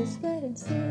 Just wait and see.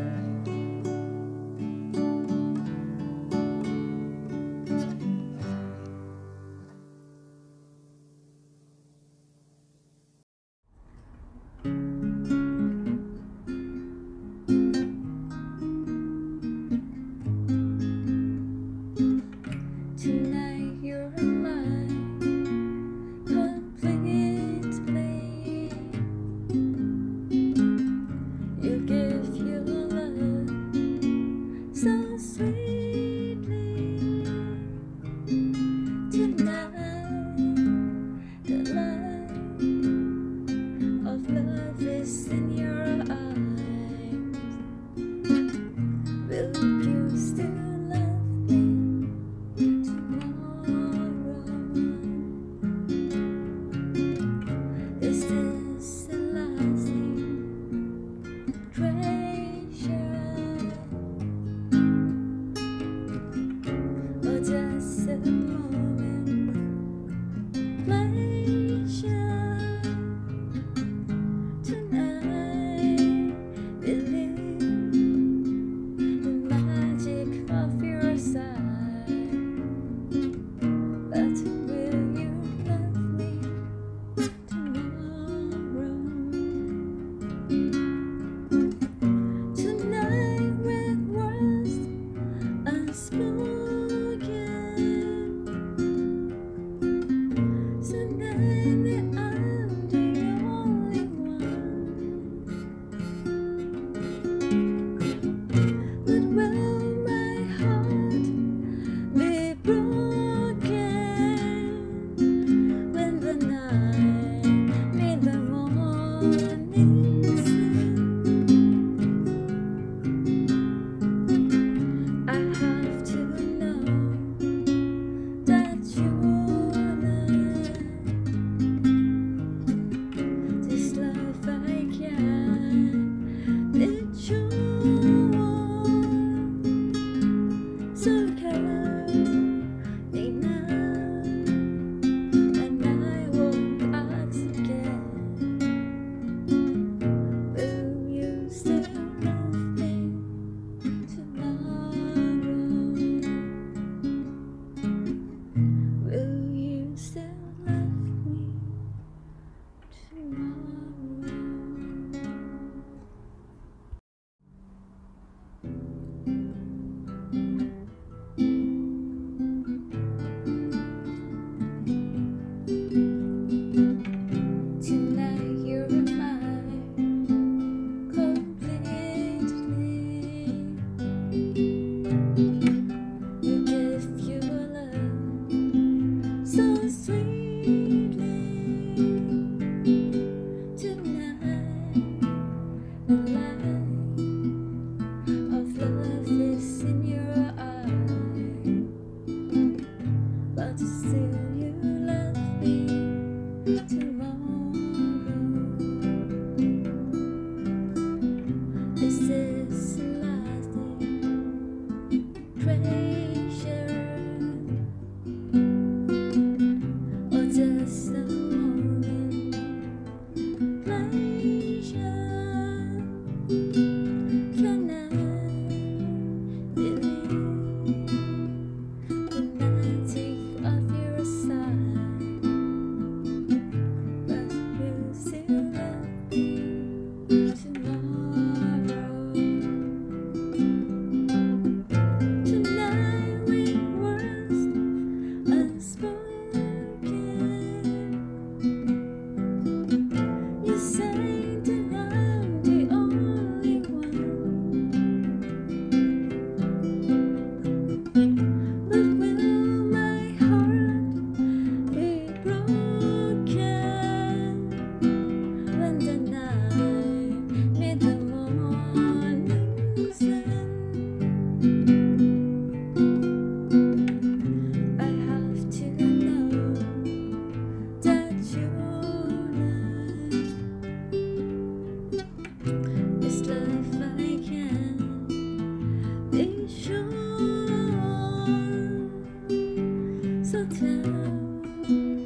time.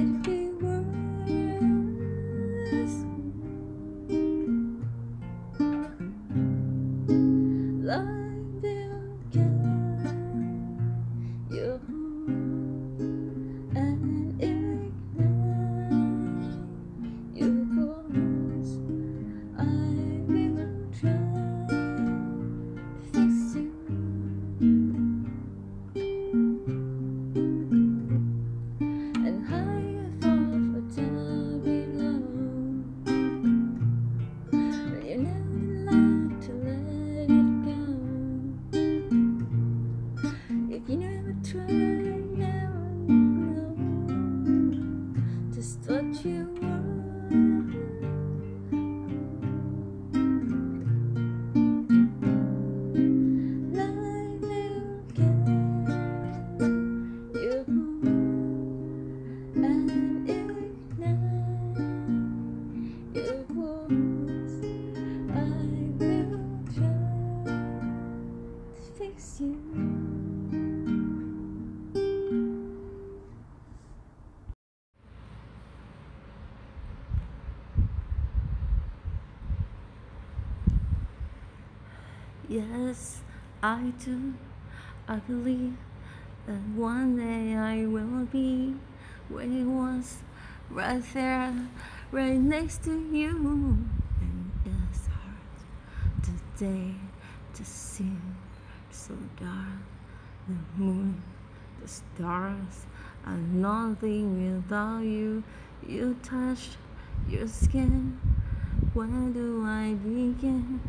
it. I do, I believe that one day I will be where it was, right there, right next to you. And it's hard today to see, so dark, the moon, the stars, and nothing without you. You touch your skin. Where do I begin?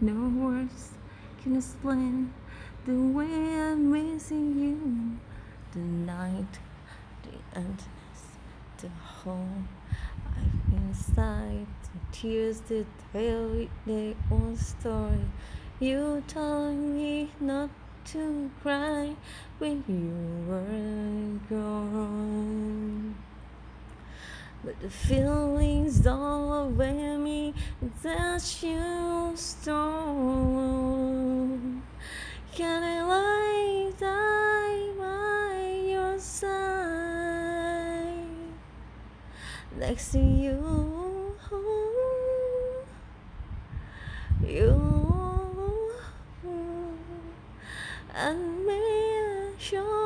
No words can explain the way I'm missing you. The night, the emptiness, the whole. I've been inside the tears that tell their own story. You told me not to cry when you were gone. But the feelings all over me that you stole. Can I lie die by your side next to you? You and me, sure.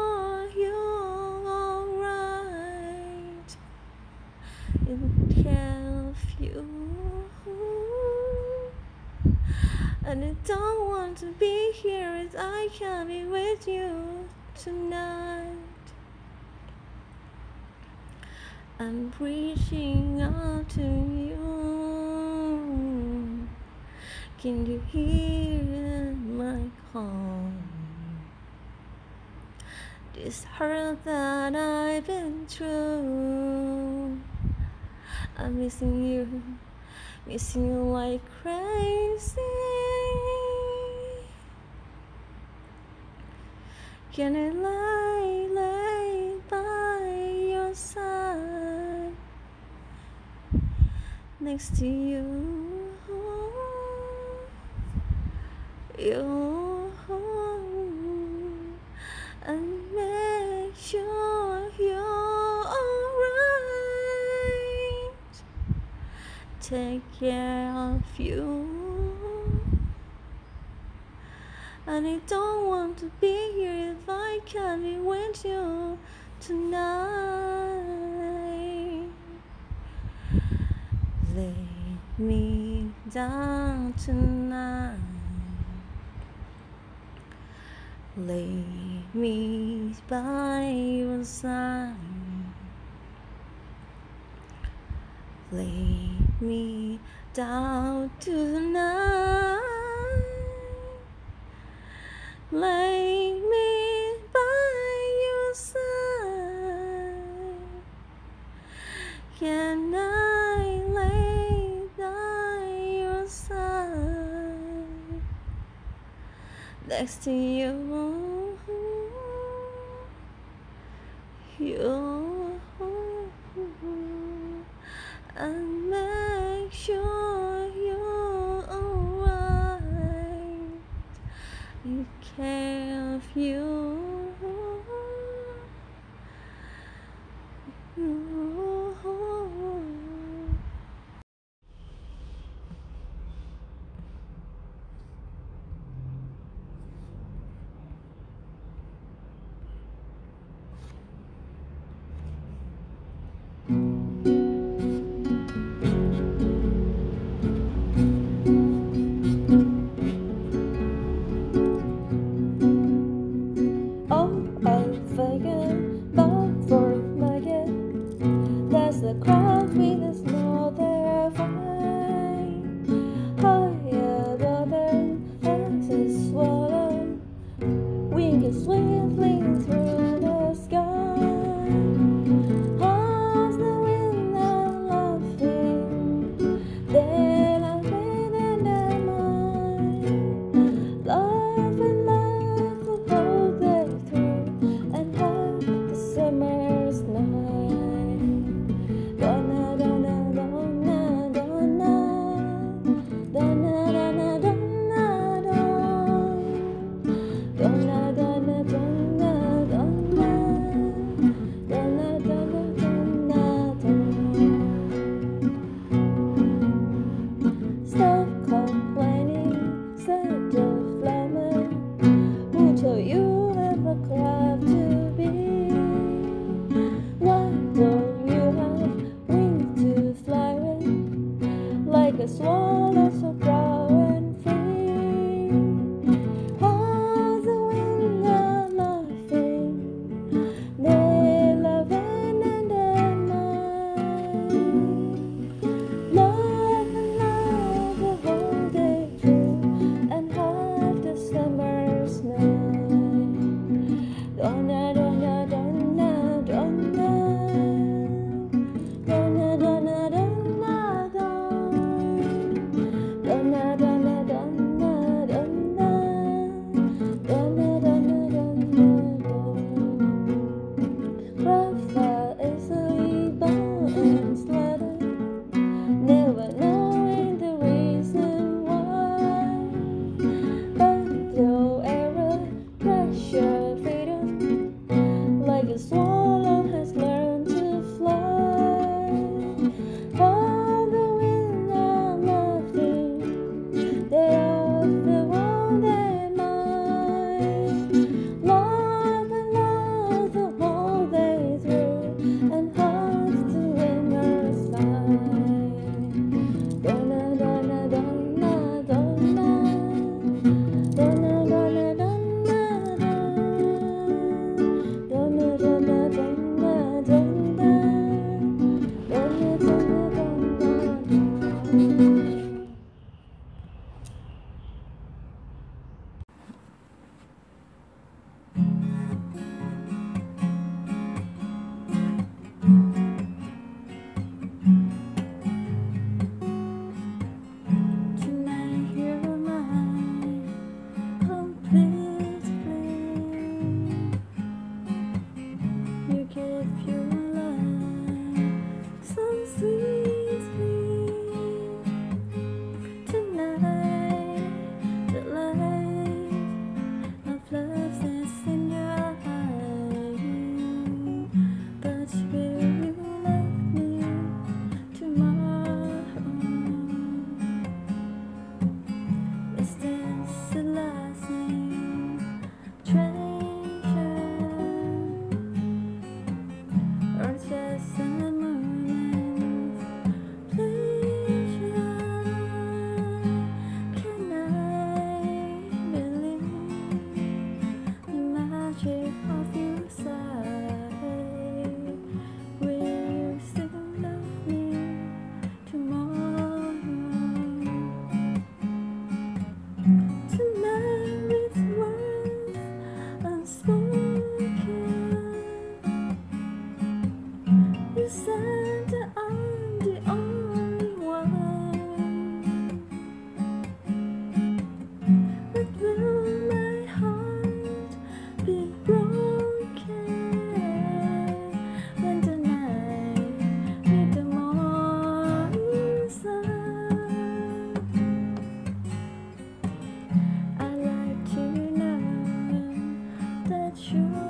And I don't want to be here if I can't be with you tonight. I'm reaching out to you. Can you hear my call? This hurt that I've been through. I'm missing you, missing you like crazy. Can I lie, lay by your side next to you? You and make sure you're alright. Take care of you. And I don't want to be here if I can't be with you tonight. Lay me down tonight. Lay me by your side. Lay me down tonight. Lay me by your side. Can I lay by your side next to you? You and make sure you're alright. You care of you. you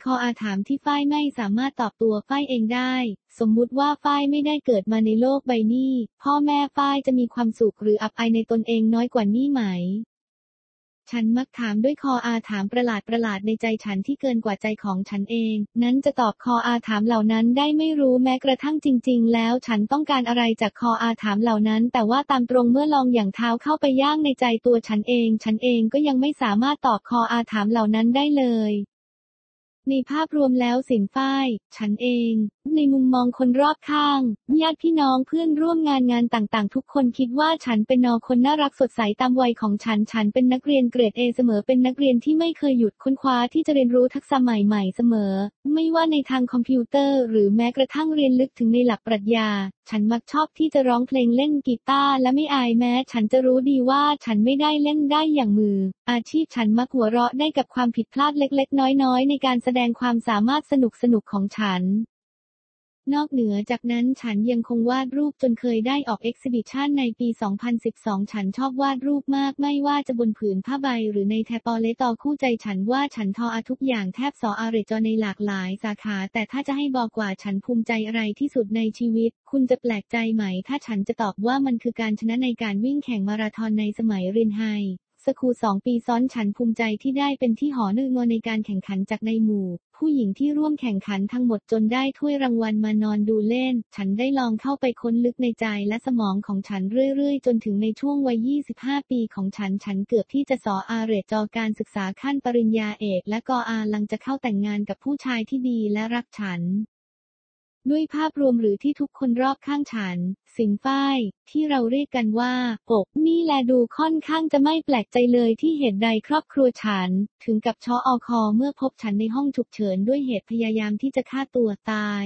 หลากหลายข้ออาถามที่ฝ้ายไม่สามารถตอบตัวฝ้ายเองได้ สมมุติว่าฝ้ายไม่ได้เกิดมาในโลกใบนี้ พ่อแม่ฝ้ายจะมีความสุขหรืออับอายในตนเองน้อยกว่านี้ไหม ฉันมักถามด้วยคออาถามประหลาดประหลาดในใจฉันที่เกินกว่าใจของฉันเอง นั้นจะตอบคออาถามเหล่านั้นได้ไม่รู้แม้กระทั่งจริง ๆ แล้วฉันต้องการอะไรจากคออาถามเหล่านั้น แต่ว่าตามตรงเมื่อลองอย่างเท้าเข้าไปย่างในใจตัวฉันเอง ฉันเองก็ยังไม่สามารถตอบคออาถามเหล่านั้นได้เลย ในภาพรวมแล้วสินฝ้าย ฉันเอง ในมุมมองคนรอบข้าง ญาติพี่น้องเพื่อนร่วมงานงานต่างๆ ทุกคนคิดว่าฉันเป็นนอคนน่ารักสดใสตามวัยของฉัน ฉันเป็นนักเรียนเกรดเอเสมอเป็นนักเรียนที่ไม่เคยหยุดค้นคว้าที่จะเรียนรู้ทักษะใหม่ๆเสมอ ไม่ว่าในทางคอมพิวเตอร์ หรือแม้กระทั่งเรียนลึกถึงในหลักปรัชญา ฉันมักชอบที่จะร้องเพลงเล่นกีตาร์และไม่อายแม้ ฉันจะรู้ดีว่าฉันไม่ได้เล่นได้อย่างมือ อาชีพฉันมักหัวเราะได้กับความผิดพลาดเล็กๆ น้อยๆ ในการแสดงความสามารถสนุกๆของฉัน นอกเหนือจากนั้นฉันยังคงวาดรูปจนเคยได้ออก exhibition ในปี 2012 ฉันชอบวาดรูปมาก ไม่ว่าจะบนผืนผ้าใบหรือในแทปอเลตอคู่ใจฉันว่าฉันทออาทุกอย่างแทบสออาเรจอในหลากหลายสาขา แต่ถ้าจะให้บอกว่าฉันภูมิใจอะไรที่สุดในชีวิต คุณจะแปลกใจไหม ถ้าฉันจะตอบว่ามันคือการชนะในการวิ่งแข่งมาราธอนในสมัยเรียน high สคูสองปีซ้อนฉันภูมิใจที่ได้เป็นที่หอนึงในการแข่งขันจากในหมู่ ผู้หญิงที่ร่วมแข่งขันทั้งหมดจนได้ถ้วยรางวัลมานอนดูเล่น ฉันได้ลองเข้าไปค้นลึกในใจและสมองของฉันเรื่อยๆ จนถึงในช่วงวัย 25 ปีของฉัน ฉันเกือบที่จะสออาเรจอการศึกษาขั้นปริญญาเอก และกออาลังจะเข้าแต่งงานกับผู้ชายที่ดีและรักฉัน ด้วยภาพรวมหรือที่ทุกคนรอบข้างฉัน สิงฝ้าย ที่เราเรียกกันว่าปกนี่แลดูค่อนข้างจะไม่แปลกใจเลยที่เหตุใดครอบครัวฉัน ถึงกับชออคอเมื่อพบฉันในห้องฉุกเฉินด้วยเหตุพยายามที่จะฆ่าตัวตาย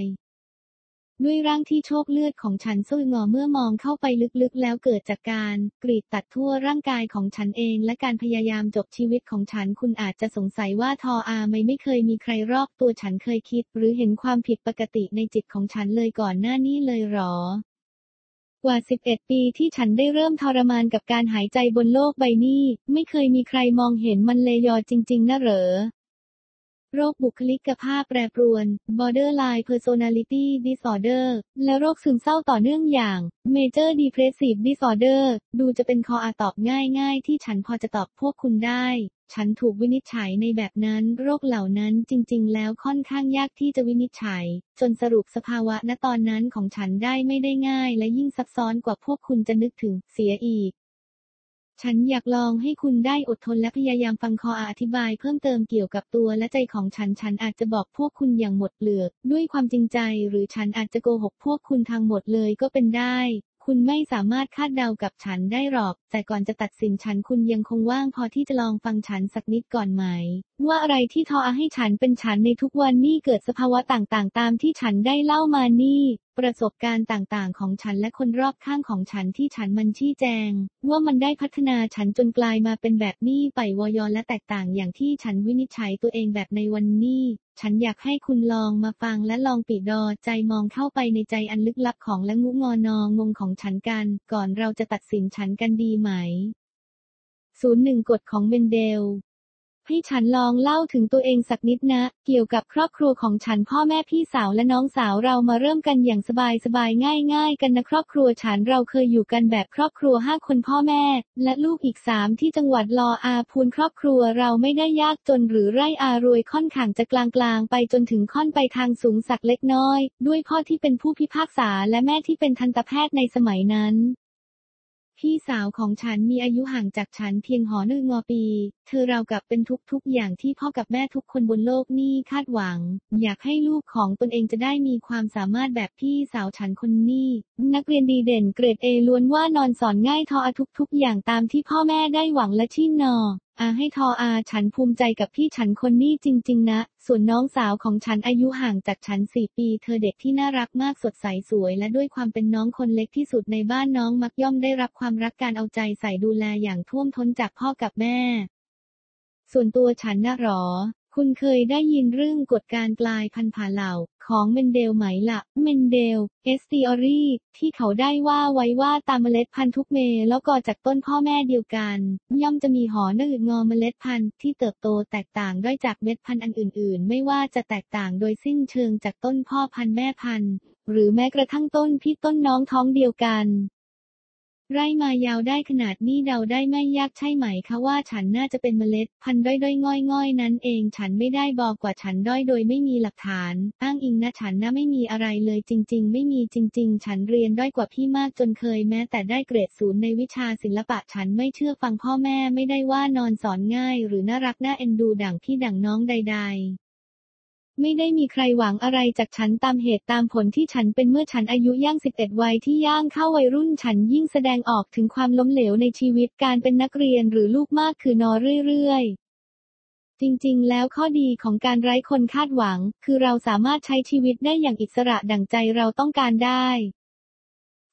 ด้วยร่างที่โชคเลือดของฉันซุยงอเมื่อมองเข้าไปลึกๆ แล้วเกิดจากการกรีดตัดทั่วร่างกายของฉันเอง และการพยายามจบชีวิตของฉันคุณอาจจะสงสัยว่าทออาไม่ไม่เคยมีใครรอบตัวฉันเคยคิด หรือเห็นความผิดปกติในจิตของฉันเลยก่อนหน้านี้เลยหรอกว่า 11 ปีที่ฉันได้เริ่มทรมานกับการหายใจบนโลกใบนี้ ไม่เคยมีใครมองเห็นมันเลยยอจริง ๆนะเหรอ โรคบุคลิกภาพแปรปรวน borderline personality disorder และโรคซึมเศร้าต่อเนื่องอย่าง major depressive disorder ดูจะเป็นคออาตอบง่ายๆ ที่ฉันพอจะตอบพวกคุณได้ ฉันถูกวินิจฉัยในแบบนั้น โรคเหล่านั้นจริงๆ แล้วค่อนข้างยากที่จะวินิจฉัย จนสรุปสภาวะณตอนนั้นของฉันได้ไม่ได้ง่าย และยิ่งซับซ้อนกว่าพวกคุณจะนึกถึงเสียอีก ฉันอยากลองให้คุณได้อดทนและพยายามฟังคออธิบายเพิ่มเติมเกี่ยวกับตัวและใจของฉัน ฉันอาจจะบอกพวกคุณอย่างหมดเปลือก ด้วยความจริงใจ หรือฉันอาจจะโกหกพวกคุณทางหมดเลยก็เป็นได้ คุณไม่สามารถคาดเดากับฉันได้หรอก แต่ก่อนจะตัดสินฉันคุณยังคงว่างพอที่จะลองฟังฉันสักนิดก่อนไหม ว่าอะไรที่ทอให้ฉันเป็นฉันในทุกวันนี่เกิดสภาวะต่างๆ ตามที่ฉันได้เล่ามานี่ ประสบการณ์ต่างๆ ของฉันและคนรอบข้างของฉันที่ฉันมันชี้แจง ว่ามันได้พัฒนาฉันจนกลายมาเป็นแบบนี้ไปวอยอและแตกต่างอย่างที่ฉันวินิจฉัยตัวเองแบบในวันนี้ ฉันอยากให้คุณลองมาฟังและลองปิดดอใจมองเข้าไปในใจอันลึกลับของและงุงอนองงของฉันกัน ก่อนเราจะตัดสินฉันกันดีไหมศูนย์หนึ่งกฎของเมนเดล ให้ฉันลองเล่าถึงตัวเองสักนิดนะ เกี่ยวกับครอบครัวของฉันพ่อแม่พี่สาวและน้องสาวเรามาเริ่มกันอย่างสบายสบายง่ายง่ายๆกันนะครอบครัวฉันเราเคยอยู่กันแบบครอบครัวห้าคนพ่อแม่ และลูกอีกสามที่จังหวัดลออาพูนครอบครัวเราไม่ได้ยากจนหรือไร่อารวยค่อนข้างจะกลางๆ ไปจนถึงค่อนไปทางสูงสักเล็กน้อย ด้วยพ่อที่เป็นผู้พิพากษาและแม่ที่เป็นทันตแพทย์ในสมัยนั้น พี่สาวของฉันมีอายุห่างจากฉันเพียงหอหนึ่งงอปี เธอเรากับเป็นทุกๆ อย่างที่พ่อกับแม่ทุกคนบนโลกนี้คาดหวัง อยากให้ลูกของตนเองจะได้มีความสามารถแบบพี่สาวฉันคนนี้ นักเรียนดีเด่นเกรดเอล้วนว่านอนสอนง่ายทอทุกๆ อย่างตามที่พ่อแม่ได้หวังและชี้นออาให้ทออาฉันภูมิใจกับพี่ฉันคนนี้จริง ๆ นะ ส่วนน้องสาวของฉันอายุห่างจากฉันสี่ปี เธอเด็กที่น่ารักมากสดใสสวย และด้วยความเป็นน้องคนเล็กที่สุดในบ้านน้องมักย่อมได้รับความรักการเอาใจใส่ดูแลอย่างท่วมท้นจากพ่อกับแม่ ส่วนตัวฉันน่ะหรอ คุณเคยได้ยินเรื่องกฎการกลายพันธุ์ผ่าเหล่า ของเมนเดลไหมละ่ะ เมนเดล เอสติออรีที่เขาได้ว่าไว้ว่าตามเมล็ดพันธุ์ทุกเมแล้วก็จากต้นพ่อแม่เดียวกัน ย่อมจะมีหอหนืดงอเมล็ดพันธุ์ที่เติบโตแตกต่างด้วยจากเม็ดพันธุ์อันอื่น ๆ ไม่ว่าจะแตกต่างโดยสิ้นเชิงจากต้นพ่อพันธุ์แม่พันธุ์หรือแม้กระทั่งต้นพี่ต้นน้องท้องเดียวกัน ไร่มายาวได้ขนาดนี้เดาได้ไม่ยากใช่ไหมคะว่าฉันน่าจะเป็นเมล็ด พันธุ์ด้อยด้อยง่อยง่อยๆ นั้นเอง ฉันไม่ได้บอกกว่าฉันด้อยโดยไม่มีหลักฐาน อ้างอิงนะฉันน่ะไม่มีอะไรเลยจริง ๆ ไม่มีจริง ๆ ฉันเรียนด้อยกว่าพี่มากจนเคยแม้แต่ได้เกรดศูนย์ในวิชาศิลปะฉันไม่เชื่อฟังพ่อแม่ไม่ได้ว่านอนสอนง่าย หรือน่ารักน่าเอ็นดูดั่งพี่ดั่งน้องใด ๆ ไม่ได้มีใครหวังอะไรจากฉันตามเหตุตามผลที่ฉันเป็นเมื่อฉันอายุย่าง 11 วัยที่ย่างเข้าวัยรุ่นฉันยิ่งแสดงออกถึงความล้มเหลวในชีวิตการเป็นนักเรียนหรือลูกมากคือนอเรื่อยๆจริงๆ แล้วข้อดีของการไร้คนคาดหวัง คือเราสามารถใช้ชีวิตได้อย่างอิสระดั่งใจเราต้องการได้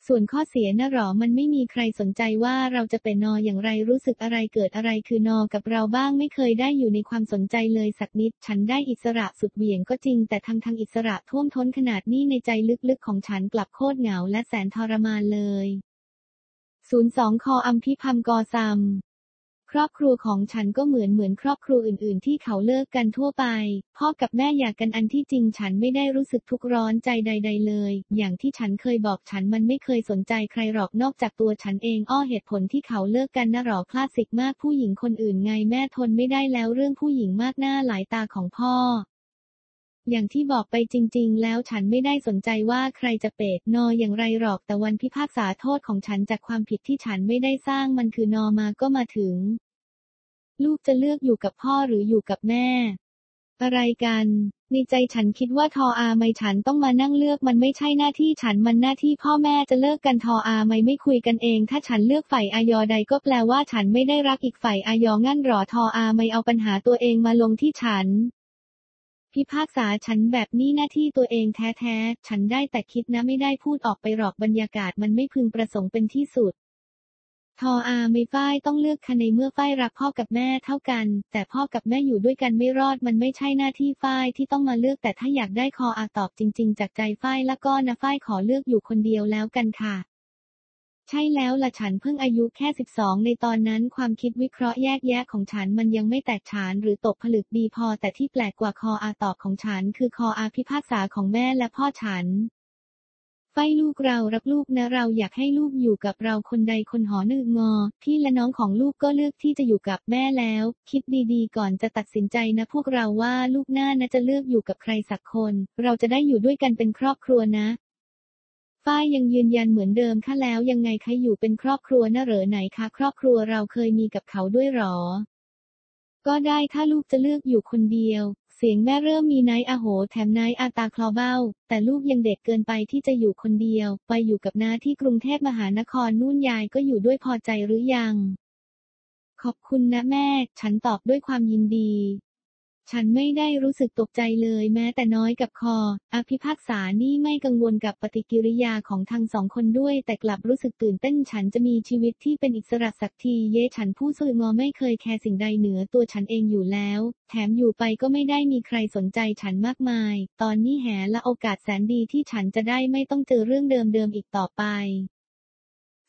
ส่วนข้อเสียนะหรอมันไม่มีใครสนใจว่าเราจะเป็นนออย่างไรรู้สึกอะไรเกิดอะไรคือนอกับเราบ้างไม่เคยได้อยู่ในความสนใจเลยสักนิด ฉันได้อิสระสุดเหวี่ยงก็จริง แต่ทางทางอิสระท่วมท้นขนาดนี้ในใจลึกๆของฉันกลับโคตรเหงาและแสนทรมานเลย 02 คออัมพิพัมกอซัม ครอบครัวของฉันก็เหมือนเหมือนครอบครัวอื่น ๆ ที่เขาเลิกกันทั่วไป พ่อกับแม่อยากกันอันที่จริงฉันไม่ได้รู้สึกทุกข์ร้อนใจใด ๆ เลย อย่างที่ฉันเคยบอกฉันมันไม่เคยสนใจใครหรอกนอกจากตัวฉันเองอ้อเหตุผลที่เขาเลิกกันนะหรอคลาสสิกมากผู้หญิงคนอื่นไงแม่ทนไม่ได้แล้วเรื่องผู้หญิงมากหน้าหลายตาของพ่อ อย่างที่บอกไปจริง ๆ แล้วฉันไม่ได้สนใจว่าใครจะเปดนออย่างไรหรอกแต่วันพิพากษาโทษของฉันจากความผิดที่ฉันไม่ได้สร้างมันคือนอมาก็มาถึง ลูกจะเลือกอยู่กับพ่อหรืออยู่กับแม่ อะไรกัน ในใจฉันคิดว่าทออาไม่ฉันต้องมานั่งเลือกมันไม่ใช่หน้าที่ฉันมันหน้าที่พ่อแม่จะเลิกกันทออาไม่ไม่คุยกันเอง ถ้าฉันเลือกฝ่ายอายอใดก็แปลว่าฉันไม่ได้รักอีกฝ่ายอายองั้นหรอทออาไม่เอาปัญหาตัวเองมาลงที่ฉัน พิพากษาฉันแบบนี้หน้าที่ตัวเองแท้ๆ ฉันได้แต่คิดนะไม่ได้พูดออกไปหรอกบรรยากาศมันไม่พึงประสงค์เป็นที่สุด ทออาไม่ฝ้ายต้องเลือกคะในเมื่อฝ้ายรักพ่อกับแม่เท่ากัน แต่พ่อกับแม่อยู่ด้วยกันไม่รอดมันไม่ใช่หน้าที่ฝ้ายที่ต้องมาเลือกแต่ถ้าอยากได้คออาตอบจริง ๆ จากใจฝ้ายแล้วก็นะฝ้ายขอเลือกอยู่คนเดียวแล้วกันค่ะ ใช่แล้วล่ะฉันเพิ่งอายุแค่ 12 ในตอนนั้นความคิดวิเคราะห์แยกแยะของฉันมันยังไม่แตกฉานหรือตกผลึกดีพอ แต่ที่แปลกกว่าคออาตอบของฉัน คือคออาพิพากษาของแม่และพ่อฉันไฟลูกเรารักลูกนะเราอยากให้ลูกอยู่กับเราคนใดคนหอหนึ่งงอ พี่และน้องของลูกก็เลือกที่จะอยู่กับแม่แล้ว คิดดีๆ ก่อนจะตัดสินใจนะ พวกเราว่าลูกหน้านะจะเลือกอยู่กับใครสักคน เราจะได้อยู่ด้วยกันเป็นครอบครัวนะ ฝ้ายยังยืนยันเหมือนเดิมค่ะแล้วยังไงคะอยู่เป็นครอบครัวนะเหรอไหนคะ ครอบครัวเราเคยมีกับเขาด้วยหรอ ก็ได้ถ้าลูกจะเลือกอยู่คนเดียว เสียงแม่เริ่มมีนายอโห แถมนายอาตาคลอเบ้า แต่ลูกยังเด็กเกินไปที่จะอยู่คนเดียว ไปอยู่กับน้าที่กรุงเทพมหานครนู่นยายก็อยู่ด้วยพอใจหรือยัง ขอบคุณนะแม่ ฉันตอบด้วยความยินดี ฉันไม่ได้รู้สึกตกใจเลยแม้แต่น้อยกับคอ อภิพากษานี่ไม่กังวลกับปฏิกิริยาของทั้งสองคนด้วย แต่กลับรู้สึกตื่นเต้นฉันจะมีชีวิตที่เป็นอิสระสักที เย่ฉันผู้สื่องอไม่เคยแคร์สิ่งใดเหนือตัวฉันเองอยู่แล้ว แถมอยู่ไปก็ไม่ได้มีใครสนใจฉันมากมาย ตอนนี้แหละโอกาสแสนดีที่ฉันจะได้ไม่ต้องเจอเรื่องเดิมๆอีกต่อไป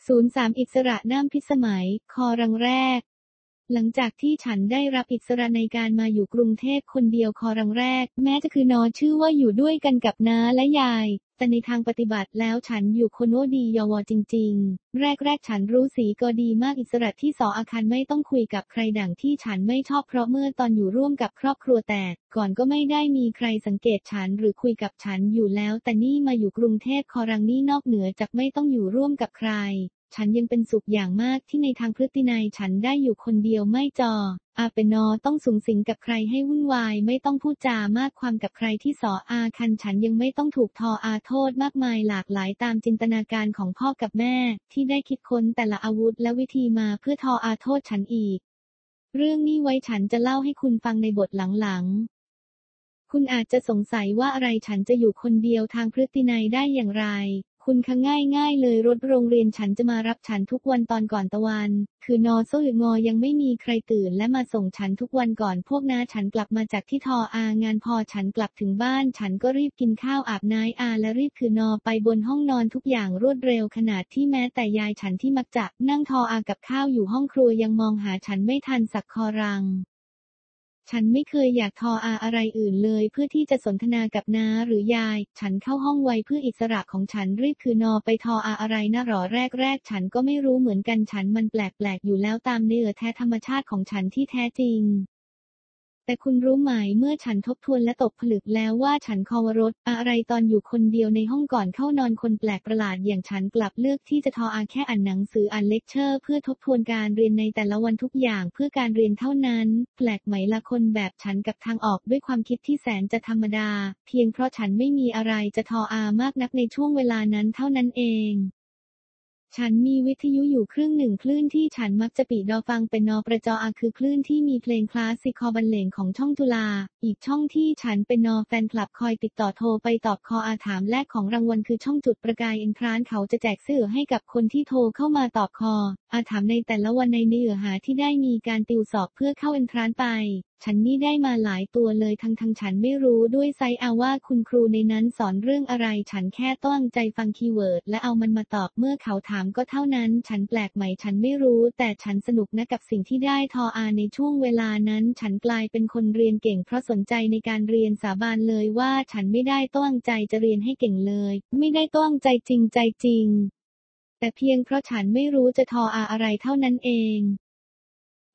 03 อิสระน้ำพิสมัย คอรังแรก หลังจากที่ฉันได้รับอิสระในการมาอยู่กรุงเทพคนเดียวคอรังแรก แม้จะคือนอชื่อว่าอยู่ด้วยกันกับน้าและยาย แต่ในทางปฏิบัติแล้วฉันอยู่คนโนดียอวจริง ๆ แรก ๆ ฉันรู้สีก็ดีมากอิสระที่สออาคารไม่ต้องคุยกับใครดังที่ฉันไม่ชอบเพราะเมื่อตอนอยู่ร่วมกับครอบครัวแตกก่อนก็ไม่ได้มีใครสังเกตฉันหรือคุยกับฉันอยู่แล้ว แต่นี่มาอยู่กรุงเทพคอรังนี่นอกเหนือจากไม่ต้องอยู่ร่วมกับใคร ฉันยังเป็นสุขอย่างมากที่ในทางพฤตินัยฉันได้อยู่คนเดียวไม่จอ อาเป็นนอต้องสูงสิงกับใครให้วุ่นวาย ไม่ต้องพูดจามากความกับใครที่สออาคันฉันยังไม่ต้องถูกทออาโทษมากมายหลากหลายตามจินตนาการของพ่อกับแม่ ที่ได้คิดค้นแต่ละอาวุธและวิธีมาเพื่อทออาโทษฉันอีก เรื่องนี้ไว้ฉันจะเล่าให้คุณฟังในบทหลังๆคุณอาจจะสงสัยว่าอะไรฉันจะอยู่คนเดียวทางพฤตินัยได้อย่างไร คุณคะง่ายง่ายเลยรถโรงเรียนฉันจะมารับฉันทุกวันตอนก่อนตะวัน คือนอโซหรืองอยังไม่มีใครตื่นและมาส่งฉันทุกวันก่อนพวกน้าฉันกลับมาจากที่ทออางานพอฉันกลับถึงบ้าน ฉันก็รีบกินข้าวอาบน้ำอาและรีบคือนอไปบนห้องนอนทุกอย่างรวดเร็วขนาดที่แม้แต่ยายฉันที่มักจะนั่งทออากับข้าวอยู่ห้องครัวยังมองหาฉันไม่ทันสักคอรัง ฉันไม่เคยอยากทออาอะไรอื่นเลย เพื่อที่จะสนทนากับน้าหรือยาย ฉันเข้าห้องไวเพื่ออิสระของฉันรีบคือนอไปทออาอะไรนะหรอแรกแรกๆฉันก็ไม่รู้เหมือนกันฉันมันแปลกๆอยู่แล้วตามเนื้อแท้ธรรมชาติของฉันที่แท้จริง แต่คุณรู้ไหมเมื่อฉันทบทวนและตกผลึกแล้วว่าฉันคอวรสอะไรตอนอยู่คนเดียวในห้องก่อนเข้านอนคนแปลกประหลาดอย่างฉันกลับเลือกที่จะทออาแค่อ่านหนังสืออ่านเลคเชอร์ เพื่อทบทวนการเรียนในแต่ละวันทุกอย่างเพื่อการเรียนเท่านั้น แปลกไหมละคนแบบฉันกับทางออกด้วยความคิดที่แสนจะธรรมดา เพียงเพราะฉันไม่มีอะไรจะทออามากนักในช่วงเวลานั้นเท่านั้นเอง ฉันมีวิทยุอยู่ครึ่งหนึ่งคลื่นที่ฉันมักจะปิดดอฟังเป็นนอประจออาคือคลื่นที่มีเพลงคลาสสิกคอบรรเลงของช่องจุฬาอีกช่องที่ฉันเป็นนอแฟนคลับคอยติดต่อโทรไปตอบคออาถามแรกของรางวัลคือช่องจุดประกายเอ็นทรานเขาจะแจกเสื้อให้กับคนที่โทรเข้ามาตอบคอ อาถามในแต่ละวันในเนื้อหาที่ได้มีการติวสอบเพื่อเข้าเอ็นทรานไป ฉันนี่ได้มาหลายตัวเลยทั้งทั้งฉันไม่รู้ด้วยไซอาว่าคุณครูในนั้นสอนเรื่องอะไร ฉันแค่ต้องใจฟังคีย์เวิร์ดและเอามันมาตอบเมื่อเขาถามก็เท่านั้น ฉันแปลกไหม่ฉันไม่รู้ แต่ฉันสนุกนะกับสิ่งที่ได้ทออาในช่วงเวลานั้น ฉันกลายเป็นคนเรียนเก่งเพราะสนใจในการเรียนสาบานเลยว่าฉันไม่ได้ต้องใจจะเรียนให้เก่งเลย ไม่ได้ต้องใจจริงใจจริง แต่เพียงเพราะฉันไม่รู้จะทออาอะไรเท่านั้นเอง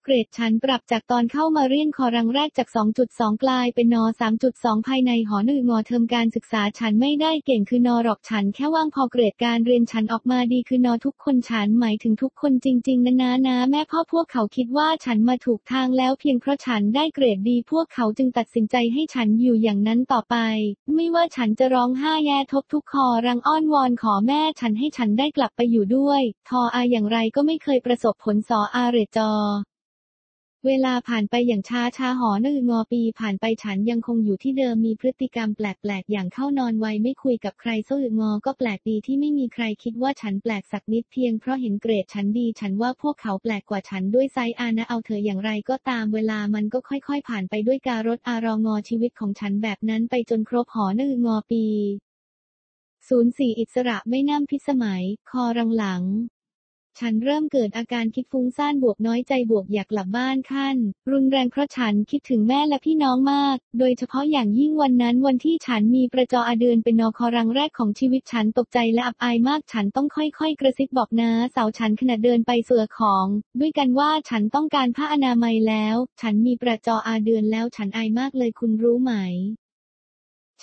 เกรดฉันปรับจากตอนเข้ามาเรียนคอรังแรกจาก 2.2 กลายเป็นนอ 3.2 ภายในหอหนึ่งงอเทอมการศึกษาฉันไม่ได้เก่งคือนอหรอกฉันแค่ว่างพอเกรดการเรียนฉันออกมาดีคือนอทุกคนฉันหมายถึงทุกคนจริง ๆนะนะนะแม่พ่อพวกเขาคิดว่าฉันมาถูกทางแล้วเพียงเพราะฉันได้เกรดดีพวกเขาจึงตัดสินใจให้ฉันอยู่อย่างนั้นต่อไป ไม่ว่าฉันจะร้องไห้แย่ทบทุกคอรังอ้อนวอนขอแม่ฉันให้ฉันได้กลับไปอยู่ด้วย ทออาอย่างไรก็ไม่เคยประสบผลสออาเรจอ เวลาผ่านไปอย่างช้าช้าหอนืองอปีผ่านไปฉันยังคงอยู่ที่เดิมมีพฤติกรรมแปลกๆ อย่างเข้านอนไวไม่คุยกับใครโซอึงอก็แปลกดีที่ไม่มีใครคิดว่าฉันแปลกสักนิดเพียงเพราะเห็นเกรดฉันดีฉันว่าพวกเขาแปลกกว่าฉันด้วยไซอานะเอาเธออย่างไรก็ตามเวลามันก็ค่อยๆ ผ่านไปด้วยการถอารองอชีวิตของฉันแบบนั้นไปจนครบหอนืองอปีศูนย์สี่อิสระไม่น่ำพิสมัย คอรังหลัง ฉันเริ่มเกิดอาการคิดฟุ้งซ่านบวกน้อยใจบวกอยากกลับบ้านขั้น รุนแรงเพราะฉันคิดถึงแม่และพี่น้องมาก โดยเฉพาะอย่างยิ่งวันนั้นวันที่ฉันมีประจออาเดือนเป็นนอคอรังแรกของชีวิตฉันตกใจและอับอายมากฉันต้องค่อยๆ กระซิบบอกนะสาวฉันขณะเดินไปเสือของ ด้วยกันว่าฉันต้องการผ้าอนามัยแล้ว ฉันมีประจออาเดือนแล้วฉันอายมากเลยคุณรู้ไหม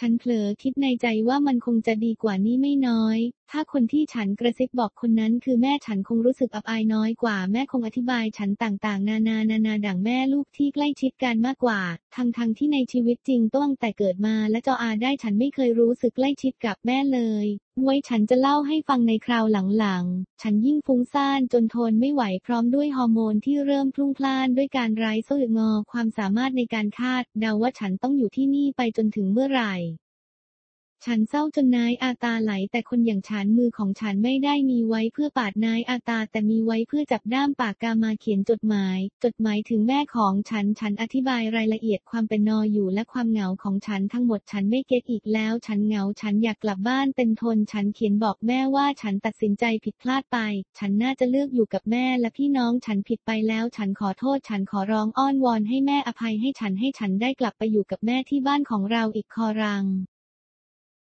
ฉันเผลอคิดในใจว่ามันคงจะดีกว่านี้ไม่น้อยถ้าคนที่ฉันกระซิบบอกคนนั้นคือแม่ฉันคงรู้สึกอับอายน้อยกว่า แม่คงอธิบายฉันต่างๆ นานานานาดั่งแม่ลูกที่ใกล้ชิดกันมากกว่า ทั้งๆทที่ในชีวิตจริงต้องแต่เกิดมาและจออาได้ฉันไม่เคยรู้สึกใกล้ชิดกับแม่เลยไว้ฉันจะเล่าให้ฟังในคราวหลังๆ ฉันยิ่งฟุ้งซ่านจนทนไม่ไหวพร้อมด้วยฮอร์โมนที่เริ่มพลุ่งพล่านด้วยการไร้โซ่งอความสามารถในการคาดเดาว่าฉันต้องอยู่ที่นี่ไปจนถึงเมื่อไหร่ ฉันเศร้าจนนายอาตาไหล แต่คนอย่างฉันมือของฉันไม่ได้มีไว้เพื่อปาดนายอาตา แต่มีไว้เพื่อจับด้ามปากกามาเขียนจดหมาย จดหมายถึงแม่ของฉันฉันอธิบายรายละเอียดความเป็นนออยู่และความเหงาของฉันทั้งหมดฉันไม่เก็ตอีกแล้ว ฉันเหงาฉันอยากกลับบ้านเป็นทน ฉันเขียนบอกแม่ว่าฉันตัดสินใจผิดพลาดไป ฉันน่าจะเลือกอยู่กับแม่และพี่น้องฉันผิดไปแล้ว ฉันขอโทษ ฉันขอร้องอ้อนวอนให้แม่อภัยให้ฉันให้ฉันได้กลับไปอยู่กับแม่ที่บ้านของเราอีกคอรัง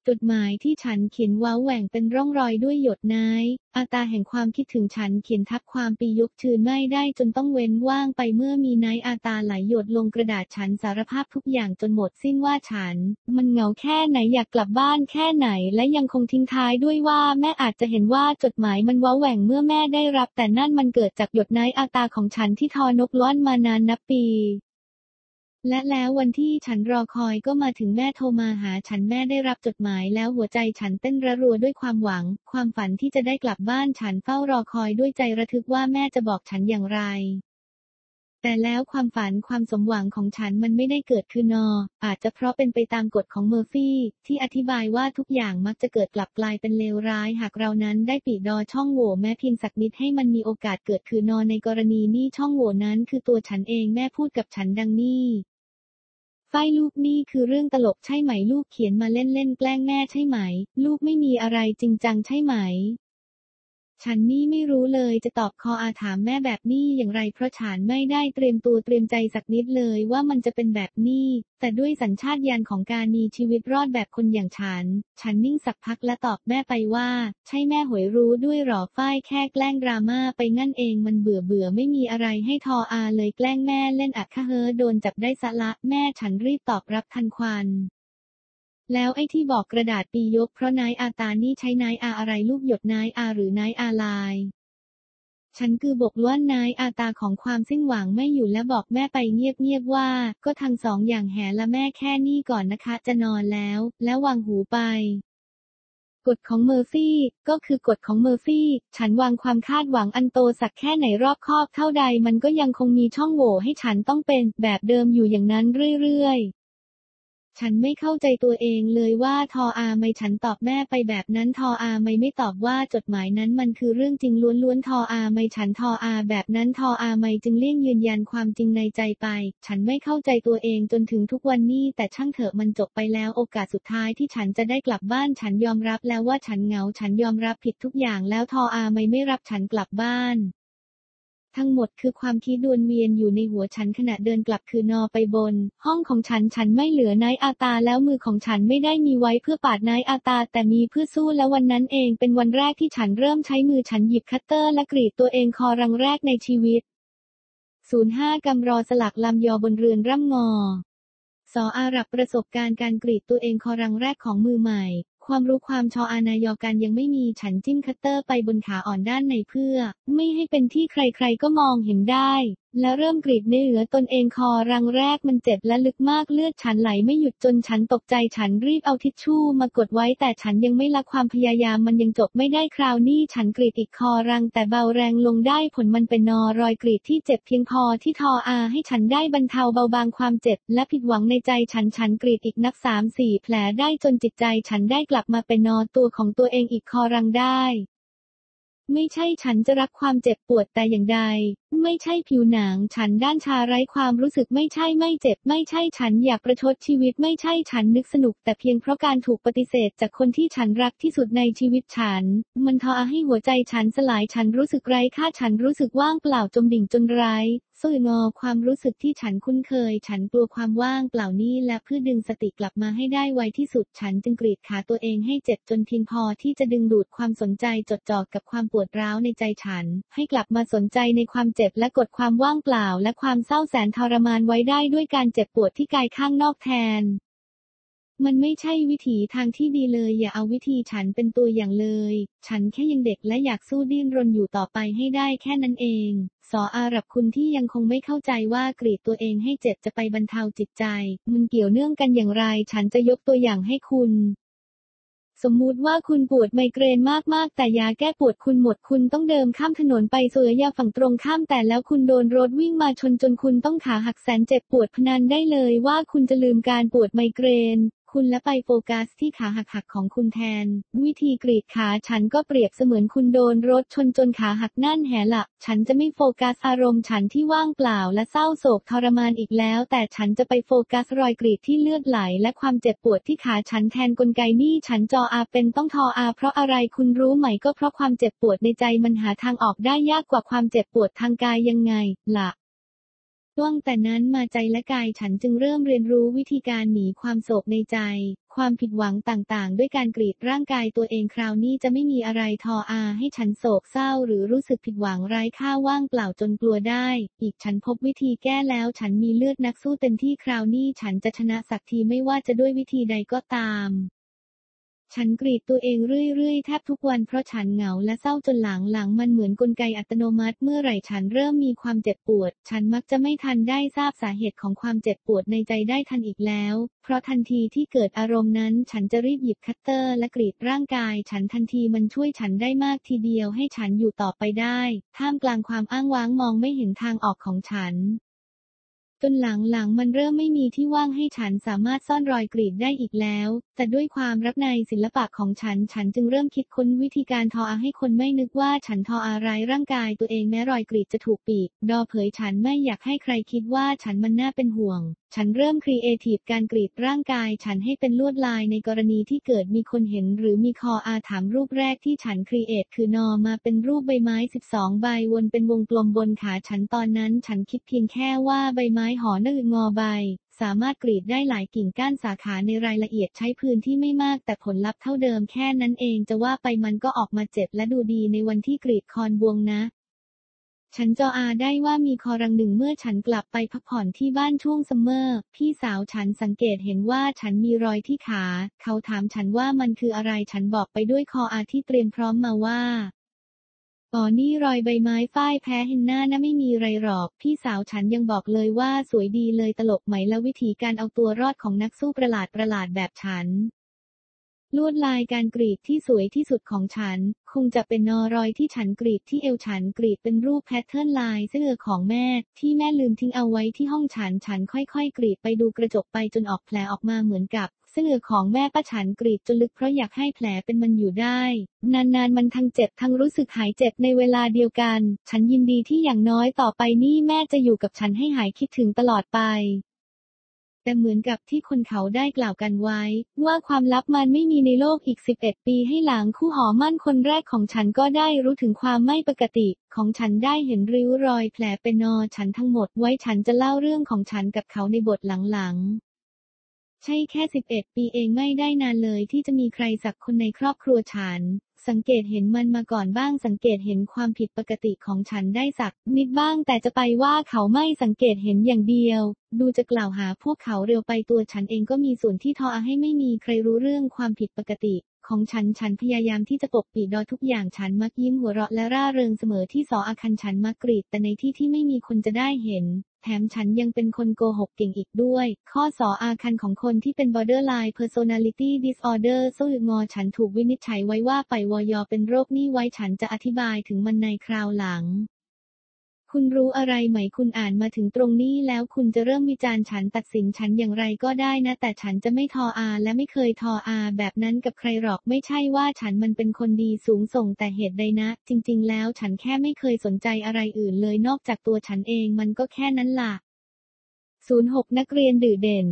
จดหมายที่ฉันเขียนว้าแหว่งเป็นร่องรอยด้วยหยดน้ายอาตาแห่งความคิดถึงฉันเขียนทับความปียกชืนไม่ได้จนต้องเว้นว่างไปเมื่อมีน้ายอาตาไหลหยดลงกระดาษฉันสารภาพทุกอย่างจนหมดสิ้นว่าฉัน มันเหงาแค่ไหนอยากกลับบ้านแค่ไหนและยังคงทิ้งท้ายด้วยว่าแม่อาจจะเห็นว่าจดหมายมันว้าแหว่งเมื่อแม่ได้รับ แต่นั่นมันเกิดจากหยดน้ายอาตาของฉันที่ทอนกล้อนมานานนับปี และแล้ววันที่ฉันรอคอยก็มาถึงแม่โทรมาหาฉันแม่ได้รับจดหมายแล้วหัวใจฉันเต้นระรัวด้วยความหวัง ความฝันที่จะได้กลับบ้านฉันเฝ้ารอคอยด้วยใจระทึกว่าแม่จะบอกฉันอย่างไร แต่แล้วความฝันความสมหวังของฉันมันไม่ได้เกิดคือนอ อาจจะเพราะเป็นไปตามกฎของเมอร์ฟี่ ที่อธิบายว่าทุกอย่างมักจะเกิดกลับกลายเป็นเลวร้าย หากเรานั้นได้ปีดอช่องโหว่แม้เพียงสักนิดให้มันมีโอกาสเกิดคือนอในกรณีนี้ช่องโหว่นั้นคือตัวฉันเองแม่พูดกับฉันดังนี้ ฝ้ายลูกนี่คือเรื่องตลกใช่ไหมลูกเขียนมาเล่นๆแกล้งแม่ใช่ไหม ลูกไม่มีอะไรจริงจังใช่ไหม ฉันนี่ไม่รู้เลยจะตอบคออาถามแม่แบบนี้อย่างไรเพราะฉันไม่ได้เตรียมตัวเตรียมใจสักนิดเลยว่ามันจะเป็นแบบนี้ แต่ด้วยสัญชาตญาณของการมีชีวิตรอดแบบคนอย่างฉัน ฉันนิ่งสักพักและตอบแม่ไปว่า ใช่แม่หวยรู้ด้วยหรอฝ้ายแค่แกล้งดราม่าไปงั้นเองมันเบื่อเบื่อไม่มีอะไรให้ทออาเลยแกล้งแม่เล่นอัดคะเฮอโดนจับได้สะละแม่ฉันรีบตอบรับทันควัน แล้วไอ้ที่บอกกระดาษปียกเพราะนายอาตานี่ใช้นายอาอะไรลูกหยดนายอาหรือนายอาลาย ฉันคือบกล้วนนายอาตาของความสิ้นหวังไม่อยู่และบอกแม่ไปเงียบๆว่า ก็ทั้งสองอย่างแหละแม่แค่นี้ก่อนนะคะ จะนอนแล้ว แล้ววางหูไปกฎของเมอร์ฟี่ก็คือกฎของเมอร์ฟี่ ฉันวางความคาดหวังอันโตสักแค่ไหนรอบคอบเท่าใดมันก็ยังคงมีช่องโหว่ให้ฉันต้องเป็นแบบเดิมอยู่อย่างนั้นเรื่อยๆ ฉันไม่เข้าใจตัวเองเลยว่าทออาไม่ฉันตอบแม่ไปแบบนั้นทออาไม่ไม่ตอบว่าจดหมายนั้นมันคือเรื่องจริงล้วนๆทออาไม่ฉันทออาแบบนั้นทออาไม่จึงเลี่ยงยืนยันความจริงในใจไป ฉันไม่เข้าใจตัวเองจนถึงทุกวันนี้แต่ช่างเถอะมันจบไปแล้วโอกาสสุดท้ายที่ฉันจะได้กลับบ้านฉันยอมรับแล้วว่าฉันเหงาฉันยอมรับผิดทุกอย่างแล้วทออาไม่ไม่รับฉันกลับบ้าน ทั้งหมดคือความคิดดวนเวียนอยู่ในหัวฉันขณะเดินกลับคือนอไปบน ห้องของฉันฉันไม่เหลือนายอาตาแล้วมือของฉันไม่ได้มีไว้เพื่อปาดนายอาตา แต่มีเพื่อสู้และวันนั้นเองเป็นวันแรกที่ฉันเริ่มใช้มือฉันหยิบคัตเตอร์และกรีดตัวเองคอรังแรกในชีวิต 05 กำรอสลักลำยอบนเรือนร่ำงอสออารับประสบการณ์การกรีดตัวเองคอรังแรกของมือใหม่ ความรู้ความชออานายอกันยังไม่มีฉันจิ้มคัตเตอร์ไปบนขาอ่อนด้านในเพื่อ ไม่ให้เป็นที่ใครๆก็มองเห็นได้ และเริ่มกรีดในเหลือตนเองคอรังแรกมันเจ็บและลึกมากเลือดฉันไหลไม่หยุดจนฉันตกใจฉันรีบเอาทิชชู่มากดไว้แต่ฉันยังไม่ละความพยายามมันยังจบไม่ได้คราวนี้ฉันกรีดอีกคอรังแต่เบาแรงลงได้ผลมันเป็นนอรอยกรีดที่เจ็บเพียงพอที่ทออาให้ฉันได้บรรเทาเบาบางความเจ็บและผิดหวังในใจฉันฉันกรีดอีกนักสามสี่แผลได้จนจิตใจฉันได้กลับมาเป็นนอตัวของตัวเองอีกคอรังได้ ไม่ใช่ฉันจะรักความเจ็บปวดแต่อย่างใด ไม่ใช่ผิวหนังฉันด้านชาไร้ความรู้สึกไม่ใช่ไม่เจ็บ ไม่ใช่ฉันอยากประชดชีวิตไม่ใช่ฉันนึกสนุก แต่เพียงเพราะการถูกปฏิเสธจากคนที่ฉันรักที่สุดในชีวิตฉัน มันทอให้หัวใจฉันสลายฉันรู้สึกไร้ค่าฉันรู้สึกว่างเปล่าจมดิ่งจนไร้ สื่องอความรู้สึกที่ฉันคุ้นเคย ฉันกลัวความว่างเปล่านี้และเพื่อดึงสติกลับมาให้ได้ไวที่สุด ฉันจึงกรีดขาตัวเองให้เจ็บจนเพียงพอที่จะดึงดูดความสนใจจดจ่อกับความปวดร้าวในใจฉัน ให้กลับมาสนใจในความเจ็บและกดความว่างเปล่า และความเศร้าแสนทรมานไว้ได้ด้วยการเจ็บปวดที่กายข้างนอกแทน มันไม่ใช่วิถีทางที่ดีเลย อย่าเอาวิธีฉันเป็นตัวอย่างเลย ฉันแค่ยังเด็กและอยากสู้ดิ้นรนอยู่ต่อไปให้ได้แค่นั้นเอง สออารับคุณที่ยังคงไม่เข้าใจว่ากรีดตัวเองให้เจ็บจะไปบรรเทาจิตใจ มันเกี่ยวเนื่องกันอย่างไร ฉันจะยกตัวอย่างให้คุณสมมุติว่าคุณปวดไมเกรนมาก ๆ แต่ยาแก้ปวดคุณหมด คุณต้องเดินข้ามถนนไปเสือยาฝั่งตรงข้ามแต่แล้วคุณโดนรถวิ่งมาชนจนคุณต้องขาหักแสนเจ็บปวดพนันได้เลยว่าคุณจะลืมการปวดไมเกรน คุณและไปโฟกัสที่ขาหักๆของคุณแทน วิธีกรีดขาฉันก็เปรียบเสมือนคุณโดนรถชนจนขาหักนั่นแหละฉันจะไม่โฟกัสอารมณ์ฉันที่ว่างเปล่าและเศร้าโศกทรมานอีกแล้ว แต่ฉันจะไปโฟกัสรอยกรีดที่เลือดไหล และความเจ็บปวดที่ขาฉันแทนกลไกนี่ฉันจออาเป็นต้องทออาเพราะอะไรคุณรู้ไหมก็เพราะความเจ็บปวดในใจมันหาทางออกได้ยากกว่าความเจ็บปวดทางกายยังไงล่ะ ตั้งแต่นั้นมาใจและกายฉันจึงเริ่มเรียนรู้วิธีการหนีความโศกในใจ ความผิดหวังต่างๆ ด้วยการกรีดร่างกายตัวเองคราวนี้จะไม่มีอะไรทออาให้ฉันโศกเศร้าหรือรู้สึกผิดหวังไร้ค่าว่างเปล่าจนกลัวได้ อีกฉันพบวิธีแก้แล้วฉันมีเลือดนักสู้เต็มที่คราวนี้ฉันจะชนะสักทีไม่ว่าจะด้วยวิธีใดก็ตาม ฉันกรีดตัวเองเรื่อยๆ แทบทุกวันเพราะฉันเหงาและเศร้าจนหลังหลังมันเหมือนกลไกอัตโนมัติ เมื่อไหร่ฉันเริ่มมีความเจ็บปวด ฉันมักจะไม่ทันได้ทราบสาเหตุของความเจ็บปวดในใจได้ทันอีกแล้ว เพราะทันทีที่เกิดอารมณ์นั้น ฉันจะรีบหยิบคัตเตอร์และกรีดร่างกาย ฉันทันทีมันช่วยฉันได้มากทีเดียวให้ฉันอยู่ต่อไปได้ ท่ามกลางความอ้างว้างมองไม่เห็นทางออกของฉัน จนหลังๆ มันเริ่มไม่มีที่ว่างให้ฉันสามารถซ่อนรอยกรีดได้อีกแล้ว แต่ด้วยความรักในศิลปะของฉัน ฉันจึงเริ่มคิดค้นวิธีการทออาให้คนไม่นึกว่าฉันทออะไรร่างกายตัวเองแม้รอยกรีดจะถูกปีก ดอเผยฉันไม่อยากให้ใครคิดว่าฉันมันน่าเป็นห่วง ฉันเริ่มครีเอทีฟการกรีดร่างกาย ฉันให้เป็นลวดลายในกรณีที่เกิดมีคนเห็น หรือมีคออาถามรูปแรกที่ฉัน create คือนอมาเป็นรูปใบไม้ 12 ใบวนเป็นวงกลมบนขาฉันตอนนั้น ฉันคิดเพียงแค่ว่าใบไม้หอหนึ่งงอใบ สามารถกรีดได้หลายกิ่งก้านสาขาในรายละเอียดใช้พื้นที่ไม่มาก แต่ผลลัพธ์เท่าเดิมแค่นั้นเองจะว่าไปมันก็ออกมาเจ็บและดูดีในวันที่กรีดคอนบวงนะ ฉันจออาได้ว่ามีคอรังหนึ่งเมื่อฉันกลับไปพักผ่อนที่บ้านช่วงซัมเมอร์ พี่สาวฉันสังเกตเห็นว่าฉันมีรอยที่ขา เขาถามฉันว่ามันคืออะไรฉันบอกไปด้วยคออาที่เตรียมพร้อมมาว่าอ๋อนี่รอยใบไม้ฝ้ายแพ้เฮนหน่านะไม่มีไรหรอก พี่สาวฉันยังบอกเลยว่าสวยดีเลยตลกไหมและวิธีการเอาตัวรอดของนักสู้ประหลาดประหลาดแบบฉัน ลวดลายการกรีดที่สวยที่สุดของฉัน คงจะเป็นนอรอยที่ฉันกรีดที่เอวฉันกรีดเป็นรูปแพทเทิร์นลายเสื้อของแม่ ที่แม่ลืมทิ้งเอาไว้ที่ห้องฉันฉันค่อยๆ กรีดไปดูกระจกไปจนออกแผลออกมาเหมือนกับเสื้อของแม่ป้าฉันกรีดจนลึกเพราะอยากให้แผลเป็นมันอยู่ได้ นานๆมันทั้งเจ็บทั้งรู้สึกหายเจ็บในเวลาเดียวกัน ฉันยินดีที่อย่างน้อยต่อไปนี่แม่จะอยู่กับฉันให้หายคิดถึงตลอดไป แต่เหมือนกับที่คนเขาได้กล่าวกันไว้ ว่าความลับมันไม่มีในโลกอีก 11 ปีให้หลังคู่หอมั่นคนแรกของฉันก็ได้รู้ถึงความไม่ปกติ ของฉันได้เห็นริ้วรอยแผลเป็นนอฉันทั้งหมดไว้ฉันจะเล่าเรื่องของฉันกับเขาในบทหลังๆใช่แค่ 11 ปีเองไม่ได้นานเลยที่จะมีใครสักคนในครอบครัวฉัน สังเกตเห็นมันมาก่อนบ้าง สังเกตเห็นความผิดปกติของฉันได้สัก นิดบ้าง แต่จะไปว่าเขาไม่สังเกตเห็นอย่างเดียว ดูจะกล่าวหาพวกเขาเร็วไปตัวฉันเองก็มีส่วนที่ทอให้ไม่มีใครรู้เรื่องความผิดปกติ ของฉันฉันพยายามที่จะปกปิดดอทุกอย่างฉันมักยิ้มหัวเราะและร่าเริงเสมอที่สออาคันฉันมักกรีดแต่ในที่ที่ไม่มีคนจะได้เห็น แถมฉันยังเป็นคนโกหกเก่งอีกด้วย ข้อสออาคันของคนที่เป็น borderline personality disorder สู้งอฉันถูกวินิจฉัยไว้ว่าไปวยอเป็นโรคนี่ไว้ฉันจะอธิบายถึงมันในคราวหลัง คุณรู้อะไรไหมคุณอ่านมาถึงตรงนี้แล้วคุณจะเริ่มวิจารณ์ฉันตัดสินฉันอย่างไรก็ได้นะ แต่ฉันจะไม่ทออาและไม่เคยทออาแบบนั้นกับใครหรอกไม่ใช่ว่าฉันมันเป็นคนดีสูงส่งแต่เหตุใดนะ จริง ๆ แล้วฉันแค่ไม่เคยสนใจอะไรอื่นเลยนอกจากตัวฉันเองมันก็แค่นั้นล่ะ 06 นักเรียนดื้อเด่น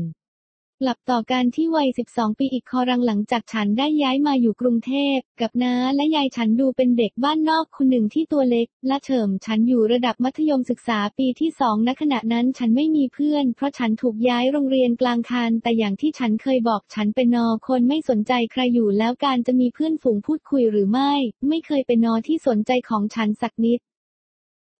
กลับต่อการที่วัย 12 ปีอีกคอรังหลังจากฉันได้ย้ายมาอยู่กรุงเทพ กับน้าและยายฉันดูเป็นเด็กบ้านนอกคนหนึ่งที่ตัวเล็ก และเฉิมฉันอยู่ระดับมัธยมศึกษาปีที่สองณขณะนั้นฉันไม่มีเพื่อน เพราะฉันถูกย้ายโรงเรียนกลางคันแต่อย่างที่ฉันเคยบอกฉันเป็นนอคนไม่สนใจใครอยู่แล้วการจะมีเพื่อนฝูงพูดคุยหรือไม่ ไม่เคยเป็นนอที่สนใจของฉันสักนิด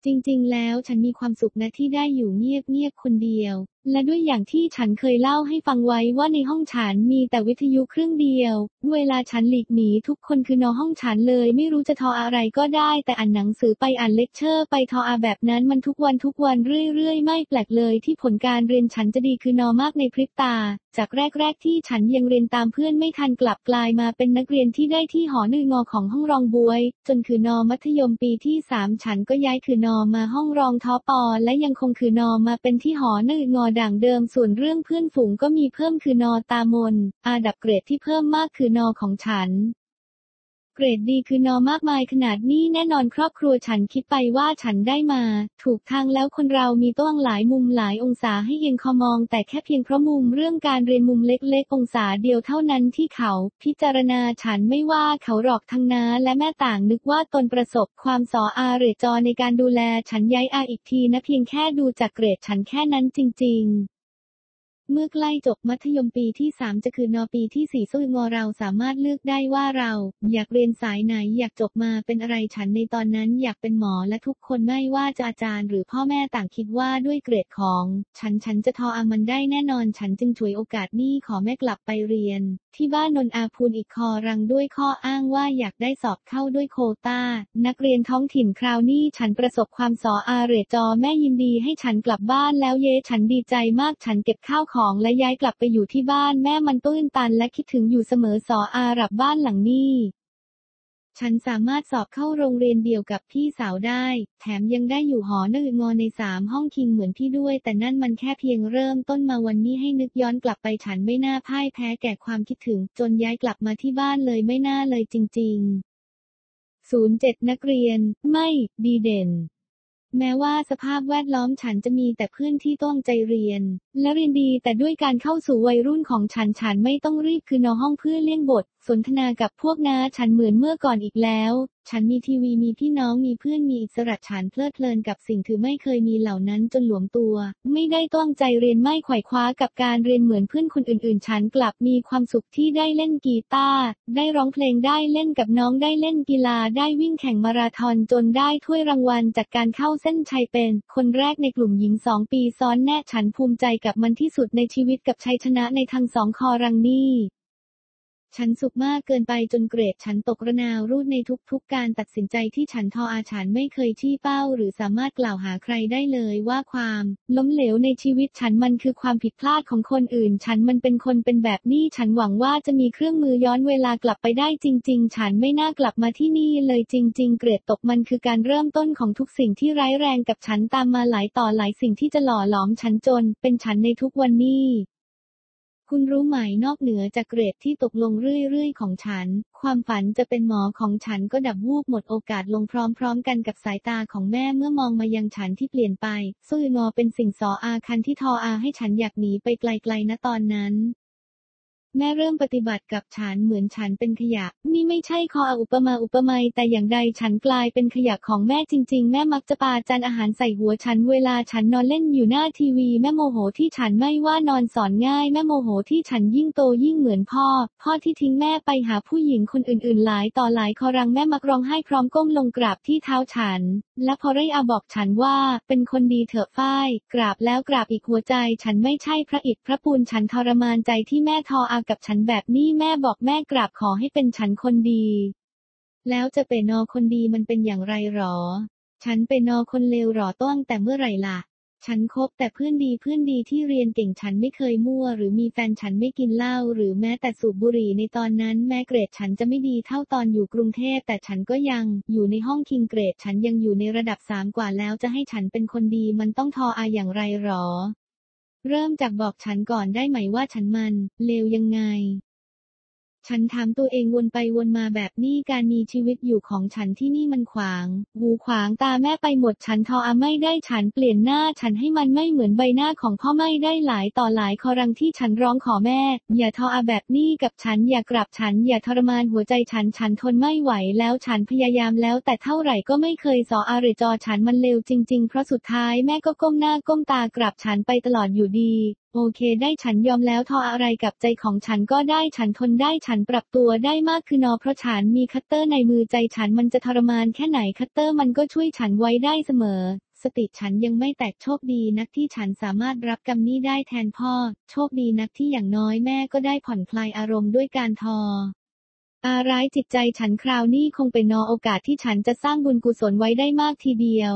จริง ๆ แล้วฉันมีความสุขนะที่ได้อยู่เงียบๆคนเดียวและด้วยอย่างที่ฉันเคยเล่าให้ฟังไว้ว่าในห้องฉันมีแต่วิทยุเครื่องเดียว เวลาฉันหลีกหนีทุกคนคือนอห้องฉันเลย ไม่รู้จะทออะไรก็ได้ แต่อ่านหนังสือไปอ่านเลคเชอร์ ไปทออาแบบนั้นมันทุกวันทุกวันเรื่อยๆ ไม่แปลกเลยที่ผลการเรียนฉันจะดีคือนอมากในพริบตา จากแรกๆที่ฉันยังเรียนตามเพื่อนไม่ทันกลับกลายมาเป็นนักเรียนที่ได้ที่หอนึ่งอของห้องรองบวย จนคือนอมัธยมปีที่สามฉันก็ย้ายคือนอมาห้องรองทอปอและยังคงคือนอมาเป็นที่หอนึ่งอด่างเดิมส่วนเรื่องเพื่อนฝูงก็มีเพิ่มคือนอตามน อาดับเกรดที่เพิ่มมากคือนอของฉัน เกรดดีคือนอมากมายขนาดนี้แน่นอนครอบครัวฉันคิดไปว่าฉันได้มา ถูกทางแล้วคนเรามีต้องหลายมุมหลายองศาให้เอียงคอมอง แต่แค่เพียงเพราะมุมเรื่องการเรียนมุมเล็กๆ องศาเดียวเท่านั้นที่เขา พิจารณาฉันไม่ว่าเขาหรอกทั้งน้าและแม่ต่างนึกว่าตนประสบความสออาเรจอในการดูแลฉันย้ายอาอีกทีนะเพียงแค่ดูจากเกรดฉันแค่นั้นจริง ๆ เมื่อใกล้จบมัธยมปีที่ 3 จะคือนอปีที่ 4 สู้งอเราสามารถเลือกได้ว่าเรา อยากเรียนสายไหนอยากจบมาเป็นอะไรฉันในตอนนั้นอยากเป็นหมอและทุกคนไม่ว่าจะอาจารย์หรือพ่อแม่ต่างคิดว่าด้วยเกรดของ ฉันฉันจะทออามันได้แน่นอนฉันจึงฉวยโอกาสนี้ขอแม่กลับไปเรียนที่บ้านนนอาพูนอีกคอรังด้วยข้ออ้างว่าอยากได้สอบเข้าด้วยโคตานักเรียนท้องถิ่นคราวนี้ฉันประสบความสออาเรจอแม่ยินดีให้ฉันกลับบ้านแล้วเยฉันดีใจมากฉันเก็บข้าวของและย้ายกลับไปอยู่ที่บ้านแม่มันตื้นตันและคิดถึงอยู่เสมอสออาหรับบ้านหลังนี้ ฉันสามารถสอบเข้าโรงเรียนเดียวกับพี่สาวได้ แถมยังได้อยู่หอนึ่งอในสามห้องคิงเหมือนพี่ด้วย แต่นั่นมันแค่เพียงเริ่มต้นมาวันนี้ให้นึกย้อนกลับไปฉันไม่น่าพ่ายแพ้แก่ความคิดถึง จนย้ายกลับมาที่บ้านเลยไม่น่าเลยจริง ๆ 07 นักเรียน ไม่ดีเด่นแม้ว่าสภาพแวดล้อมฉันจะมีแต่เพื่อนที่ต้องใจเรียน และเรียนดีแต่ด้วยการเข้าสู่วัยรุ่นของฉันฉันไม่ต้องรีบคือนอห้องเพื่อเลี่ยงบท สนทนากับพวกน้าฉันเหมือนเมื่อก่อนอีกแล้ว ฉันมีทีวีมีพี่น้องมีเพื่อนมีอิสระฉันเพลิดเพลินกับสิ่งที่ไม่เคยมีเหล่านั้นจนหลวมตัว ไม่ได้ต้องใจเรียนไม่ไขว่คว้ากับการเรียนเหมือนเพื่อนคนอื่นๆ ฉันกลับมีความสุขที่ได้เล่นกีตาร์ได้ร้องเพลงได้เล่นกับน้องได้เล่นกีฬาได้วิ่งแข่งมาราธอนจนได้ถ้วยรางวัลจากการเข้าเส้นชัยเป็น คนแรกในกลุ่มหญิงสองปีซ้อนแน่ฉันภูมิใจกับมันที่สุดในชีวิตกับชัยชนะในทั้งสองคอรังนี่ ฉันสุขมากเกินไปจนเกรดฉันตกระนาวรูดในทุกๆการตัดสินใจที่ฉันทออาฉันไม่เคยชี้เป้า หรือสามารถกล่าวหาใครได้เลยว่าความ ล้มเหลวในชีวิตฉันมันคือความผิดพลาดของคนอื่น ฉันมันเป็นคนเป็นแบบนี้ฉันหวังว่าจะมีเครื่องมือย้อนเวลากลับไปได้จริง ๆ ฉันไม่น่ากลับมาที่นี่เลยจริง ๆ เกรดตกมันคือการเริ่มต้นของทุกสิ่งที่ร้ายแรงกับฉันตามมาหลายต่อหลายสิ่งที่จะหล่อหลอมฉันจน เป็นฉันในทุกวันนี้ คุณรู้ไหมนอกเหนือจากเกรดที่ตกลงเรื่อยๆ ของฉัน ความฝันจะเป็นหมอของฉันก็ดับวูบหมดโอกาสลงพร้อมๆ กันกับสายตาของแม่เมื่อมองมายังฉันที่เปลี่ยนไปสู้งอเป็นสิ่งสออาคันที่ทออาให้ฉันอยากหนีไปไกลๆณตอนนั้น แม่เริ่มปฏิบัติกับฉันเหมือนฉันเป็นขยะ นี่ไม่ใช่คออาอุปมาอุปไมยแต่อย่างใดฉันกลายเป็นขยะของแม่จริง ๆ แม่มักจะปาจานอาหารใส่หัวฉันเวลาฉันนอนเล่นอยู่หน้าทีวี แม่โมโหที่ฉันไม่ว่านอนสอนง่าย แม่โมโหที่ฉันยิ่งโตยิ่งเหมือนพ่อ พ่อที่ทิ้งแม่ไปหาผู้หญิงคนอื่นๆ หลายต่อหลายคอรังแม่มักร้องไห้พร้อมก้มลงกราบที่เท้าฉัน และพอไรอาบอกฉันว่า เป็นคนดีเถอะฝ้าย กราบแล้วกราบอีกหัวใจ ฉันไม่ใช่พระอิฐพระปูนฉันทรมานใจที่แม่ทออากับฉันแบบนี้แม่บอกแม่กราบขอให้เป็นฉันคนดี แล้วจะเป็นนอคนดีมันเป็นอย่างไรหรอ ฉันเป็นนอคนเลวหรอต้องแต่เมื่อไหร่ล่ะ ฉันคบแต่เพื่อนดีเพื่อนดีที่เรียนเก่งฉันไม่เคยมั่ว หรือมีแฟนฉันไม่กินเหล้าหรือแม้แต่สูบบุหรี่ในตอนนั้นแม้เกรดฉันจะไม่ดีเท่าตอนอยู่กรุงเทพแต่ฉันก็ยังอยู่ในห้องคิงเกรด ฉันยังอยู่ในระดับสามกว่าแล้วจะให้ฉันเป็นคนดีมันต้องทออาอย่างไรหรอ เริ่มจากบอกฉันก่อนได้ไหมว่าฉันมัน เลวยังไง ฉันถามตัวเองวนไปวนมาแบบนี้การมีชีวิตอยู่ของฉันที่นี่มันขวาง หูขวางตาแม่ไปหมดฉันทออาไม่ได้ฉันเปลี่ยนหน้าฉันให้มันไม่เหมือนใบหน้าของพ่อไม่ได้หลายต่อหลายคอรังที่ฉันร้องขอแม่ อย่าทออาแบบนี้กับฉันอย่ากลับฉันอย่าทรมานหัวใจฉันฉันทนไม่ไหวแล้วฉันพยายามแล้วแต่เท่าไหร่ก็ไม่เคยสออาหรือจอฉันมันเลวจริง ๆ เพราะสุดท้ายแม่ก็ก้มหน้าก้มตากลับฉันไปตลอดอยู่ดี โอเคได้ฉันยอมแล้วทออะไรกับใจของฉันก็ได้ฉันทนได้ฉันปรับตัวได้มากคือนอเพราะฉันมีคัตเตอร์ในมือใจฉันมันจะทรมานแค่ไหนคัตเตอร์มันก็ช่วยฉันไว้ได้เสมอ สติฉันยังไม่แตกโชคดีนักที่ฉันสามารถรับกรรมนี้ได้แทนพ่อ โชคดีนักที่อย่างน้อยแม่ก็ได้ผ่อนคลายอารมณ์ด้วยการทออาร้ายจิตใจฉันคราวนี้คงเป็นนอโอกาสที่ฉันจะสร้างบุญกุศลไว้ได้มากทีเดียว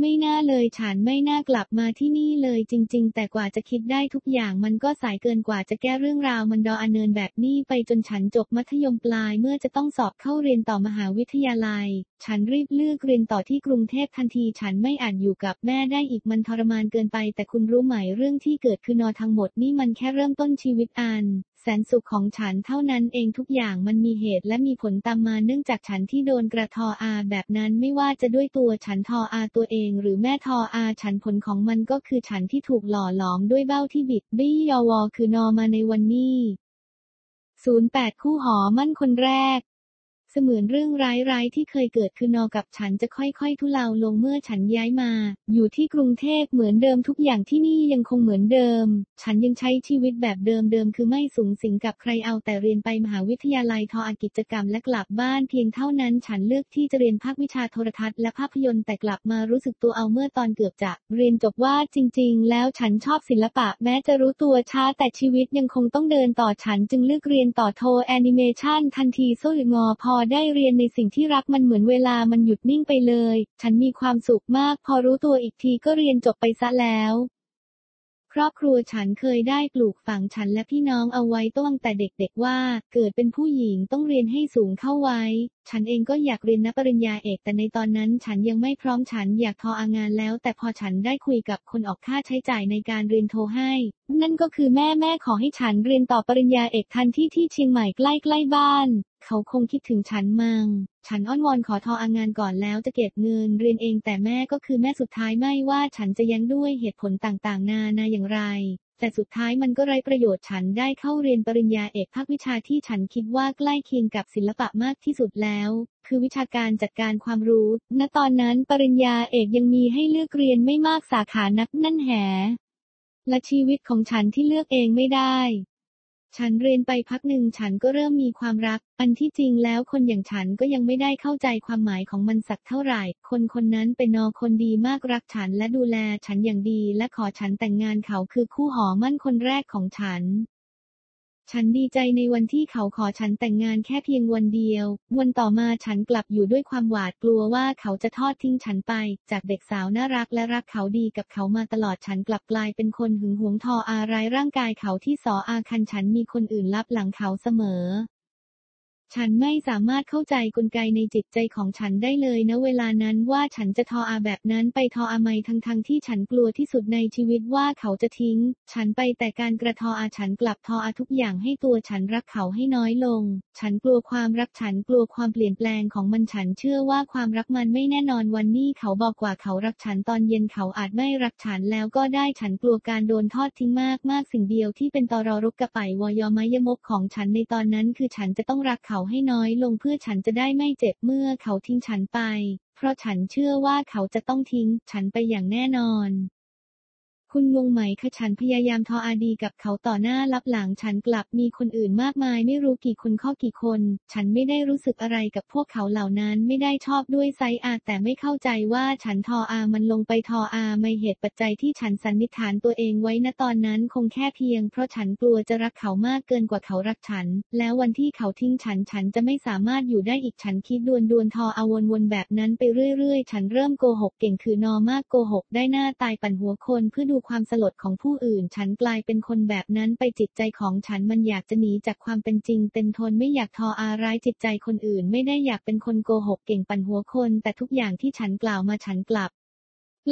ไม่น่าเลยฉันไม่น่ากลับมาที่นี่เลยจริง ๆ แต่กว่าจะคิดได้ทุกอย่างมันก็สายเกินกว่าจะแก้เรื่องราวมันดออเนินแบบนี้ไปจนฉันจบมัธยมปลายเมื่อจะต้องสอบเข้าเรียนต่อมหาวิทยาลัย ฉันรีบเลือกเรียนต่อที่กรุงเทพทันทีฉันไม่อาจอยู่กับแม่ได้อีกมันทรมานเกินไป แต่คุณรู้ไหมเรื่องที่เกิดคือนอทั้งหมดนี่มันแค่เริ่มต้นชีวิตอัน แสนสุขของฉันเท่านั้นเองทุกอย่างมันมีเหตุและมีผลตามมาเนื่องจากฉันที่โดนกระทออาแบบนั้นไม่ว่าจะด้วยตัวฉันทออาตัวเอง หรือแม่ทออาฉันผลของมันก็คือฉันที่ถูกหล่อหลอมด้วยเบ้าที่บิดบี้ยอวอคือนอมาในวันนี้ 08 คู่หอมั่นคนแรก เสมือนเรื่องร้ายๆ ที่เคยเกิดคือนอกับฉันจะค่อยๆ ทุเลาลงเมื่อฉันย้ายมา อยู่ที่กรุงเทพเหมือนเดิมทุกอย่างที่นี่ยังคงเหมือนเดิม ฉันยังใช้ชีวิตแบบเดิมๆคือไม่สูงสิงกับใครเอาแต่เรียนไปมหาวิทยาลัยทออากิจกรรมและกลับบ้านเพียงเท่านั้น ฉันเลือกที่จะเรียนภาควิชาโทรทัศน์และภาพยนตร์แต่กลับมารู้สึกตัวเอาเมื่อตอนเกือบจะเรียนจบว่าจริง ๆ แล้วฉันชอบศิลปะแม้จะรู้ตัวช้าแต่ชีวิตยังคงต้องเดินต่อฉันจึงเลือกเรียนต่อโทแอนิเมชันทันทีสู้งอพอได้เรียนในสิ่งที่รักมันเหมือนเวลามันหยุดนิ่งไปเลย ฉันมีความสุขมาก พอรู้ตัวอีกทีก็เรียนจบไปซะแล้วครอบครัวฉันเคยได้ปลูกฝังฉันและพี่น้องเอาไว้ตั้งแต่เด็กๆว่า เกิดเป็นผู้หญิงต้องเรียนให้สูงเข้าไว้ ฉันเองก็อยากเรียนนักปริญญาเอกแต่ในตอนนั้นฉันยังไม่พร้อมฉันอยากทออางานแล้ว แต่พอฉันได้คุยกับคนออกค่าใช้จ่ายในการเรียนโทให้ นั่นก็คือแม่แม่ขอให้ฉันเรียนต่อปริญญาเอกทันที่ที่เชียงใหม่ใกล้ๆบ้าน เขาคงคิดถึงฉันมัง ฉันอ้อนวอนขอทออางานก่อนแล้วจะเก็บเงินเรียนเองแต่แม่ก็คือแม่สุดท้ายไม่ว่าฉันจะยังด้วยเหตุผลต่างๆ นานาอย่างไร แต่สุดท้ายมันก็ไร้ประโยชน์ฉันได้เข้าเรียนปริญญาเอกภาควิชาที่ฉันคิดว่าใกล้เคียงกับศิลปะมากที่สุดแล้ว คือวิชาการจัดการความรู้ ณ ตอนนั้นปริญญาเอกยังมีให้เลือกเรียนไม่มากสาขานักนั่นแหและชีวิตของฉันที่เลือกเองไม่ได้ ฉันเรียนไปพักหนึ่งฉันก็เริ่มมีความรัก อันที่จริงแล้วคนอย่างฉันก็ยังไม่ได้เข้าใจความหมายของมันสักเท่าไหร่ คนคนนั้นเป็นนอคนดีมากรักฉันและดูแลฉันอย่างดีและขอฉันแต่งงานเขาคือคู่หอมั่นคนแรกของฉัน ฉันดีใจในวันที่เขาขอฉันแต่งงานแค่เพียงวันเดียว วันต่อมาฉันกลับอยู่ด้วยความหวาดกลัวว่าเขาจะทอดทิ้งฉันไป จากเด็กสาวน่ารักและรักเขาดีกับเขามาตลอดฉันกลับกลายเป็นคนหึงหวงทออาร้ายร่างกายเขาที่สออาคันฉันมีคนอื่นลับหลังเขาเสมอ ฉันไม่สามารถเข้าใจกลไกในจิตใจของฉันได้เลยนะเวลานั้นว่าฉันจะทออาแบบนั้นไปทออาไม่ทั้งทั้งที่ฉันกลัวที่สุดในชีวิตว่าเขาจะทิ้ง ฉันไปแต่การกระทออาฉันกลับทออาทุกอย่างให้ตัวฉันรักเขาให้น้อยลง ฉันกลัวความรักฉันกลัวความเปลี่ยนแปลงของมันฉันเชื่อว่าความรักมันไม่แน่นอนวันนี้เขาบอกว่าเขารักฉันตอนเย็นเขาอาจไม่รักฉันแล้วก็ได้ฉันกลัวการโดนทอดทิ้งมากมากสิ่งเดียวที่เป็นตอรอรุกกระไปวอยอมยมกของฉันในตอนนั้นคือฉันจะต้องรักเขาให้น้อยลงเพื่อฉันจะได้ไม่เจ็บเมื่อเขาทิ้งฉันไป เพราะฉันเชื่อว่าเขาจะต้องทิ้ง ฉันไปอย่างแน่นอน คุณงงไหมคะฉันพยายามทออาดีกับเขาต่อหน้ารับหลังฉันกลับมีคนอื่นมากมายไม่รู้กี่คนข้อกี่คน ฉันไม่ได้รู้สึกอะไรกับพวกเขาเหล่านั้นไม่ได้ชอบด้วยไซอาแต่ไม่เข้าใจว่าฉันทออามันลงไปทออาไม่เหตุปัจจัยที่ฉันสันนิษฐานตัวเองไว้ณตอนนั้นคงแค่เพียง เพราะฉันกลัวจะรักเขามากเกินกว่าเขารักฉัน แล้ววันที่เขาทิ้งฉันฉันจะไม่สามารถอยู่ได้อีกฉันคิดดวนดวนทออาวนวนๆแบบนั้นไปเรื่อยๆ ฉันเริ่มโกหกเก่งคือนอมากโกหกได้หน้าตายปั่นหัวคนเพื่อดูความสลดของผู้อื่น ฉันกลายเป็นคนแบบนั้นไปจิตใจของฉันมันอยากจะหนีจากความเป็นจริง เต็มทนไม่อยากทออาร้ายจิตใจคนอื่น ไม่ได้อยากเป็นคนโกหกเก่งปั่นหัวคน แต่ทุกอย่างที่ฉันกล่าวมาฉันกลับ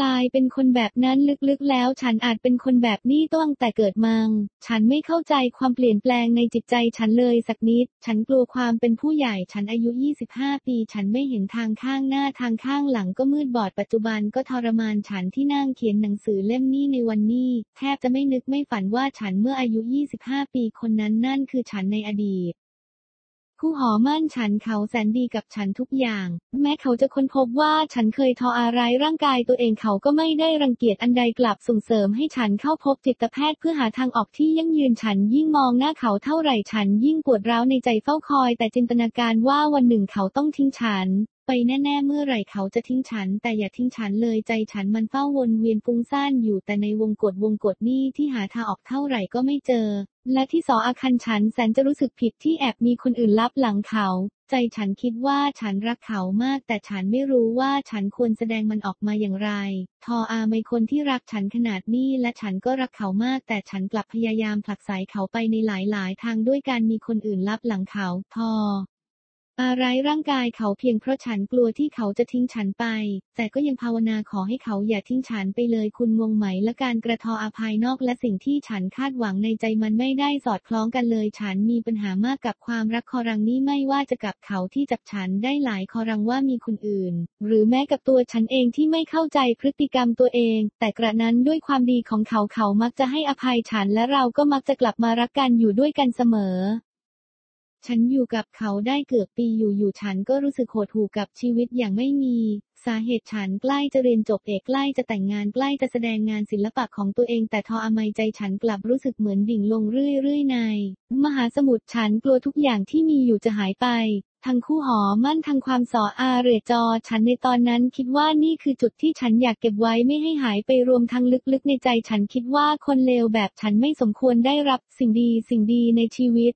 ลายเป็นคนแบบนั้นลึกๆแล้ว ฉันอาจเป็นคนแบบนี้ตั้งแต่เกิดมัง ฉันไม่เข้าใจความเปลี่ยนแปลงในจิตใจฉันเลยสักนิด ฉันกลัวความเป็นผู้ใหญ่ ฉันอายุ 25 ปี ฉันไม่เห็นทางข้างหน้าทางข้างหลังก็มืดบอดปัจจุบันก็ทรมานฉันที่นั่งเขียนหนังสือเล่มนี้ในวันนี้ แทบจะไม่นึกไม่ฝันว่าฉันเมื่ออายุ 25 ปีคนนั้นนั่นคือฉันในอดีต คู่หอมั่นฉันเขาแสนดีกับฉันทุกอย่าง แม้เขาจะค้นพบว่าฉันเคยทออะไรร่างกายตัวเองเขาก็ไม่ได้รังเกียจอันใดกลับส่งเสริมให้ฉันเข้าพบจิตแพทย์เพื่อหาทางออกที่ยั่งยืนฉันยิ่งมองหน้าเขาเท่าไหร่ฉันยิ่งปวดร้าวในใจเฝ้าคอย แต่จินตนาการว่าวันหนึ่งเขาต้องทิ้งฉัน ไปแน่ๆ เมื่อไหร่เขาจะทิ้งฉัน แต่อย่าทิ้งฉันเลยใจฉันมันเฝ้าวนเวียนฟุ้งซ่านอยู่แต่ในวงกฏวงกฏนี่ที่หาทางออกเท่าไหร่ก็ไม่เจอ และที่สออาคันฉันแสนจะรู้สึกผิดที่แอบมีคนอื่นลับหลังเขา ใจฉันคิดว่าฉันรักเขามาก แต่ฉันไม่รู้ว่าฉันควรแสดงมันออกมาอย่างไร ทออาไม่คนที่รักฉันขนาดนี้และฉันก็รักเขามาก แต่ฉันกลับพยายามผลักไสเขาไปในหลายๆ ทางด้วยการมีคนอื่นลับหลังเขา ทอ อะไรร่างกายเขาเพียงเพราะฉันกลัวที่เขาจะทิ้งฉันไป แต่ก็ยังภาวนาขอให้เขาอย่าทิ้งฉันไปเลยคุณงงไหม และการกระทออาภายนอกและสิ่งที่ฉันคาดหวังในใจมันไม่ได้สอดคล้องกันเลย ฉันมีปัญหามากกับความรักคอรังนี้ไม่ว่าจะกับเขาที่จับฉันได้หลายคอรังว่ามีคนอื่น หรือแม้กับตัวฉันเองที่ไม่เข้าใจพฤติกรรมตัวเอง แต่กระนั้นด้วยความดีของเขาเขามักจะให้อภัยฉันและเราก็มักจะกลับมารักกันอยู่ด้วยกันเสมอ ฉันอยู่กับเขาได้เกือบปีอยู่ๆฉันก็รู้สึกโหดหู่กับชีวิตอย่างไม่มี สาเหตุฉันใกล้จะเรียนจบเอกใกล้จะแต่งงานใกล้จะแสดงงานศิลปะของตัวเอง แต่ทออมัยใจฉันกลับรู้สึกเหมือนดิ่งลงเรื่อยๆใน มหาสมุทรฉันกลัวทุกอย่างที่มีอยู่จะหายไปทั้งคู่หอมั่นทั้งความสออาเรจอ ฉันในตอนนั้นคิดว่านี่คือจุดที่ฉันอยากเก็บไว้ไม่ให้หายไปรวมทั้งลึกๆในใจฉันคิดว่าคนเลวแบบฉันไม่สมควรได้รับสิ่งดีสิ่งดีในชีวิต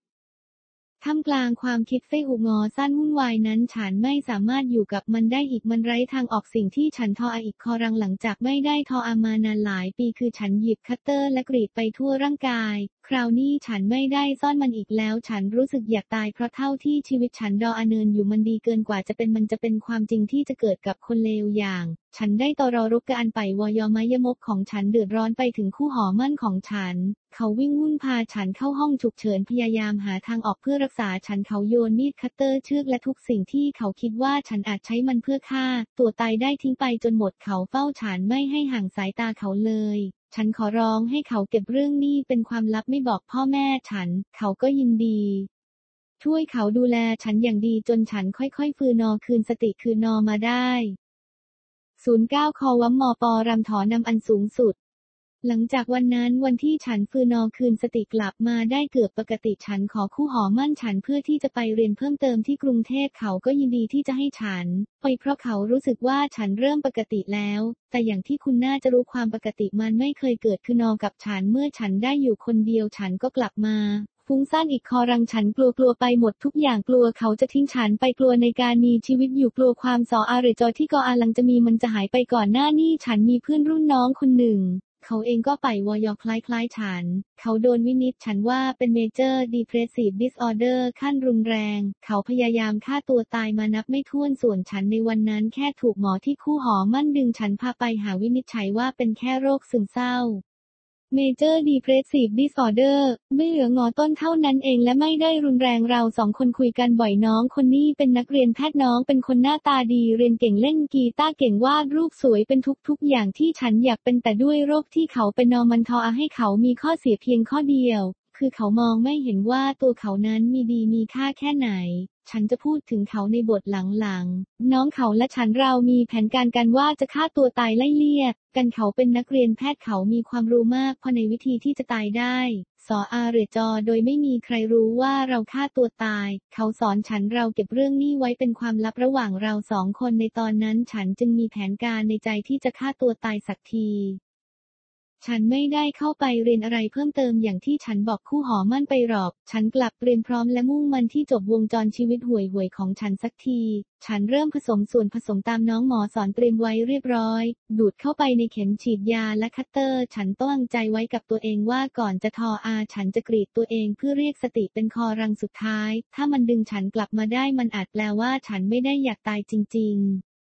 ท่ามกลางความคิดเฟหุงอสั้นวุ่นวายนั้น ฉันไม่สามารถอยู่กับมันได้อีกมันไร้ทางออกสิ่งที่ฉันทออาอีกคอรังหลังจากไม่ได้ทออามานานหลายปีคือฉันหยิบคัตเตอร์และกรีดไปทั่วร่างกาย คราวนี้ฉันไม่ได้ซ่อนมันอีกแล้ว ฉันรู้สึกอยากตายเพราะเท่าที่ชีวิตฉันดออเนินอยู่มันดีเกินกว่าจะเป็นมันจะเป็นความจริงที่จะเกิดกับคนเลวอย่าง ฉันได้ตอรอรุกการไปวอยอมายมกของฉันเดือดร้อนไปถึงคู่หอมั่นของฉัน เขาวิ่งวุ่นพาฉันเข้าห้องฉุกเฉินพยายามหาทางออกเพื่อรักษาฉันเขาโยนมีดคัตเตอร์เชือกและทุกสิ่งที่เขาคิดว่าฉันอาจใช้มันเพื่อฆ่า ตัวตายได้ทิ้งไปจนหมดเขาเฝ้าฉันไม่ให้ห่างสายตาเขาเลยฉันขอร้องให้เขาเก็บเรื่องนี้เป็นความลับไม่บอกพ่อแม่ฉัน เขาก็ยินดี ช่วยเขาดูแลฉันอย่างดีจนฉันค่อยๆ ฟื้นนอคืนสติคืนนอมาได้ 09 คอวัมมอปอรำถอนำอันสูงสุด หลังจากวันนั้นวันที่ฉันฟื้นนอคืนสติกลับมาได้เกือบปกติฉันขอคู่หอมั่นฉันเพื่อที่จะไปเรียนเพิ่มเติมที่กรุงเทพเขาก็ยินดีที่จะให้ฉัน ไปเพราะเขารู้สึกว่าฉันเริ่มปกติแล้ว แต่อย่างที่คุณน่าจะรู้ความปกติมันไม่เคยเกิดขึ้นอกับฉันเมื่อฉันได้อยู่คนเดียวฉันก็กลับมาฟุ้งซ่านอีกคอรังฉันกลัวกลัวไปหมดทุกอย่างกลัวเขาจะทิ้งฉันไปกลัวในการมีชีวิตอยู่กลัวความสออาเรจอที่กออาลังจะมีมันจะหายไปก่อนหน้านี้ฉันมีเพื่อนรุ่นน้องคนหนึ่ง เขาเองก็ไปวอยอคล้ายๆฉัน เขาโดนวินิจฉันว่าเป็น Major Depressive Disorder ขั้นรุนแรง เขาพยายามฆ่าตัวตายมานับไม่ถ้วนส่วนฉันในวันนั้นแค่ถูกหมอที่คู่หอมั่นดึงฉันพาไปหาวินิจฉัยว่าเป็นแค่โรคซึมเศร้า Major Depressive Disorder ไม่เหลืองอต้นเท่านั้นเองและไม่ได้รุนแรงเราสองคนคุยกันบ่อยน้องคนนี้เป็นนักเรียนแพทย์น้องเป็นคนหน้าตาดีเรียนเก่งเล่นกีตาร์เก่งวาดรูปสวยเป็นทุกๆ อย่างที่ฉันอยากเป็นแต่ด้วยโรคที่เขาเป็นนอมันทอให้เขามีข้อเสียเพียงข้อเดียว คือเขามองไม่เห็นว่าตัวเขานั้นมีดีมีค่าแค่ไหน ฉันจะพูดถึงเขาในบทหลังๆ น้องเขาและฉันเรามีแผนการกันว่าจะฆ่าตัวตายไล่เลี่ยกันเขาเป็นนักเรียนแพทย์เขามีความรู้มากพอในวิธีที่จะตายได้ สออาเรจอโดยไม่มีใครรู้ว่าเราฆ่าตัวตาย เขาสอนฉันเราเก็บเรื่องนี้ไว้เป็นความลับระหว่างเราสองคนในตอนนั้น ฉันจึงมีแผนการในใจที่จะฆ่าตัวตายสักที ฉันไม่ได้เข้าไปเรียนอะไรเพิ่มเติมอย่างที่ฉันบอกคู่หอมั่นไปหรอก ฉันกลับเตรียมพร้อมและมุ่งมันที่จบวงจรชีวิตห่วยห่วยๆของฉันสักที ฉันเริ่มผสมส่วนผสมตามน้องหมอสอนเตรียมไว้เรียบร้อย ดูดเข้าไปในเข็มฉีดยาและคัตเตอร์ ฉันตั้งใจไว้กับตัวเองว่าก่อนจะทออาฉันจะกรีดตัวเองเพื่อเรียกสติเป็นครั้งสุดท้าย ถ้ามันดึงฉันกลับมาได้มันอาจแปลว่าฉันไม่ได้อยากตายจริง ๆ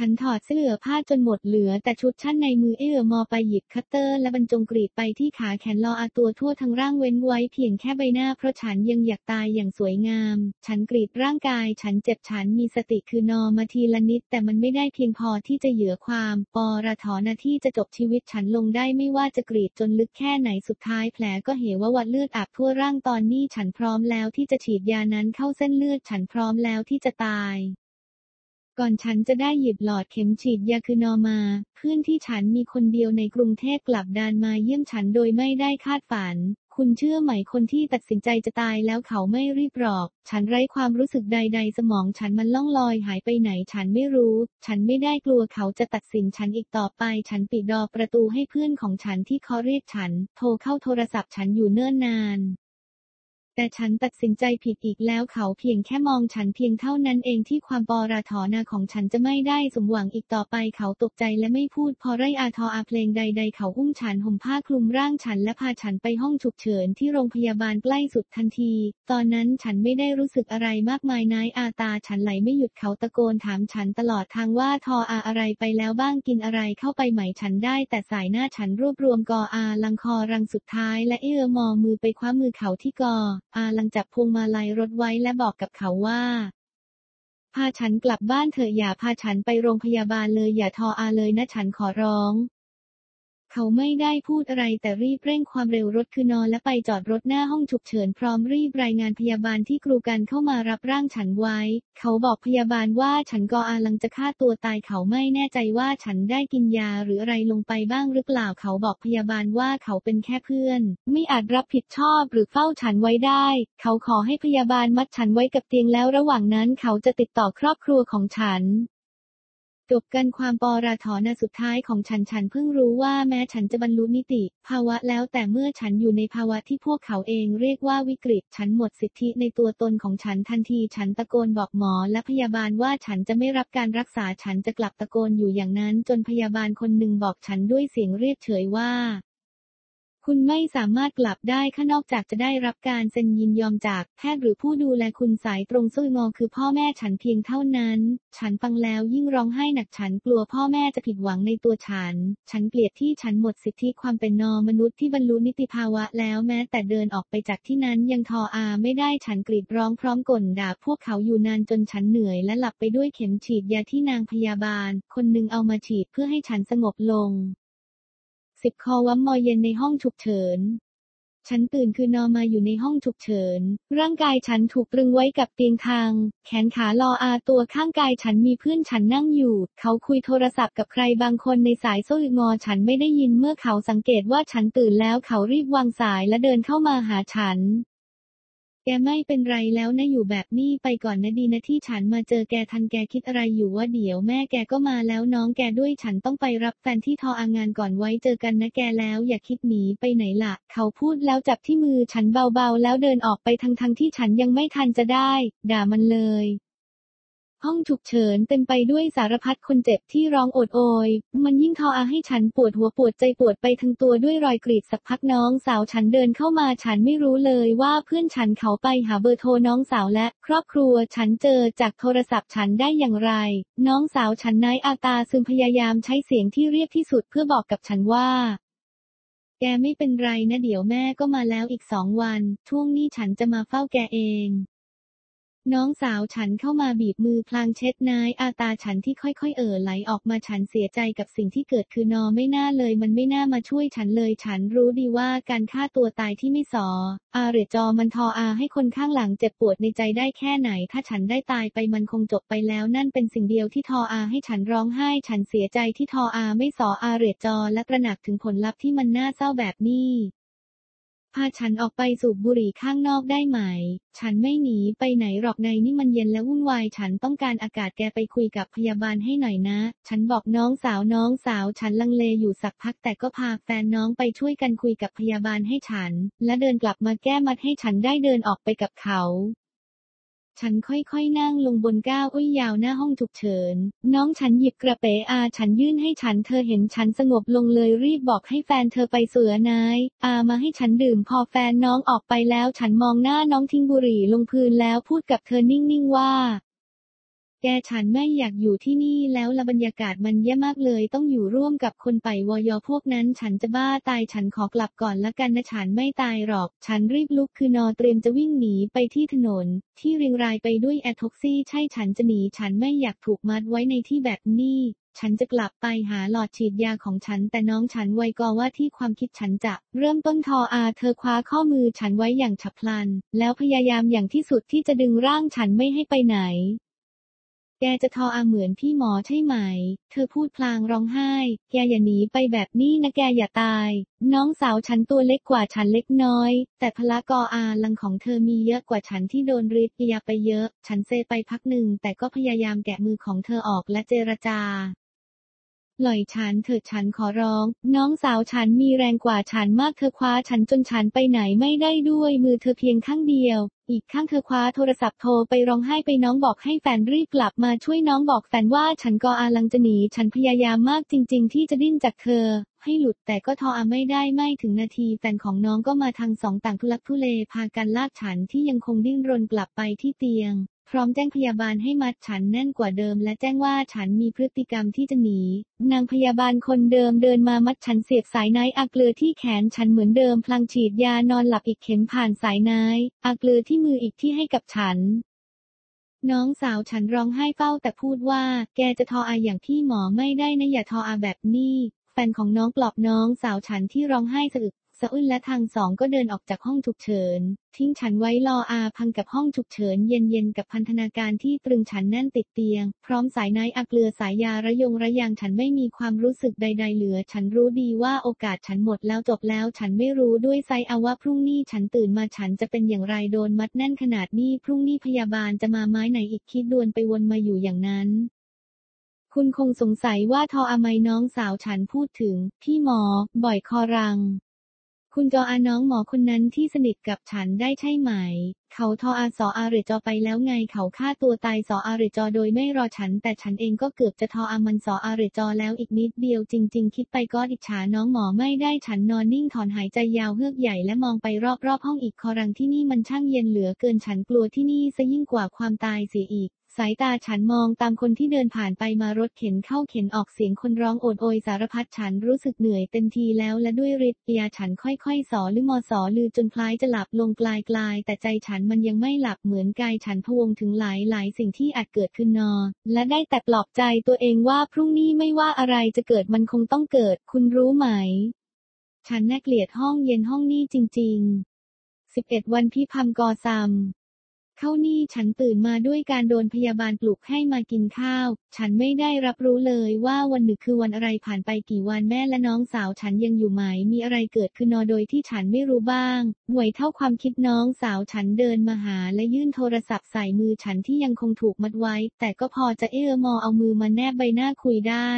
ฉันถอดเสื้อผ้าจนหมดเหลือแต่ชุดชั้นในมือเอื้อมไปหยิบคัตเตอร์และบรรจงกรีดไปที่ขาแขนรออาตัวทั่วทั้งร่างเว้นไว้เพียงแค่ใบหน้าเพราะฉันยังอยากตายอย่างสวยงาม ฉันกรีดร่างกาย ฉันเจ็บฉันมีสติคือนอมาทีละนิด แต่มันไม่ได้เพียงพอที่จะเหยือความปอระถอนาที่จะจบชีวิตฉันลงได้ไม่ว่าจะกรีดจนลึกแค่ไหนสุดท้ายแผลก็เหวว่าวัดเลือดอาบทั่วร่างตอนนี้ฉันพร้อมแล้วที่จะฉีดยานั้นเข้าเส้นเลือดฉันพร้อมแล้วที่จะตาย ก่อนฉันจะได้หยิบหลอดเข็มฉีดยาคือนอมา เพื่อนที่ฉันมีคนเดียวในกรุงเทพกลับดานมาเยี่ยมฉันโดยไม่ได้คาดฝัน คุณเชื่อไหมคนที่ตัดสินใจจะตายแล้วเขาไม่รีบหรอก ฉันไร้ความรู้สึกใด ๆ สมองฉันมันล่องลอยหายไปไหนฉันไม่รู้ ฉันไม่ได้กลัวเขาจะตัดสินฉันอีกต่อไป ฉันปิดดอประตูให้เพื่อนของฉันที่เขาเรียกฉัน โทรเข้าโทรศัพท์ฉันอยู่เนิ่นนาน แต่ฉันตัดสินใจผิดอีกแล้วเขาเพียงแค่มองฉันเพียงเท่านั้นเองที่ความปอราถอนาของฉันจะไม่ได้สมหวังอีกต่อไปเขาตกใจและไม่พูดพอไรอาทออาเพลงใด ๆ เขาอุ้มฉันห่มผ้าคลุมร่างฉันและพาฉันไปห้องฉุกเฉินที่โรงพยาบาลใกล้สุดทันที ตอนนั้นฉันไม่ได้รู้สึกอะไรมากมายนายอาตาฉันไหลไม่หยุดเขาตะโกนถามฉันตลอดทางว่าทออาอะไรไปแล้วบ้างกินอะไรเข้าไปไหมฉันได้แต่สายหน้าฉันรวบรวมกออาลังคอรังสุดท้ายและเอื้อมอมือไปคว้ามือเขาที่กออาลังจับพวงมาลัยรถไว้และบอกกับเขาว่า พาฉันกลับบ้านเถอะอย่าพาฉันไปโรงพยาบาลเลยอย่าทออาเลยนะฉันขอร้อง เขาไม่ได้พูดอะไรแต่รีบเร่งความเร็วรถคือนอนและไปจอดรถหน้าห้องฉุกเฉินพร้อมรีบรายงานพยาบาลที่กรูกันเข้ามารับร่างฉันไว้ เขาบอกพยาบาลว่าฉันก็อาลังจะฆ่าตัวตายเขาไม่แน่ใจว่าฉันได้กินยาหรืออะไรลงไปบ้างหรือเปล่าเขาบอกพยาบาลว่าเขาเป็นแค่เพื่อน ไม่อาจรับผิดชอบหรือเฝ้าฉันไว้ได้ เขาขอให้พยาบาลมัดฉันไว้กับเตียงแล้วระหว่างนั้นเขาจะติดต่อครอบครัวของฉัน จบกันความปอราถอนสุดท้ายของฉันฉันเพิ่งรู้ว่าแม้ฉันจะบรรลุนิติ ภาวะแล้วแต่เมื่อฉันอยู่ในภาวะที่พวกเขาเองเรียกว่าวิกฤต ฉันหมดสิทธิในตัวตนของฉันทันทีฉันตะโกนบอกหมอและพยาบาลว่าฉันจะไม่รับการรักษาฉันจะกลับตะโกนอยู่อย่างนั้น จนพยาบาลคนหนึ่งบอกฉันด้วยเสียงเรียบเฉยว่า คุณไม่สามารถกลับได้ข้านอกจากจะได้รับการเซ็นยินยอมจากแพทย์หรือผู้ดูแลคุณสายตรงซุยงอคือพ่อแม่ฉันเพียงเท่านั้น ฉันฟังแล้วยิ่งร้องไห้หนักฉันกลัวพ่อแม่จะผิดหวังในตัวฉัน ฉันเกลียดที่ฉันหมดสิทธิความเป็นนอมนุษย์ที่บรรลุนิติภาวะแล้วแม้แต่เดินออกไปจากที่นั้นยังทออาไม่ได้ฉันกรีดร้องพร้อมก่นด่าพวกเขาอยู่นานจนฉันเหนื่อยและหลับไปด้วยเข็มฉีดยาที่นางพยาบาล คนหนึ่งเอามาฉีดเพื่อให้ฉันสงบลง สิบคอวัมมอเย็นในห้องฉุกเฉิน ฉันตื่นคือนอนมาอยู่ในห้องฉุกเฉิน ร่างกายฉันถูกตรึงไว้กับเตียงทาง แขนขาลออาตัวข้างกายฉันมีเพื่อนฉันนั่งอยู่ เขาคุยโทรศัพท์กับใครบางคนในสายโซ่งอฉันไม่ได้ยินเมื่อเขาสังเกตว่าฉันตื่นแล้วเขารีบวางสายและเดินเข้ามาหาฉัน แกไม่เป็นไรแล้วนะอยู่แบบนี้ไปก่อนนะดีนะที่ฉันมาเจอแกทันแกคิดอะไรอยู่ว่าเดี๋ยวแม่แกก็มาแล้วน้องแกด้วยฉันต้องไปรับแฟนที่ทออางานก่อนไว้เจอกันนะแกแล้วอย่าคิดหนีไปไหนละ่ะ เขาพูดแล้วจับที่มือฉันเบาๆ แล้วเดินออกไปทั้งๆทที่ฉันยังไม่ทันจะได้ ด่ามันเลย ห้องฉุกเฉินเต็มไปด้วยสารพัดคนเจ็บที่ร้องโอดโอย มันยิ่งทออาให้ฉันปวดหัวปวดใจปวดไปทั้งตัวด้วยรอยกรีดสักพักน้องสาวฉันเดินเข้ามาฉันไม่รู้เลยว่าเพื่อนฉันเขาไปหาเบอร์โทรน้องสาวและ ครอบครัวฉันเจอจากโทรศัพท์ฉันได้อย่างไร น้องสาวฉันนายอาตาซึมพยายามใช้เสียงที่เรียบที่สุดเพื่อบอกกับฉันว่าแกไม่เป็นไรนะเดี๋ยวแม่ก็มาแล้วอีกสองวัน ช่วงนี้ฉันจะมาเฝ้าแกเอง น้องสาวฉันเข้ามาบีบมือพลางเช็ดนายอาตาฉันที่ค่อยๆเอ่อไหลออกมาฉันเสียใจกับสิ่งที่เกิดคือนอไม่น่าเลย มันไม่น่ามาช่วยฉันเลย ฉันรู้ดีว่าการฆ่าตัวตายที่ไม่สอ อาเรจอมันทออาให้คนข้างหลังเจ็บปวดในใจได้แค่ไหน ถ้าฉันได้ตายไปมันคงจบไปแล้ว นั่นเป็นสิ่งเดียวที่ทออาให้ฉันร้องไห้ ฉันเสียใจที่ทออาไม่สออาเรจอและตระหนักถึงผลลัพธ์ที่มันน่าเศร้าแบบนี้ พาฉันออกไปสูบบุหรี่ข้างนอกได้ไหม ฉันไม่หนีไปไหนหรอกในนี่มันเย็นและวุ่นวาย ฉันต้องการอากาศแกไปคุยกับพยาบาลให้หน่อยนะ ฉันบอกน้องสาวน้องสาวฉันลังเลอยู่สักพักแต่ก็พาแฟนน้องไปช่วยกันคุยกับพยาบาลให้ฉัน และเดินกลับมาแก้มัดให้ฉันได้เดินออกไปกับเขา ฉันค่อยๆนั่งลงบนก้าวอุ้ยยาวหน้าห้องฉุกเฉิน น้องฉันหยิบกระเป๋อาฉันยื่นให้ฉันเธอเห็นฉันสงบลงเลยรีบบอกให้แฟนเธอไปเสือนาย อามาให้ฉันดื่มพอแฟนน้องออกไปแล้วฉันมองหน้าน้องทิ้งบุหรี่ลงพื้นแล้วพูดกับเธอนิ่งๆว่า แกฉันไม่อยากอยู่ที่นี่แล้วละบรรยากาศมันแย่มากเลย ต้องอยู่ร่วมกับคนไปวอยพวกนั้น ฉันจะบ้าตายฉันขอกลับก่อนละกันนะฉันไม่ตายหรอก ฉันรีบลุกคือนอเตรียมจะวิ่งหนีไปที่ถนน ที่เรียงรายไปด้วยแอทอกซี่ ใช่ฉันจะหนี ฉันไม่อยากถูกมัดไว้ในที่แบบนี้ฉันจะกลับไปหาหลอดฉีดยาของฉัน แต่น้องฉันไวกอว่าที่ความคิดฉันจะ เริ่มต้นทออา เธอคว้าข้อมือฉันไว้อย่างฉับพลัน แล้วพยายามอย่างที่สุดที่จะดึงร่างฉันไม่ให้ไปไหน แกจะทออาเหมือนพี่หมอใช่ไหม เธอพูดพลางร้องไห้ แกอย่าหนีไปแบบนี้นะแกอย่าตาย น้องสาวฉันตัวเล็กกว่าฉันเล็กน้อย แต่พละกออาลังของเธอมีเยอะกว่าฉันที่โดนริดยาไปเยอะ ฉันเซไปพักหนึ่งแต่ก็พยายามแกะมือของเธอออกและเจรจาปล่อยฉันเถิดฉันขอร้อง น้องสาวฉันมีแรงกว่าฉันมากเธอคว้าฉันจนฉันไปไหนไม่ได้ด้วยมือเธอเพียงข้างเดียว อีกข้างเธอคว้าโทรศัพท์โทรไปร้องไห้ไปน้องบอกให้แฟนรีบกลับมาช่วยน้องบอกแฟนว่าฉันก็อาลังจะหนีฉันพยายามมากจริง ๆ ที่จะดิ้นจากเธอ ให้หลุดแต่ก็ทออาไม่ได้ไม่ถึงนาทีแฟนของน้องก็มาทางสองต่างทุลักทุเลพากันลากฉันที่ยังคงดิ้นรนกลับไปที่เตียง พร้อมแจ้งพยาบาลให้มัดฉันแน่นกว่าเดิม และแจ้งว่าฉันมีพฤติกรรมที่จะหนี นางพยาบาลคนเดิมเดินมามัดฉันเสียบสายไนอาเกลือที่แขนฉันเหมือนเดิม พลางฉีดยานอนหลับอีกเข็มผ่านสายไนอาเกลือที่มืออีกที่ให้กับฉัน น้องสาวฉันร้องไห้เฝ้าแต่พูดว่า แกจะทออาอย่างพี่หมอไม่ได้นะอย่าทออาแบบนี้แฟนของน้องปลอบน้องสาวฉันที่ร้องไห้สะอึก สะอื้นและทางสองก็เดินออกจากห้องฉุกเฉิน ทิ้งฉันไว้รออาพังกับห้องฉุกเฉินเย็นๆกับพันธนาการที่ตรึงฉันแน่นติดเตียง พร้อมสายไนอักเลือสายยาระยงระยางฉันไม่มีความรู้สึกใด ๆ เหลือ ฉันรู้ดีว่าโอกาสฉันหมดแล้วจบแล้ว ฉันไม่รู้ด้วยไซอาว่าพรุ่งนี้ฉันตื่นมาฉันจะเป็นอย่างไรโดนมัดแน่นขนาดนี้พรุ่งนี้พยาบาลจะมาไม้ไหนอีกคิดดวนไปวนมาอยู่อย่างนั้นคุณคงสงสัยว่าทออาไมน้องสาวฉันพูดถึง พี่หมอ บ่อยคอรัง คุณจออาน้องหมอคนนั้นที่สนิทกับฉันได้ใช่ไหม เขาทออาสออาเรจอไปแล้วไงเขาฆ่าตัวตายสออาเรจอโดยไม่รอฉัน แต่ฉันเองก็เกือบจะทออามันสออาเรจอแล้วอีกนิดเดียวจริง ๆ คิดไปก็อิจฉาน้องหมอไม่ได้ฉันนอนนิ่งถอนหายใจยาวเฮือกใหญ่และมองไปรอบๆห้องอีกคอรังที่นี่มันช่างเย็นเหลือเกินฉันกลัวที่นี่ซะยิ่งกว่าความตายเสียอีก สายตาฉันมองตามคนที่เดินผ่านไปมารถเข็นเข้าเข็นออกเสียงคนร้องโอดโอยสารพัดฉันรู้สึกเหนื่อยเต็มทีแล้วและด้วยฤทธิ์ยาฉันค่อยๆ สอหรือมอสอลือจนคล้ายจะหลับลงกลายกลายแต่ใจฉันมันยังไม่หลับเหมือนกายฉันพวงถึงหลายหลายสิ่งที่อาจเกิดขึ้นนอ และได้แต่ปลอบใจตัวเองว่าพรุ่งนี้ไม่ว่าอะไรจะเกิดมันคงต้องเกิด คุณรู้ไหม ฉันน่าเกลียดห้องเย็นห้องนี้จริง ๆ 11 วันพี่พัมกอซัม เข้านี่ฉันตื่นมาด้วยการโดนพยาบาลปลุกให้มากินข้าว ฉันไม่ได้รับรู้เลยว่าวันหนึ่งคือวันอะไรผ่านไปกี่วันแม่และน้องสาวฉันยังอยู่ไหม มีอะไรเกิดขึ้นนอโดยที่ฉันไม่รู้บ้าง หน่วยเท่าความคิดน้องสาวฉันเดินมาหาและยื่นโทรศัพท์ใส่มือฉันที่ยังคงถูกมัดไว้ แต่ก็พอจะเอื้อมอเอามือมาแนบใบหน้าคุยได้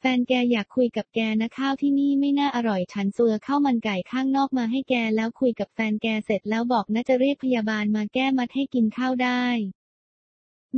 แฟนแกอยากคุยกับแกนะข้าวที่นี่ไม่น่าอร่อยฉันเสือข้าวมันไก่ข้างนอกมาให้แกแล้วคุยกับแฟนแกเสร็จแล้วบอกน่าจะเรียกพยาบาลมาแก้มัดให้กินข้าวได้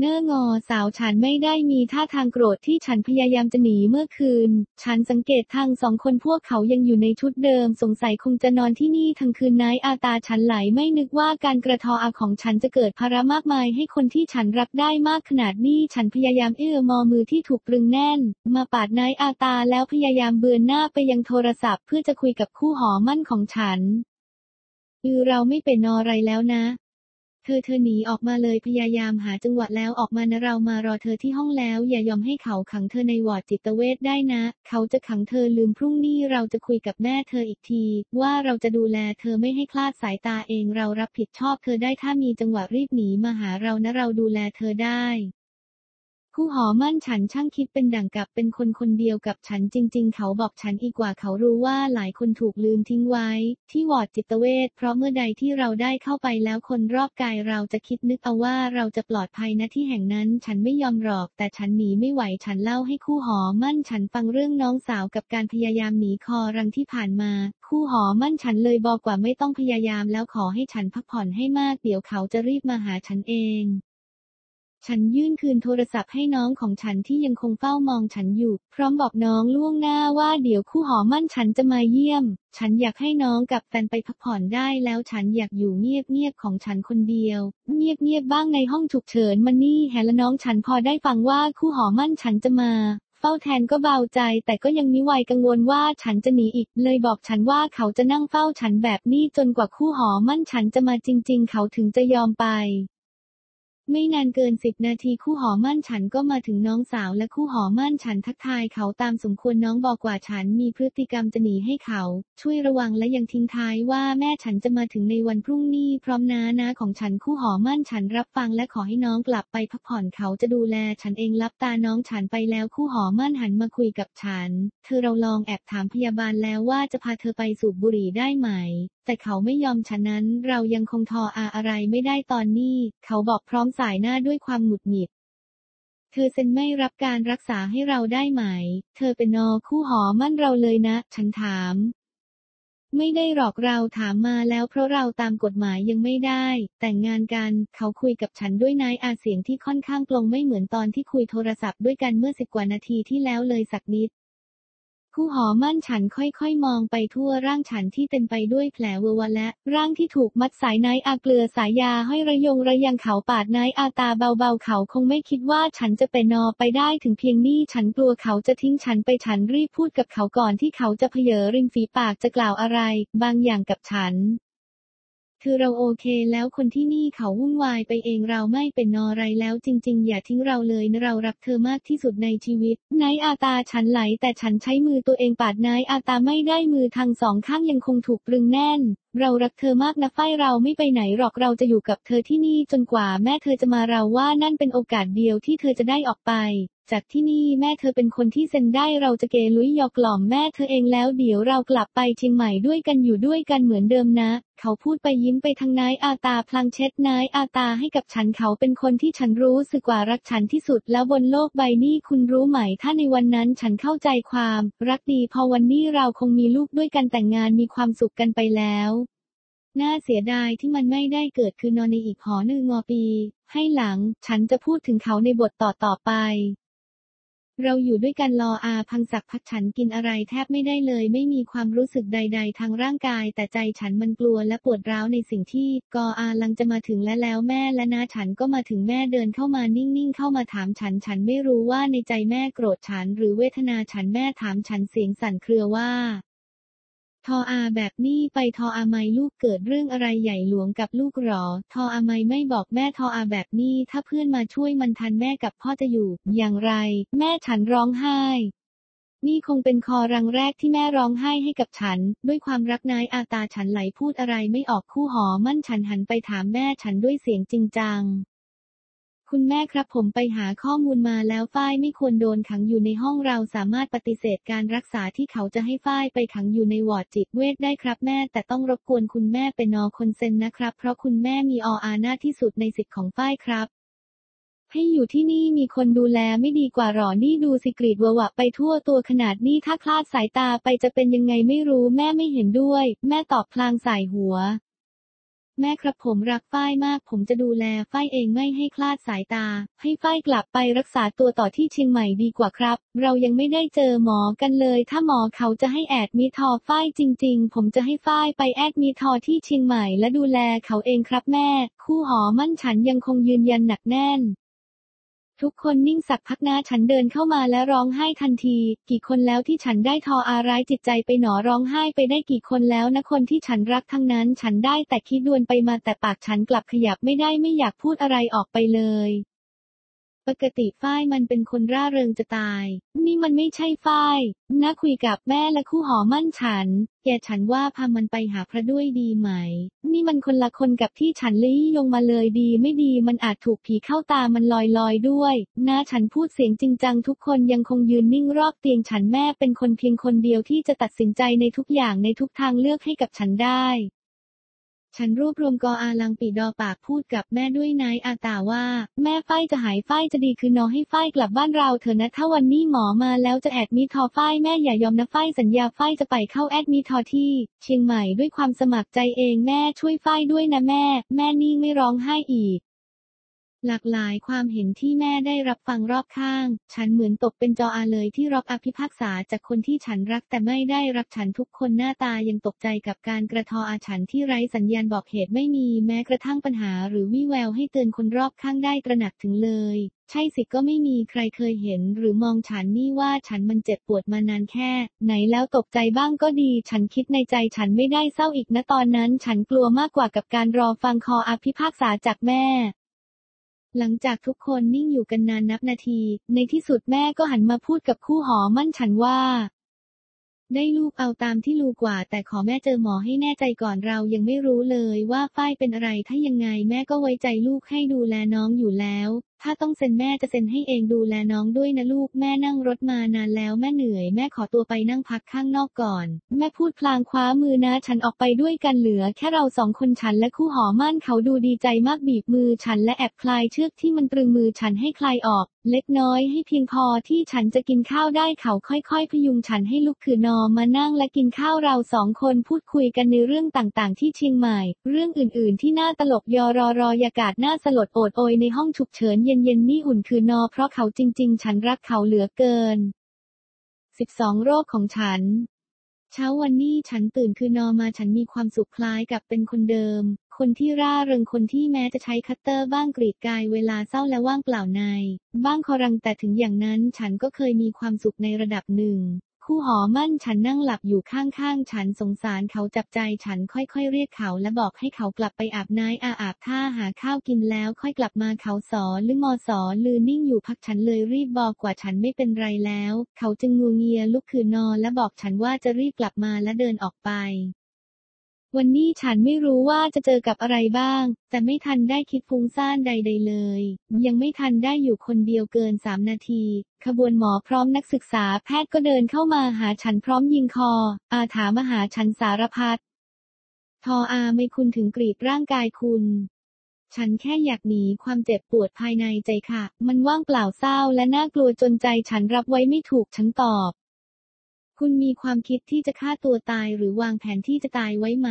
เนื้องอสาวฉันไม่ได้มีท่าทางโกรธที่ฉันพยายามจะหนีเมื่อคืน ฉันสังเกตทางสองคนพวกเขายังอยู่ในชุดเดิม สงสัยคงจะนอนที่นี่ทั้งคืนนายอาตาฉันไหลไม่นึกว่าการกระทออาของฉันจะเกิดภาระมากมายให้คนที่ฉันรักได้มากขนาดนี้ ฉันพยายามเอื้อมอมือที่ถูกปรึงแน่น มาปาดนายอาตาแล้วพยายามเบือนหน้าไปยังโทรศัพท์ เพื่อจะคุยกับคู่หอมั่นของฉันคือเราไม่เป็นนอไรแล้วนะ ธอเธอหนีออกมาเลยพยายามหาจังหวะแล้วออกมานะเรามารอเธอที่ห้องแล้ว อย่ายอมให้เขาขังเธอในวอร์ดจิตเวชได้นะ เขาจะขังเธอลืมพรุ่งนี้เราจะคุยกับแม่เธออีกที ว่าเราจะดูแลเธอไม่ให้คลาดสายตาเองเรารับผิดชอบเธอได้ถ้ามีจังหวะรีบหนีมาหาเรานะเราดูแลเธอได้ คู่หอมั่นฉันช่างคิดเป็นดั่งกับเป็นคนคนเดียวกับฉันจริง ๆ เขาบอกฉันอีกว่าเขารู้ว่าหลายคนถูกลืมทิ้งไว้ ที่วอร์ดจิตเวชเพราะเมื่อใดที่เราได้เข้าไปแล้วคนรอบกายเราจะคิดนึกเอาว่าเราจะปลอดภัยณที่แห่งนั้น ฉันไม่ยอมหรอก แต่ฉันหนีไม่ไหวฉันเล่าให้คู่หอมั่นฉันฟังเรื่องน้องสาวกับการพยายามหนีคอรังที่ผ่านมา คู่หอมั่นฉันเลยบอกว่าไม่ต้องพยายามแล้วขอให้ฉันพักผ่อนให้มากเดี๋ยวเขาจะรีบมาหาฉันเอง ฉันยื่นคืนโทรศัพท์ให้น้องของฉันที่ยังคงเฝ้ามองฉันอยู่ พร้อมบอกน้องล่วงหน้าว่าเดี๋ยวคู่หอมั่นฉันจะมาเยี่ยม ฉันอยากให้น้องกับแฟนไปพักผ่อนได้แล้วฉันอยากอยู่เงียบๆของฉันคนเดียว เงียบๆบ้างในห้องฉุกเฉินมันนี่แฮและน้องฉันพอได้ฟังว่าคู่หอมั่นฉันจะมาเฝ้าแทนก็เบาใจ แต่ก็ยังมิไวกังวลว่าฉันจะหนีอีก เลยบอกฉันว่าเขาจะนั่งเฝ้าฉันแบบนี้จนกว่าคู่หอมั่นฉันจะมาจริง ๆ เขาถึงจะยอมไป ไม่นานเกินสิบนาทีคู่หอมั่นฉันก็มาถึงน้องสาวและคู่หอมั่นฉันทักทายเขาตามสมควรน้องบอกว่าฉันมีพฤติกรรมจะหนีให้เขา ช่วยระวังและยังทิ้งท้ายว่าแม่ฉันจะมาถึงในวันพรุ่งนี้พร้อมน้านาของฉันคู่หอมั่นฉันรับฟังและขอให้น้องกลับไปพักผ่อนเขาจะดูแลฉันเองรับตาน้องฉันไปแล้วคู่หอมั่นหันมาคุยกับฉัน เธอเราลองแอบถามพยาบาลแล้วว่าจะพาเธอไปสูบบุหรี่ได้ไหม แต่เขาไม่ยอมฉะนั้นเรายังคงทออาอะไรไม่ได้ตอนนี้ เขาบอกพร้อมสายหน้าด้วยความหงุดหงิด เธอเซ็นไม่รับการรักษาให้เราได้ไหม เธอเป็นนอคู่หอมั่นเราเลยนะ ฉันถาม ไม่ได้หรอกเราถามมาแล้วเพราะเราตามกฎหมายยังไม่ได้ แต่งงานกัน เขาคุยกับฉันด้วยนายอาเสียงที่ค่อนข้างปลงไม่เหมือนตอนที่คุยโทรศัพท์ด้วยกันเมื่อสิบกว่านาทีที่แล้วเลยสักนิด คู่หอมั่นฉันค่อยๆ มองไปทั่วร่างฉันที่เต็มไปด้วยแผลเวอวะและ ร่างที่ถูกมัดสายนายอาเกลือสายยาห้อยระยงระยังเขาปาดนายอาตาเบาๆเขาคงไม่คิดว่าฉันจะเป็นนอไปได้ถึงเพียงนี้ฉันกลัวเขาจะทิ้งฉันไปฉันรีบพูดกับเขาก่อนที่เขาจะเพเยอริมฝีปากจะกล่าวอะไร บางอย่างกับฉัน คือเราโอเคแล้วคนที่นี่เขาวุ่นวายไปเองเราไม่เป็นนอไรแล้วจริง ๆ อย่าทิ้งเราเลยนะเรารักเธอมากที่สุดในชีวิตนายอาตาฉันไหลแต่ฉันใช้มือตัวเองปาดนายอาตาไม่ได้มือทางสองข้างยังคงถูกตรึงแน่น เรารักเธอมากนะฝ้ายเราไม่ไปไหนหรอกเราจะอยู่กับเธอที่นี่จนกว่าแม่เธอจะมาเราว่านั่นเป็นโอกาสเดียวที่เธอจะได้ออกไป จากที่นี่แม่เธอเป็นคนที่เซ็นได้เราจะเกลุยยอกหล่อมแม่เธอเองแล้วเดี๋ยวเรากลับไปเชียงใหม่ด้วยกันอยู่ด้วยกันเหมือนเดิมนะ เขาพูดไปยิ้มไปทางนายอาตาพลางเช็ดนายอาตาให้กับฉันเขาเป็นคนที่ฉันรู้สึกว่ารักฉันที่สุดแล้วบนโลกใบนี้คุณรู้ไหมถ้าในวันนั้นฉันเข้าใจความ รักดีพอวันนี้เราคงมีลูกด้วยกันแต่งงานมีความสุขกันไปแล้วน่าเสียดายที่มันไม่ได้เกิดคือนอนในอีกหอหนึ่งงอปี ให้หลัง ฉันจะพูดถึงเขาในบทต่อต่อไป เราอยู่ด้วยกันรออาพังศักพักฉันกินอะไรแทบไม่ได้เลย ไม่มีความรู้สึกใด ๆ ทางร่างกาย แต่ใจฉันมันกลัวและปวดร้าวในสิ่งที่กออาลังจะมาถึงและแล้วแม่และนาฉันก็มาถึงแม่เดินเข้ามานิ่งๆ เข้ามาถามฉัน ฉันไม่รู้ว่าในใจแม่โกรธฉัน หรือเวทนาฉันแม่ถามฉันเสียงสั่นเครือว่า ทออาแบบนี้ไปทออาไม่ลูกเกิดเรื่องอะไรใหญ่หลวงกับลูกหรอ ทออาไม่ไม่บอกแม่ทออาแบบนี้ถ้าเพื่อนมาช่วยมันทันแม่กับพ่อจะอยู่ อย่างไร แม่ฉันร้องไห้ นี่คงเป็นคอรังแรกที่แม่ร้องไห้ให้กับฉัน ด้วยความรักนายอาตาฉันไหลพูดอะไรไม่ออกคู่หอมั่นฉันหันไปถามแม่ฉันด้วยเสียงจริงจัง คุณแม่ครับผมไปหาข้อมูลมาแล้วฝ้ายไม่ควรโดนขังอยู่ในห้องเราสามารถปฏิเสธการรักษาที่เขาจะให้ฝ้ายไปขังอยู่ในวอร์ดจิตเวชได้ครับแม่ แต่ต้องรบกวนคุณแม่เป็นนอคนเซ็นนะครับ เพราะคุณแม่มีออาหน้าที่สุดในสิทธิ์ของฝ้ายครับ ให้อยู่ที่นี่มีคนดูแลไม่ดีกว่าหรอนี่ดูสิกรีดววะไปทั่วตัวขนาดนี้ถ้าคลาดสายตาไปจะเป็นยังไงไม่รู้แม่ไม่เห็นด้วย แม่ตอบพลางสายหัว แม่ครับผมรักฝ้ายมาก ผมจะดูแลฝ้ายเองไม่ให้คลาดสายตา ให้ฝ้ายกลับไปรักษาตัวต่อที่เชียงใหม่ดีกว่าครับ เรายังไม่ได้เจอหมอกันเลย ถ้าหมอเขาจะให้แอดมิทอฝ้ายจริง ๆ ผมจะให้ฝ้ายไปแอดมิทอที่เชียงใหม่และดูแลเขาเองครับแม่ คู่หอมั่นฉันยังคงยืนยันหนักแน่น ทุกคนนิ่งสักพักน้าฉันเดินเข้ามาและร้องไห้ทันที กี่คนแล้วที่ฉันได้ทออาร้ายจิตใจไปหนอร้องไห้ไปได้กี่คนแล้วนะคนที่ฉันรักทั้งนั้น ฉันได้แต่คิดดวนไปมาแต่ปากฉันกลับขยับไม่ได้ไม่อยากพูดอะไรออกไปเลย ปกติฝ้ายมันเป็นคนร่าเริงจะตาย นี่มันไม่ใช่ฝ้ายนะคุยกับแม่และคู่หอมั่นฉัน แกฉันว่าพามันไปหาพระด้วยดีไหม นี่มันคนละคนกับที่ฉันลี่ยงมาเลยดีไม่ดีมันอาจถูกผีเข้าตามันลอยลอยด้วยนะฉันพูดเสียงจริงจังทุกคนยังคงยืนนิ่งรอบเตียงฉันแม่เป็นคนเพียงคนเดียวที่จะตัดสินใจในทุกอย่างในทุกทางเลือกให้กับฉันได้ ฉันรวบรวมกออาลังปีดอปากพูดกับแม่ด้วยนายอาตาว่า แม่ฝ้ายจะหายฝ้ายจะดีคือนอให้ฝ้ายกลับบ้านเราเถอะนะถ้าวันนี้หมอมาแล้วจะแอดมิทอฝ้ายแม่อย่ายอมนะฝ้ายสัญญาฝ้ายจะไปเข้าแอดมิทอที่ เชียงใหม่ด้วยความสมัครใจเองแม่ช่วยฝ้ายด้วยนะแม่ แม่นิ่งไม่ร้องไห้อีก หลากหลายความเห็นที่แม่ได้รับฟังรอบข้าง ฉันเหมือนตกเป็นจออาเลยที่รับอภิพากษาจากคนที่ฉันรักแต่ไม่ได้รักฉันทุกคนหน้าตายังตกใจกับการกระทออาฉันที่ไร้สัญญาณบอกเหตุไม่มีแม้กระทั่งปัญหาหรือวิแววให้เตือนคนรอบข้างได้ตระหนักถึงเลย ใช่สิก็ไม่มีใครเคยเห็น หรือมองฉันนี่ว่าฉันมันเจ็บปวดมานานแค่ ไหนแล้วตกใจบ้างก็ดี ฉันคิดในใจฉันไม่ได้เศร้าอีกนะตอนนั้น ฉันกลัวมากกว่ากับการรอฟังคออภิพากษาจากแม่ หลังจากทุกคนนิ่งอยู่กันนานนับนาที ในที่สุดแม่ก็หันมาพูดกับคู่หอมั่นฉันว่า ได้ลูกเอาตามที่ลูกกว่า แต่ขอแม่เจอหมอให้แน่ใจก่อนเรายังไม่รู้เลยว่าฝ้ายเป็นอะไรถ้ายังไงแม่ก็ไว้ใจลูกให้ดูแลน้องอยู่แล้ว ถ้าต้องเซ็นแม่จะเซ็นให้เองดูแลน้องด้วยนะลูกแม่นั่งรถมานานแล้วแม่เหนื่อยแม่ขอตัวไปนั่งพักข้างนอกก่อน แม่พูดพลางคว้ามือนะฉันออกไปด้วยกันเหลือ แค่เราสองคนฉันและคู่หอมั่นเขาดูดีใจมากบีบมือฉันและแอบคลายเชือกที่มันตรึงมือฉันให้คลายออก เล็กน้อยให้เพียงพอที่ฉันจะกินข้าวได้เขาค่อยๆ พยุงฉันให้ลุกคือนอมานั่งและกินข้าวเราสองคนพูดคุยกันในเรื่องต่างๆ ที่เชียงใหม่ เรื่องอื่นๆ ที่น่าตลกยอรอรอยากาศน่าสลดโอดโอยในห้องฉุกเฉินเย็นๆนี่อุ่นคือนอเพราะเขาจริง ๆ ฉันรักเขาเหลือเกิน 12 โรคของฉัน เช้าวันนี้ฉันตื่นคือนอมาฉันมีความสุขคล้ายกับเป็นคนเดิม คนที่ร่าเริงคนที่แม้จะใช้คัตเตอร์บ้างกรีดกายเวลาเศร้าและว่างเปล่าใน บ้างคอรังแต่ถึงอย่างนั้นฉันก็เคยมีความสุขในระดับหนึ่ง คู่หอมั่นฉันนั่งหลับอยู่ข้างๆ ฉันสงสารเขาจับใจฉันค่อยๆ เรียกเขาและบอกให้เขากลับไปอาบน้ำอาอาบท่าหาข้าวกินแล้วค่อยกลับมาเขาสอหรือมอสอลือนิ่งอยู่พักฉันเลยรีบบอกกว่าฉันไม่เป็นไรแล้ว เขาจึงงัวเงียลุกคืนนอนและบอกฉันว่าจะรีบกลับมาและเดินออกไป วันนี้ฉันไม่รู้ว่าจะเจอกับอะไรบ้าง แต่ไม่ทันได้คิดฟุ้งซ่านใด ๆ เลย ยังไม่ทันได้อยู่คนเดียวเกินสามนาที ขบวนหมอพร้อมนักศึกษาแพทย์ก็เดินเข้ามาหาฉันพร้อมยิงคอ อาถามหาฉันสารพัดทออาไม่คุณถึงกรีดร่างกายคุณ ฉันแค่อยากหนีความเจ็บปวดภายในใจค่ะ มันว่างเปล่าเศร้าและน่ากลัวจนใจฉันรับไว้ไม่ถูกฉันตอบ คุณมีความคิดที่จะฆ่าตัวตายหรือวางแผนที่จะตายไว้ไหม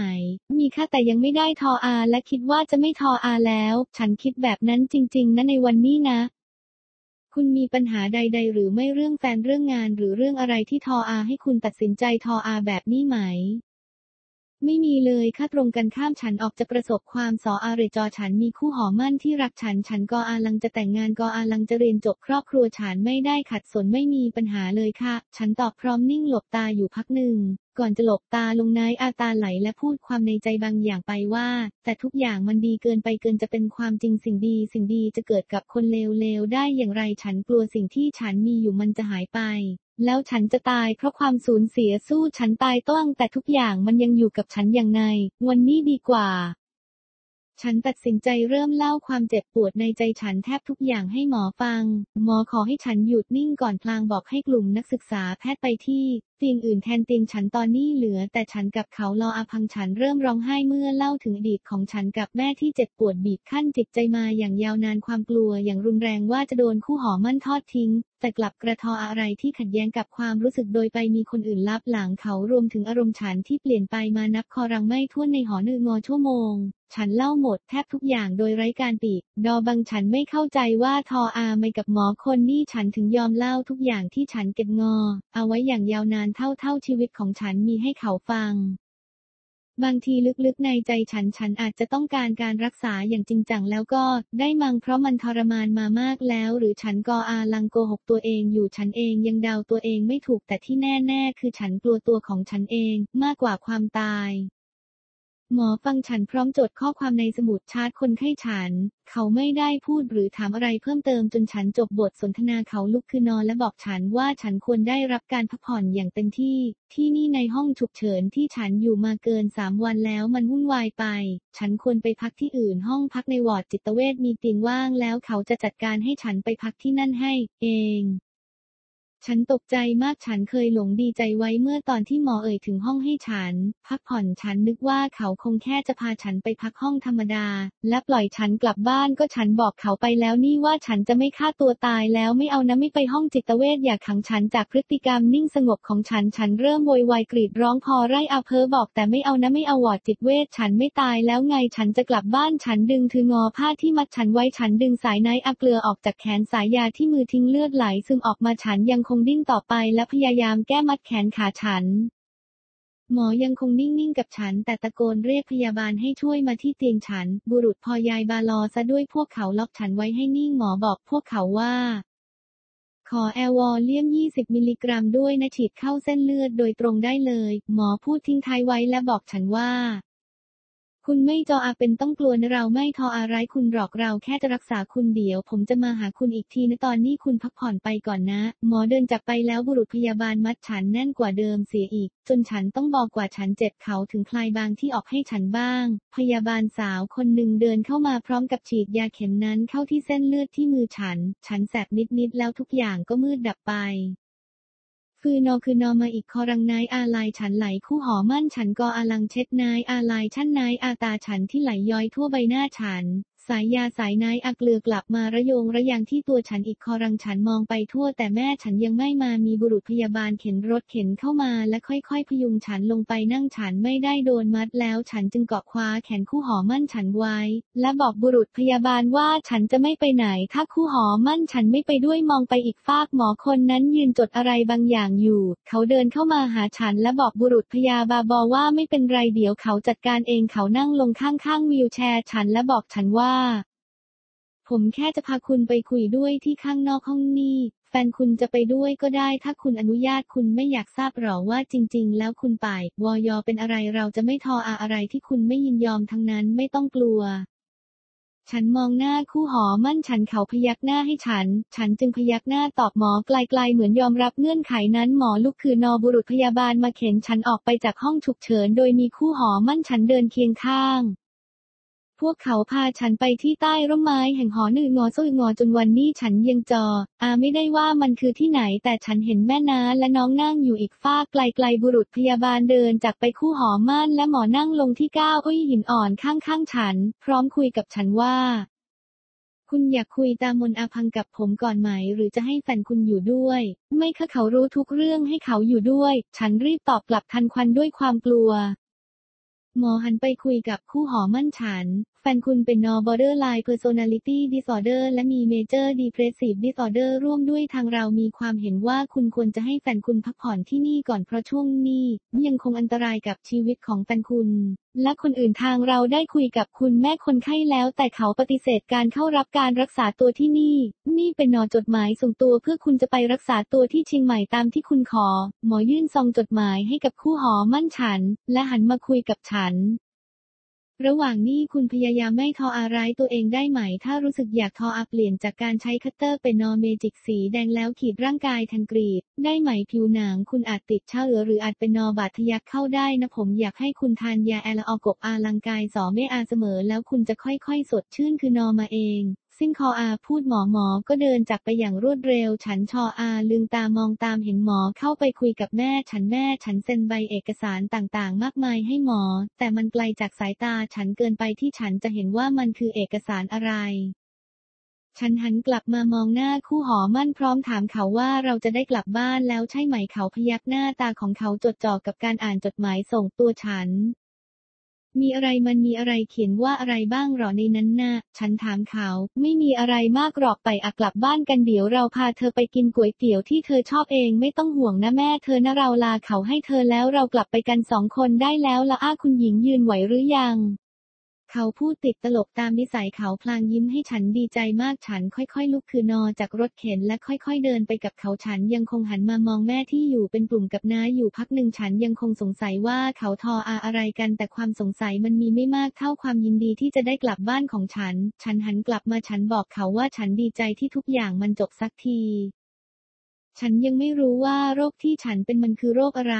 มีค่ะแต่ยังไม่ได้ทออา และคิดว่าจะไม่ทออาแล้ว ฉันคิดแบบนั้นจริง ๆ นะในวันนี้นะ คุณมีปัญหาใด ๆ หรือไม่เรื่องแฟนเรื่องงานหรือเรื่องอะไรที่ทออา ให้คุณตัดสินใจทออาแบบนี้ไหม ไม่มีเลยค่ะตรงกันข้ามฉันออกจะประสบความสออาเรจอฉันมีคู่หอมั่นที่รักฉัน ฉันก็อาลังจะแต่งงานก็อาลังจะเรียนจบครอบครัวฉันไม่ได้ขัดสนไม่มีปัญหาเลยค่ะ ฉันตอบพร้อมนิ่งหลบตาอยู่พักหนึ่ง ก่อนจะหลบตาลงนายอาตาไหลและพูดความในใจบางอย่างไปว่า แต่ทุกอย่างมันดีเกินไปเกินจะเป็นความจริงสิ่งดี สิ่งดีจะเกิดกับคนเลวๆได้อย่างไรฉันกลัวสิ่งที่ฉันมีอยู่มันจะหายไป แล้วฉันจะตายเพราะความสูญเสียสู้ฉันตายต้องแต่ทุกอย่างมันยังอยู่กับฉันอย่างไง วันนี้ดีกว่า ฉันตัดสินใจเริ่มเล่าความเจ็บปวดในใจฉันแทบทุกอย่างให้หมอฟัง หมอขอให้ฉันหยุดนิ่งก่อนพลางบอกให้กลุ่มนักศึกษาแพทย์ไปที่ เตียงอื่นแทนเตียงฉันตอนนี้เหลือ แต่ฉันกับเขารออาพังฉันเริ่มร้องไห้เมื่อเล่าถึงอดีตของฉันกับแม่ที่เจ็บปวดบีบคั้นจิตใจมาอย่างยาวนานความกลัวอย่างรุนแรงว่าจะโดนคู่หอมั่นทอดทิ้ง แต่กลับกระทออะไรที่ขัดแย้งกับความรู้สึกโดยไปมีคนอื่นลับหลังเขารวมถึงอารมณ์ฉันที่เปลี่ยนไปมานับคอรังไม่ท้วนในหอหนึ่งงอชั่วโมง ฉันเล่าหมดแทบทุกอย่างโดยไร้การปีก ดอบังฉันไม่เข้าใจว่าทออาไม่กับหมอคนนี่ฉันถึงยอมเล่าทุกอย่างที่ฉันเก็บงอ เอาไว้อย่างยาวนานเท่าเท่าชีวิตของฉันมีให้เขาฟัง บางทีลึกๆในใจฉันฉันอาจจะต้องการการรักษาอย่างจริงจังแล้วก็ได้มังเพราะมันทรมานมามากแล้ว หรือฉันกออาลังโกหกตัวเองอยู่ฉันเองยังเดาตัวเองไม่ถูกแต่ที่แน่ ๆ คือฉันกลัวตัวของฉันเองมากกว่าความตาย หมอฟังฉันพร้อมจดข้อความในสมุดชาร์ตคนไข้ฉัน เขาไม่ได้พูดหรือถามอะไรเพิ่มเติมจนฉันจบบทสนทนาเขาลุกคือนอนและบอกฉันว่าฉันควรได้รับการพักผ่อนอย่างเต็มที่ ที่นี่ในห้องฉุกเฉินที่ฉันอยู่มาเกินสามวันแล้วมันวุ่นวายไป ฉันควรไปพักที่อื่นห้องพักในวอร์ดจิตเวชมีเตียงว่างแล้วเขาจะจัดการให้ฉันไปพักที่นั่นให้ เอง ฉันตกใจมากฉันเคยหลงดีใจไว้เมื่อตอนที่หมอเอ่ยถึงห้องให้ฉัน พักผ่อนฉันนึกว่าเขาคงแค่จะพาฉันไปพักห้องธรรมดา และปล่อยฉันกลับบ้านก็ฉันบอกเขาไปแล้วนี่ว่าฉันจะไม่ฆ่าตัวตายแล้วไม่เอานะไม่ไปห้องจิตเวชอย่าขังฉันจากพฤติกรรมนิ่งสงบของฉันฉันเริ่มโวยวายกรีดร้องพอไร่อาเพอบอกแต่ไม่เอานะไม่เอาวอร์ดจิตเวชฉันไม่ตายแล้วไงฉันจะกลับบ้านฉันดึงทึ้งผ้าที่มัดฉันไว้ฉันดึงสายน้ำเกลือออกจากแขนสายยาที่มือทิ้งเลือดไหลซึมออกมาฉันยังคงดิ้นต่อไปและพยายามแก้มัดแขนขาฉัน หมอยังคงนิ่งๆกับฉัน แต่ตะโกนเรียกพยาบาลให้ช่วยมาที่เตียงฉัน บุรุษพอยายบาลอซะด้วยพวกเขาล็อกฉันไว้ให้นิ่งหมอบอกพวกเขาว่า ขอ Valium 20 มิลลิกรัมด้วยนะฉีดเข้าเส้นเลือดโดยตรงได้เลย หมอพูดทิ้งท้ายไว้และบอกฉันว่า คุณไม่จออาเป็นต้องกลัวนะเราไม่ทำอะไรคุณหรอกเราแค่จะรักษาคุณเดี๋ยว ผมจะมาหาคุณอีกทีนะตอนนี้คุณพักผ่อนไปก่อนนะ หมอเดินจากไปแล้วบุรุษพยาบาลมัดฉันแน่นกว่าเดิมเสียอีก จนฉันต้องบอกกว่าฉันเจ็บเขาถึงคลายบางที่ออกให้ฉันบ้าง พยาบาลสาวคนหนึ่งเดินเข้ามาพร้อมกับฉีดยาเข็มนั้นเข้าที่เส้นเลือดที่มือฉัน ฉันแสบนิดๆแล้วทุกอย่างก็มืดดับไป คือนอคือนอมาอีกคอรังนายอาลายฉันไหลคู่หอมั่นฉันกออาลังเช็ดนายอาลายชั้นนายอาตาฉันที่ไหลย้อยทั่วใบหน้าฉัน สายยาสายนายอาเลือกลับมาระโยงระยังที่ตัวฉันอีกคอรังฉันมองไปทั่วแต่แม่ฉันยังไม่มามีบุรุษพยาบาลเข็นรถเข็นเข้ามาและค่อยๆ พยุงฉันลงไปนั่งฉันไม่ได้โดนมัดแล้วฉันจึงเกาะคว้าแขนคู่หอมั่นฉันไว้ และบอกบุรุษพยาบาลว่าฉันจะไม่ไปไหน ถ้าคู่หอมั่นฉันไม่ไปด้วยมองไปอีกฟากหมอคนนั้นยืนจดอะไรบางอย่างอยู่ เขาเดินเข้ามาหาฉันและบอกบุรุษพยาบาบอว่าไม่เป็นไรเดี๋ยวเขาจัดการเองเขานั่งลงข้างๆวีลแชร์ ฉันและบอกฉันว่าผมแค่จะพาคุณไปคุยด้วยที่ข้างนอกห้องนี่ แฟนคุณจะไปด้วยก็ได้ ถ้าคุณอนุญาตคุณไม่อยากทราบหรอว่าจริง ๆ แล้วคุณไปวอยอเป็นอะไรเราจะไม่ทออาอะไรที่คุณไม่ยินยอมทั้งนั้นไม่ต้องกลัวฉันมองหน้าคู่หอมั่นฉันเขาพยักหน้าให้ฉัน ฉันจึงพยักหน้าตอบหมอไกลๆเหมือนยอมรับเงื่อนไขนั้นหมอลุกคือนอบุรุษพยาบาลมาเข็นฉันออกไปจากห้องฉุกเฉิน โดยมีคู่หอมั่นฉันเดินเคียงข้าง พวกเขาพาฉันไปที่ใต้ร่มไม้แห่งหอหนึ่งงอโซยงอจนวันนี้ฉันยังจอ อาไม่ได้ว่ามันคือที่ไหนแต่ฉันเห็นแม่น้าและน้องนั่งอยู่อีกฟากไกลๆบุรุษพยาบาลเดินจากไปคู่หอม่านและหมอนั่งลงที่ก้าวอุ้ยหินอ่อนข้างๆฉัน พร้อมคุยกับฉันว่า คุณอยากคุยตามมนอาพังกับผมก่อนไหม หรือจะให้แฟนคุณอยู่ด้วย ไม่ค่ะเขารู้ทุกเรื่องให้เขาอยู่ด้วย ฉันรีบตอบกลับทันควันด้วยความกลัว หมอหันไปคุยกับคู่หอมั่นฉันแฟนคุณเป็น no borderline personality disorder และมี major depressive disorder ร่วมด้วยทางเรามีความเห็นว่าคุณควรจะให้แฟนคุณพักผ่อนที่นี่ก่อนเพราะช่วงนี้ ยังคงอันตรายกับชีวิตของแฟนคุณ และคนอื่นทางเราได้คุยกับคุณแม่คนไข้แล้ว แต่เขาปฏิเสธการเข้ารับการรักษาตัวที่นี่ นี่เป็นนอจดหมายส่งตัวเพื่อคุณจะไปรักษาตัวที่เชียงใหม่ตามที่คุณขอ หมอยื่นซองจดหมายให้กับคู่หมั้นฉัน และหันมาคุยกับฉัน ระหว่างนี้คุณพยายามไม่ทำอะไรตัวเองได้ไหม ถ้ารู้สึกอยากทออาเปลี่ยนจากการใช้คัตเตอร์เป็นนอเมจิกสีแดงแล้วขีดร่างกายแทนกรีด ได้ไหมผิวหนังคุณอาจติดเชื้อหรืออาจเป็นนอบาดทะยักเข้าได้นะผมอยากให้คุณทานยาแอลออกบอาลังกายสอไม่อาเสมอแล้วคุณจะค่อยๆ สดชื่นขึ้นมาเอง สิ้นคออาพูดหมอหมอก็เดินจากไปอย่างรวดเร็ว ฉันชออาลืมตามองตามเห็นหมอเข้าไปคุยกับแม่ ฉันแม่ ฉันเซ็นใบเอกสารต่างๆ มากมายให้หมอ แต่มันไกลจากสายตาฉันเกินไปที่ฉันจะเห็นว่ามันคือเอกสารอะไรฉันหันกลับมามองหน้าคู่หอมั่นพร้อมถามเขาว่าเราจะได้กลับบ้านแล้วใช่ไหมเขาพยักหน้าตาของเขาจดจ่อกับการอ่านจดหมายส่งตัวฉัน มีอะไรมันมีอะไรเขียนว่าอะไรบ้างหรอในนั้นนะ่ะ ฉันถามเขา ไม่มีอะไรมากหรอกไปอะกลับบ้านกันเดี๋ยวเราพาเธอไปกินก๋วยเตี๋ยวที่เธอชอบเองไม่ต้องห่วงนะแม่เธอนะเราลาเขาให้เธอแล้วเรากลับไปกันสองคนได้แล้วละอ้าคุณหญิงยืนไหวหรือยัง เขาพูดติดตลกตามนิสัยเขาพลางยิ้มให้ฉันดีใจมากฉันค่อยๆ ลุกคือนอจากรถเข็นและค่อยๆ เดินไปกับเขาฉันยังคงหันมามองแม่ที่อยู่เป็นกลุ่มกับน้าอยู่พักหนึ่งฉันยังคงสงสัยว่าเขาทออาอะไรกันแต่ความสงสัยมันมีไม่มากเท่าความยินดีที่จะได้กลับบ้านของฉัน ฉันหันกลับมาฉันบอกเขาว่าฉันดีใจที่ทุกอย่างมันจบสักที ฉันยังไม่รู้ว่าโรคที่ฉันเป็นมันคือโรคอะไร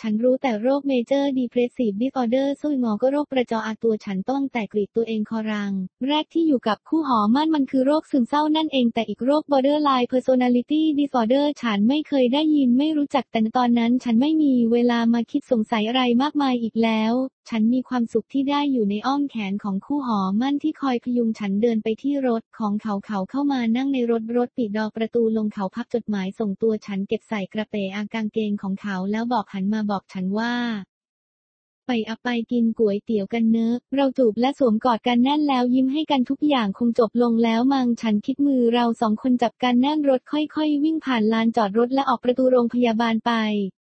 ฉันรู้แต่โรค Major Depressive Disorder ซุยงอก็โรคประจออาตัวฉันต้นแต่กรีดตัวเองคอรัง แรกที่อยู่กับคู่หอมั่นมันคือโรคซึมเศร้านั่นเองแต่อีกโรค Borderline Personality Disorder ฉันไม่เคยได้ยินไม่รู้จักแต่ตอนนั้นฉันไม่มีเวลามาคิดสงสัยอะไรมากมายอีกแล้ว ฉันมีความสุขที่ได้อยู่ในอ้อมแขนของคู่หอมั่นที่คอยพยุงฉันเดินไปที่รถของเขาเขาเข้ามานั่งในรถรถปิดดอกประตูลงเขาพับจดหมายส่งตัวฉันเก็บใส่กระเป๋อากางเกงของเขาแล้วบอกหันมาบอกฉันว่า ไปอะไปกินก๋วยเตี๋ยวกันเนอะ เราจูบและสวมกอดกันแน่นแล้วยิ้มให้กันทุกอย่างคงจบลงแล้วมังฉันคิดมือเราสองคนจับกันแน่นรถค่อย ๆ วิ่งผ่านลานจอดรถและออกประตูโรงพยาบาลไป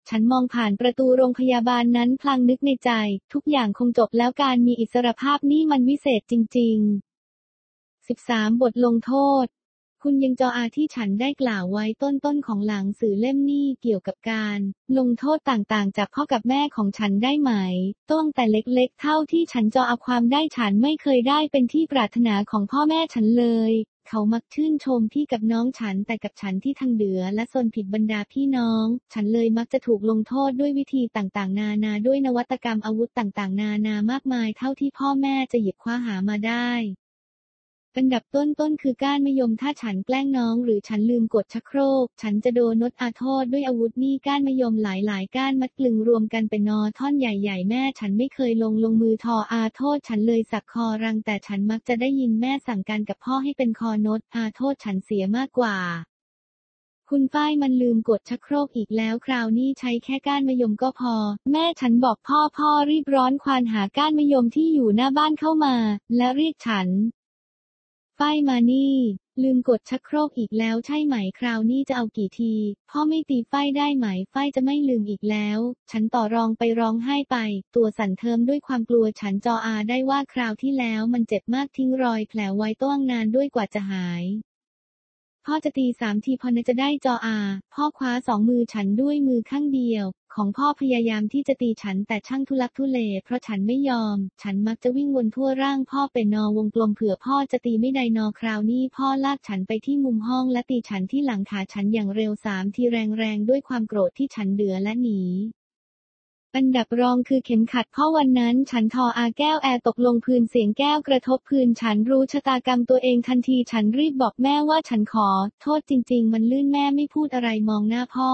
ฉันมองผ่านประตูโรงพยาบาลนั้นพลางนึกในใจ ทุกอย่างคงจบแล้วการมีอิสรภาพนี่มันวิเศษจริง ๆ 13 บทลงโทษ คุณยังจออาที่ฉันได้กล่าวไว้ต้นๆของหลังสื่อเล่มนี้เกี่ยวกับการ ลงโทษต่างๆ จากพ่อกับแม่ของฉันได้ไหมต้งแต่เล็กๆ เท่าที่ฉันจออาความได้ฉันไม่เคยได้เป็นที่ปรารถนาของพ่อแม่ฉันเลย เขามักชื่นชมพี่กับน้องฉันแต่กับฉันที่ทางเดือและซนผิดบรรดาพี่น้อง ฉันเลยมักจะถูกลงโทษด้วยวิธีต่างๆ นานาด้วยนวัตกรรมอาวุธต่างๆ นานามากมาย เท่าที่พ่อแม่จะหยิบคว้าหามาได้ อันดับต้นๆคือก้านมะยมถ้าฉันแกล้งน้อง หรือฉันลืมกดชักโครก ฉันจะโดนนดอาโทษด้วยอาวุธนี่ก้านมะยมหลายๆก้านมัดกลึงรวมกันเป็นนอท่อนใหญ่ๆ แม่ฉันไม่เคยลงลงมือทออาโทษ ฉันเลยสักคอรังแต่ฉันมักจะได้ยินแม่สั่งการกับพ่อให้เป็นคอนดอาโทษฉันเสียมากกว่าคุณฝ้ายมันลืมกดชักโครกอีกแล้วคราวนี้ใช้แค่ก้านมะยมก็พอ แม่ฉันบอกพ่อพ่อรีบร้อนควานหาก้านมะยมที่อยู่หน้าบ้านเข้ามา และเรียกฉัน ฝ้ายมานี่ ลืมกดชักโครกอีกแล้วใช่ไหมคราวนี้จะเอากี่ที พ่อไม่ตีฝ้ายได้ไหมฝ้ายจะไม่ลืมอีกแล้ว ฉันต่อรองไปร้องไห้ไป ตัวสั่นเทิมด้วยความกลัวฉันจออาได้ว่าคราวที่แล้วมันเจ็บมากทิ้งรอยแผลไว้ต้วงนานด้วยกว่าจะหายพ่อจะตีสามทีพอนจะได้จออา พ่อคว้าสองมือฉันด้วยมือข้างเดียว ของพ่อพยายามที่จะตีฉันแต่ช่างทุลักทุเล เพราะฉันไม่ยอม ฉันมักจะวิ่งวนทั่วร่างพ่อเป็นนอวงกลมเผื่อพ่อจะตีไม่ได้นอคราวนี้พ่อลากฉันไปที่มุมห้องและตีฉันที่หลังขาฉันอย่างเร็วสามทีแรงๆด้วยความโกรธที่ฉันเดือและหนีอันดับรองคือเข็มขัดพราะวันนั้น ฉันทออาแก้วแอร์ตกลงพื้นเสียงแก้วกระทบพื้นฉันรู้ชะตากรรมตัวเองทันทีฉันรีบบอกแม่ว่าฉันขอ โทษจริง ๆ มันลื่นแม่ไม่พูดอะไรมองหน้าพ่อ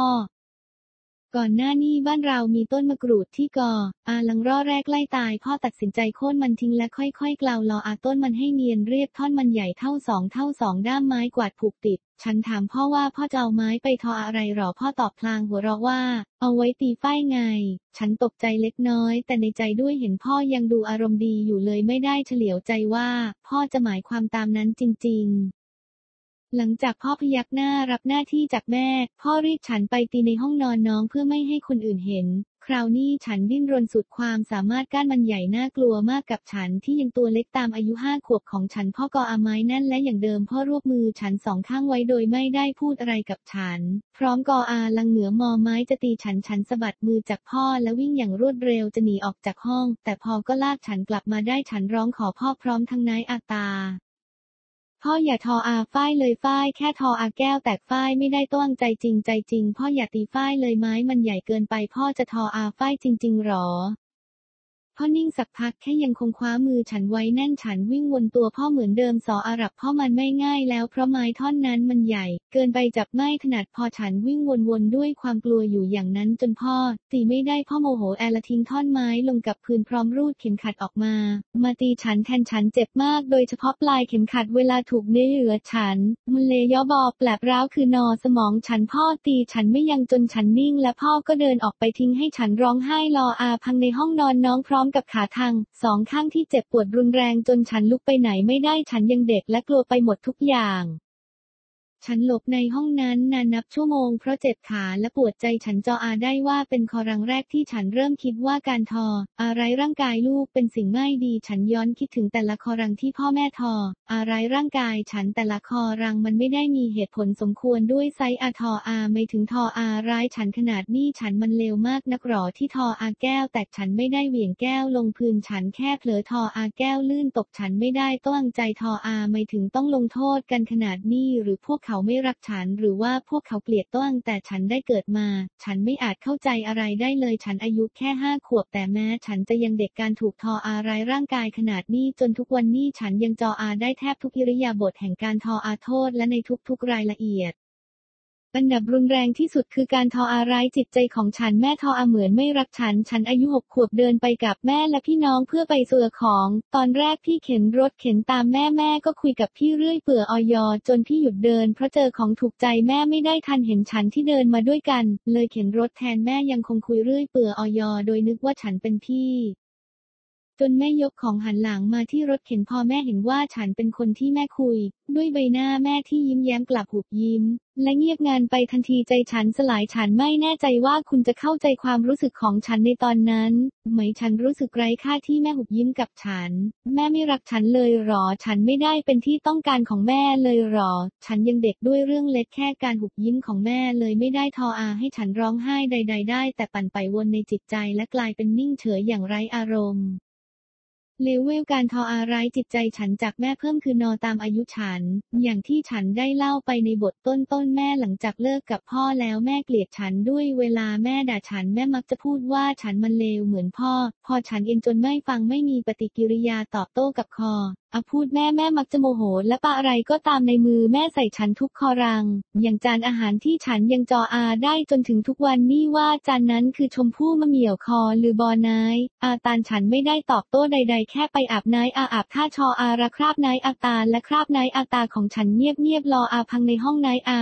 ก่อนหน้านี้บ้านเรามีต้นมะกรูดที่กอ อาลังร่อแรกไล่ตาย พ่อตัดสินใจโค่นมันทิ้งและค่อยๆ กล่าวรออาต้นมันให้เนียนเรียบท่อนมันใหญ่เท่าสองเท่าสองด้ามไม้กวาดผูกติด ฉันถามพ่อว่าพ่อจะเอาไม้ไปทออะไรหรอพ่อตอบพลางหัวเราะว่า เอาไว้ตีฝ้ายไง ฉันตกใจเล็กน้อย แต่ในใจด้วยเห็นพ่อยังดูอารมณ์ดีอยู่เลยไม่ได้เฉลียวใจว่า พ่อจะหมายความตามนั้นจริง ๆ หลังจากพ่อพยักหน้ารับหน้าที่จากแม่ พ่อรียกฉันไปตีในห้องนอนน้องเพื่อไม่ให้คนอื่นเห็น คราวนี้ฉันดิ้นรนสุดความสามารถก้านมันใหญ่น่ากลัวมากกับฉันที่ยังตัวเล็กตามอายุห้าขวบของฉันพ่อก็อาไม้แน่นและอย่างเดิมพ่อรวบมือฉันสองข้างไว้โดยไม่ได้พูดอะไรกับฉัน พร้อมกออาลังเหนือมอไม้จะตีฉันฉันสะบัดมือจากพ่อและวิ่งอย่างรวดเร็วจะหนีออกจากห้อง แต่พอก็ลากฉันกลับมาได้ฉันร้องขอพ่อพร้อมทั้งนายอาตา พ่ออย่าทออาฝ้ายเลยฝ้ายแค่ทออาแก้วแตกฝ้ายไม่ได้ต้องใจจริงใจจริง พ่ออย่าตีฝ้ายเลยไม้มันใหญ่เกินไป พ่อจะทออาฝ้ายจริง ๆ หรอ พ่อนิ่งสักพักแค่ยังคงคว้ามือฉันไว้แน่นฉันวิ่งวนตัวพ่อเหมือนเดิมสออารับพ่อมันไม่ง่ายแล้วเพราะไม้ท่อนนั้นมันใหญ่ เกินไปจับไม่ถนัดพอฉันวิ่งวนๆด้วยความกลัวอยู่อย่างนั้นจนพ่อตีไม่ได้พ่อโมโหแอลทิ้งท่อนไม้ลงกับพื้นพร้อมรูดเข็มขัดออกมา มาตีฉันแทนฉันเจ็บมากโดยเฉพาะปลายเข็มขัดเวลาถูกเนื้อเหลือฉันมันเลยย่อบอแปลบร้าวคือนอสมองฉันพ่อตีฉันไม่ยังจนฉันนิ่ง และพ่อก็เดินออกไปทิ้งให้ฉันร้องไห้รออาพังในห้องนอนน้องพร้อมกับขาทางสองข้างที่เจ็บปวดรุนแรงจนฉันลุกไปไหนไม่ได้ฉันยังเด็กและกลัวไปหมดทุกอย่าง ฉันหลบในห้องนั้นนานนับชั่วโมงเพราะเจ็บขาและปวดใจฉันจออาได้ว่าเป็นคอรังแรกที่ฉันเริ่มคิดว่าการทอ อะไรร่างกายลูกเป็นสิ่งไม่ดีฉันย้อนคิดถึงแต่ละคอรังที่พ่อแม่ทอ อะไรร่างกายฉันแต่ละคอรังมันไม่ได้มีเหตุผลสมควรด้วยไซอาทออาไม่ถึงทออาร้ายฉันขนาดนี้ฉันมันเลวมากนักหรอที่ทออาแก้ว แต่ฉันไม่ได้เหวี่ยงแก้วลงพื้นฉันแค่เผลอทออาแก้วลื่นตกฉันไม่ได้ต้องใจทออาไม่ถึงต้องลงโทษกันขนาดนี้หรือพวกเขาไม่รักฉันหรือว่าพวกเขาเกลียดต้องแต่ฉันได้เกิดมา ฉันไม่อาจเข้าใจอะไรได้เลยฉันอายุแค่ห้าขวบแต่แม้ฉันจะยังเด็กการถูกทออารายร่างกายขนาดนี้จนทุกวันนี้ฉันยังจออาได้แทบทุกอิริยาบถแห่งการทออาโทษและในทุกๆรายละเอียด อันดับรุนแรงที่สุดคือการทออาร้ายจิตใจของฉันแม่ทออาเหมือนไม่รักฉัน ฉันอายุหกขวบเดินไปกับแม่และพี่น้องเพื่อไปเสือของ ตอนแรกพี่เข็นรถเข็นตามแม่แม่ก็คุยกับพี่เรื่อยเปื่อออยจนพี่หยุดเดิน เพราะเจอของถูกใจแม่ไม่ได้ทันเห็นฉันที่เดินมาด้วยกัน เลยเข็นรถแทนแม่ยังคงคุยเรื่อยเปื่อออยโดยนึกว่าฉันเป็นพี่ จนแม่ยกของหันหลังมาที่รถเข็นพอแม่เห็นว่าฉันเป็นคนที่แม่คุย ด้วยใบหน้าแม่ที่ยิ้มแย้มกลับหุบยิ้ม และเงียบงานไปทันทีใจฉันสลายฉันไม่แน่ใจว่าคุณจะเข้าใจความรู้สึกของฉันในตอนนั้นไหมฉันรู้สึกไร้ค่าที่แม่หุบยิ้มกับฉัน แม่ไม่รักฉันเลยหรอ ฉันไม่ได้เป็นที่ต้องการของแม่เลยหรอ ฉันยังเด็กด้วยเรื่องเล็กแค่การหุบยิ้มของแม่เลยไม่ได้ทออาให้ฉันร้องไห้ใด ๆ ได้ แต่ปั่นไปวนในจิตใจและกลายเป็นนิ่งเฉยอย่างไร้อารมณ์ เลเวลการทออาไรจิตใจฉันจากแม่เพิ่มคือนอตามอายุฉัน อย่างที่ฉันได้เล่าไปในบทต้นต้นแม่หลังจากเลิกกับพ่อแล้วแม่เกลียดฉันด้วยเวลาแม่ด่าฉันแม่มักจะพูดว่าฉันมันเลวเหมือนพ่อ พอฉันเองจนไม่ฟังไม่มีปฏิกิริยาตอบโต้กับคออพูดแม่แม่มักจะโมโห และปะอะไรก็ตามในมือแม่ใส่ฉันทุกคอรัง อย่างจานอาหารที่ฉันยังจออาได้จนถึงทุกวันนี่ว่าจานนั้นคือชมพู่มะเหมี่ยวคอหรือบอนายอาตานฉันไม่ได้ตอบโต้ใด ๆ แค่ไปอาบนายอาอาบท่าชออาระคราบนายอาตาและคราบนายอาตาของฉันเงียบๆรออาพังในห้องนายอา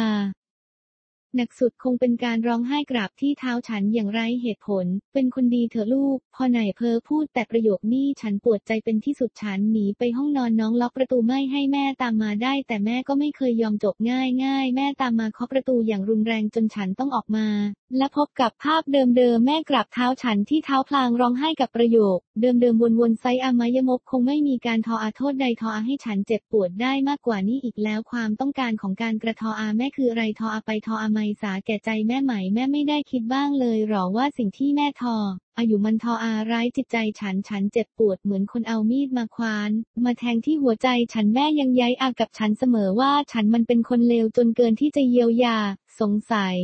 หนักสุดคงเป็นการร้องไห้กราบที่เท้าฉันอย่างไร้เหตุผล เป็นคนดีเถอะลูก พอไหนเพอพูดแต่ประโยคนี้ฉันปวดใจเป็นที่สุดฉันหนีไปห้องนอนน้องล็อกประตูไม่ให้แม่ตามมาได้ แต่แม่ก็ไม่เคยยอมจบง่ายง่ายแม่ตามมาเคาะประตูอย่างรุนแรงจนฉันต้องออกมาและพบกับภาพเดิมๆ แม่กราบเท้าฉันที่เท้าพลางร้องไห้กับประโยค เดิมๆ วนๆ ไซอามายมกคงไม่มีการทออาโทษใดทออาให้ฉันเจ็บปวดได้มากกว่านี้อีกแล้วความต้องการของการกระทออาแม่คืออะไรทออาไปทออาไมสาแก่ใจแม่ไหมแม่ไม่ได้คิดบ้างเลยหรอว่าสิ่งที่แม่ทออายุมันทออาร้ายจิตใจฉันฉันเจ็บปวดเหมือนคนเอามีดมาควาน มาแทงที่หัวใจฉันแม่ยังย้ายอากับฉันเสมอว่าฉันมันเป็นคนเลวจนเกินที่จะเยียวยา สงสัย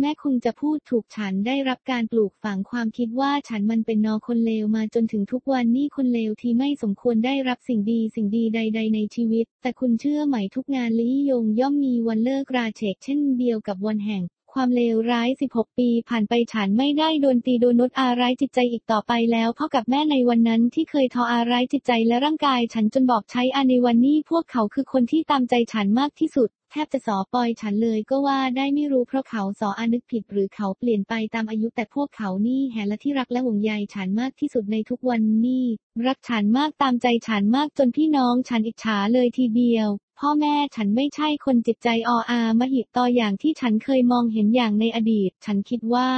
แม่คงจะพูดถูกฉันได้รับการปลูกฝังความคิดว่าฉันมันเป็นนอคนเลวมาจนถึงทุกวันนี่คนเลวที่ไม่สมควรได้รับสิ่งดีสิ่งดีใด ๆ ในชีวิต แต่คุณเชื่อไหมทุกงานลี้ยงย่อมมีวันเลิกราเชกเช่นเดียวกับวันแห่งความเลวร้าย 16 ปีผ่านไปฉันไม่ได้โดนตีโดนนดอาร้ายจิตใจอีกต่อไปแล้ว พ่อกับแม่ในวันนั้นที่เคยทออาร้ายจิตใจและร่างกาย ฉันจนบอกใช้อาในวันนี้พวกเขาคือคนที่ตามใจฉันมากที่สุด แทบจะสอปอยฉันเลยก็ว่าได้ไม่รู้เพราะเขาสออานึกผิดหรือเขาเปลี่ยนไปตามอายุแต่พวกเขานี่แหละที่รักและห่วงใยฉันมากที่สุดในทุกวันนี้รักฉันมากตามใจฉันมากจนพี่น้องฉันอิจฉาเลยทีเดียว พ่อแม่ฉันไม่ใช่คนจิตใจออามหิตต่ออย่างที่ฉันเคยมองเห็นอย่างในอดีต ฉันคิดว่า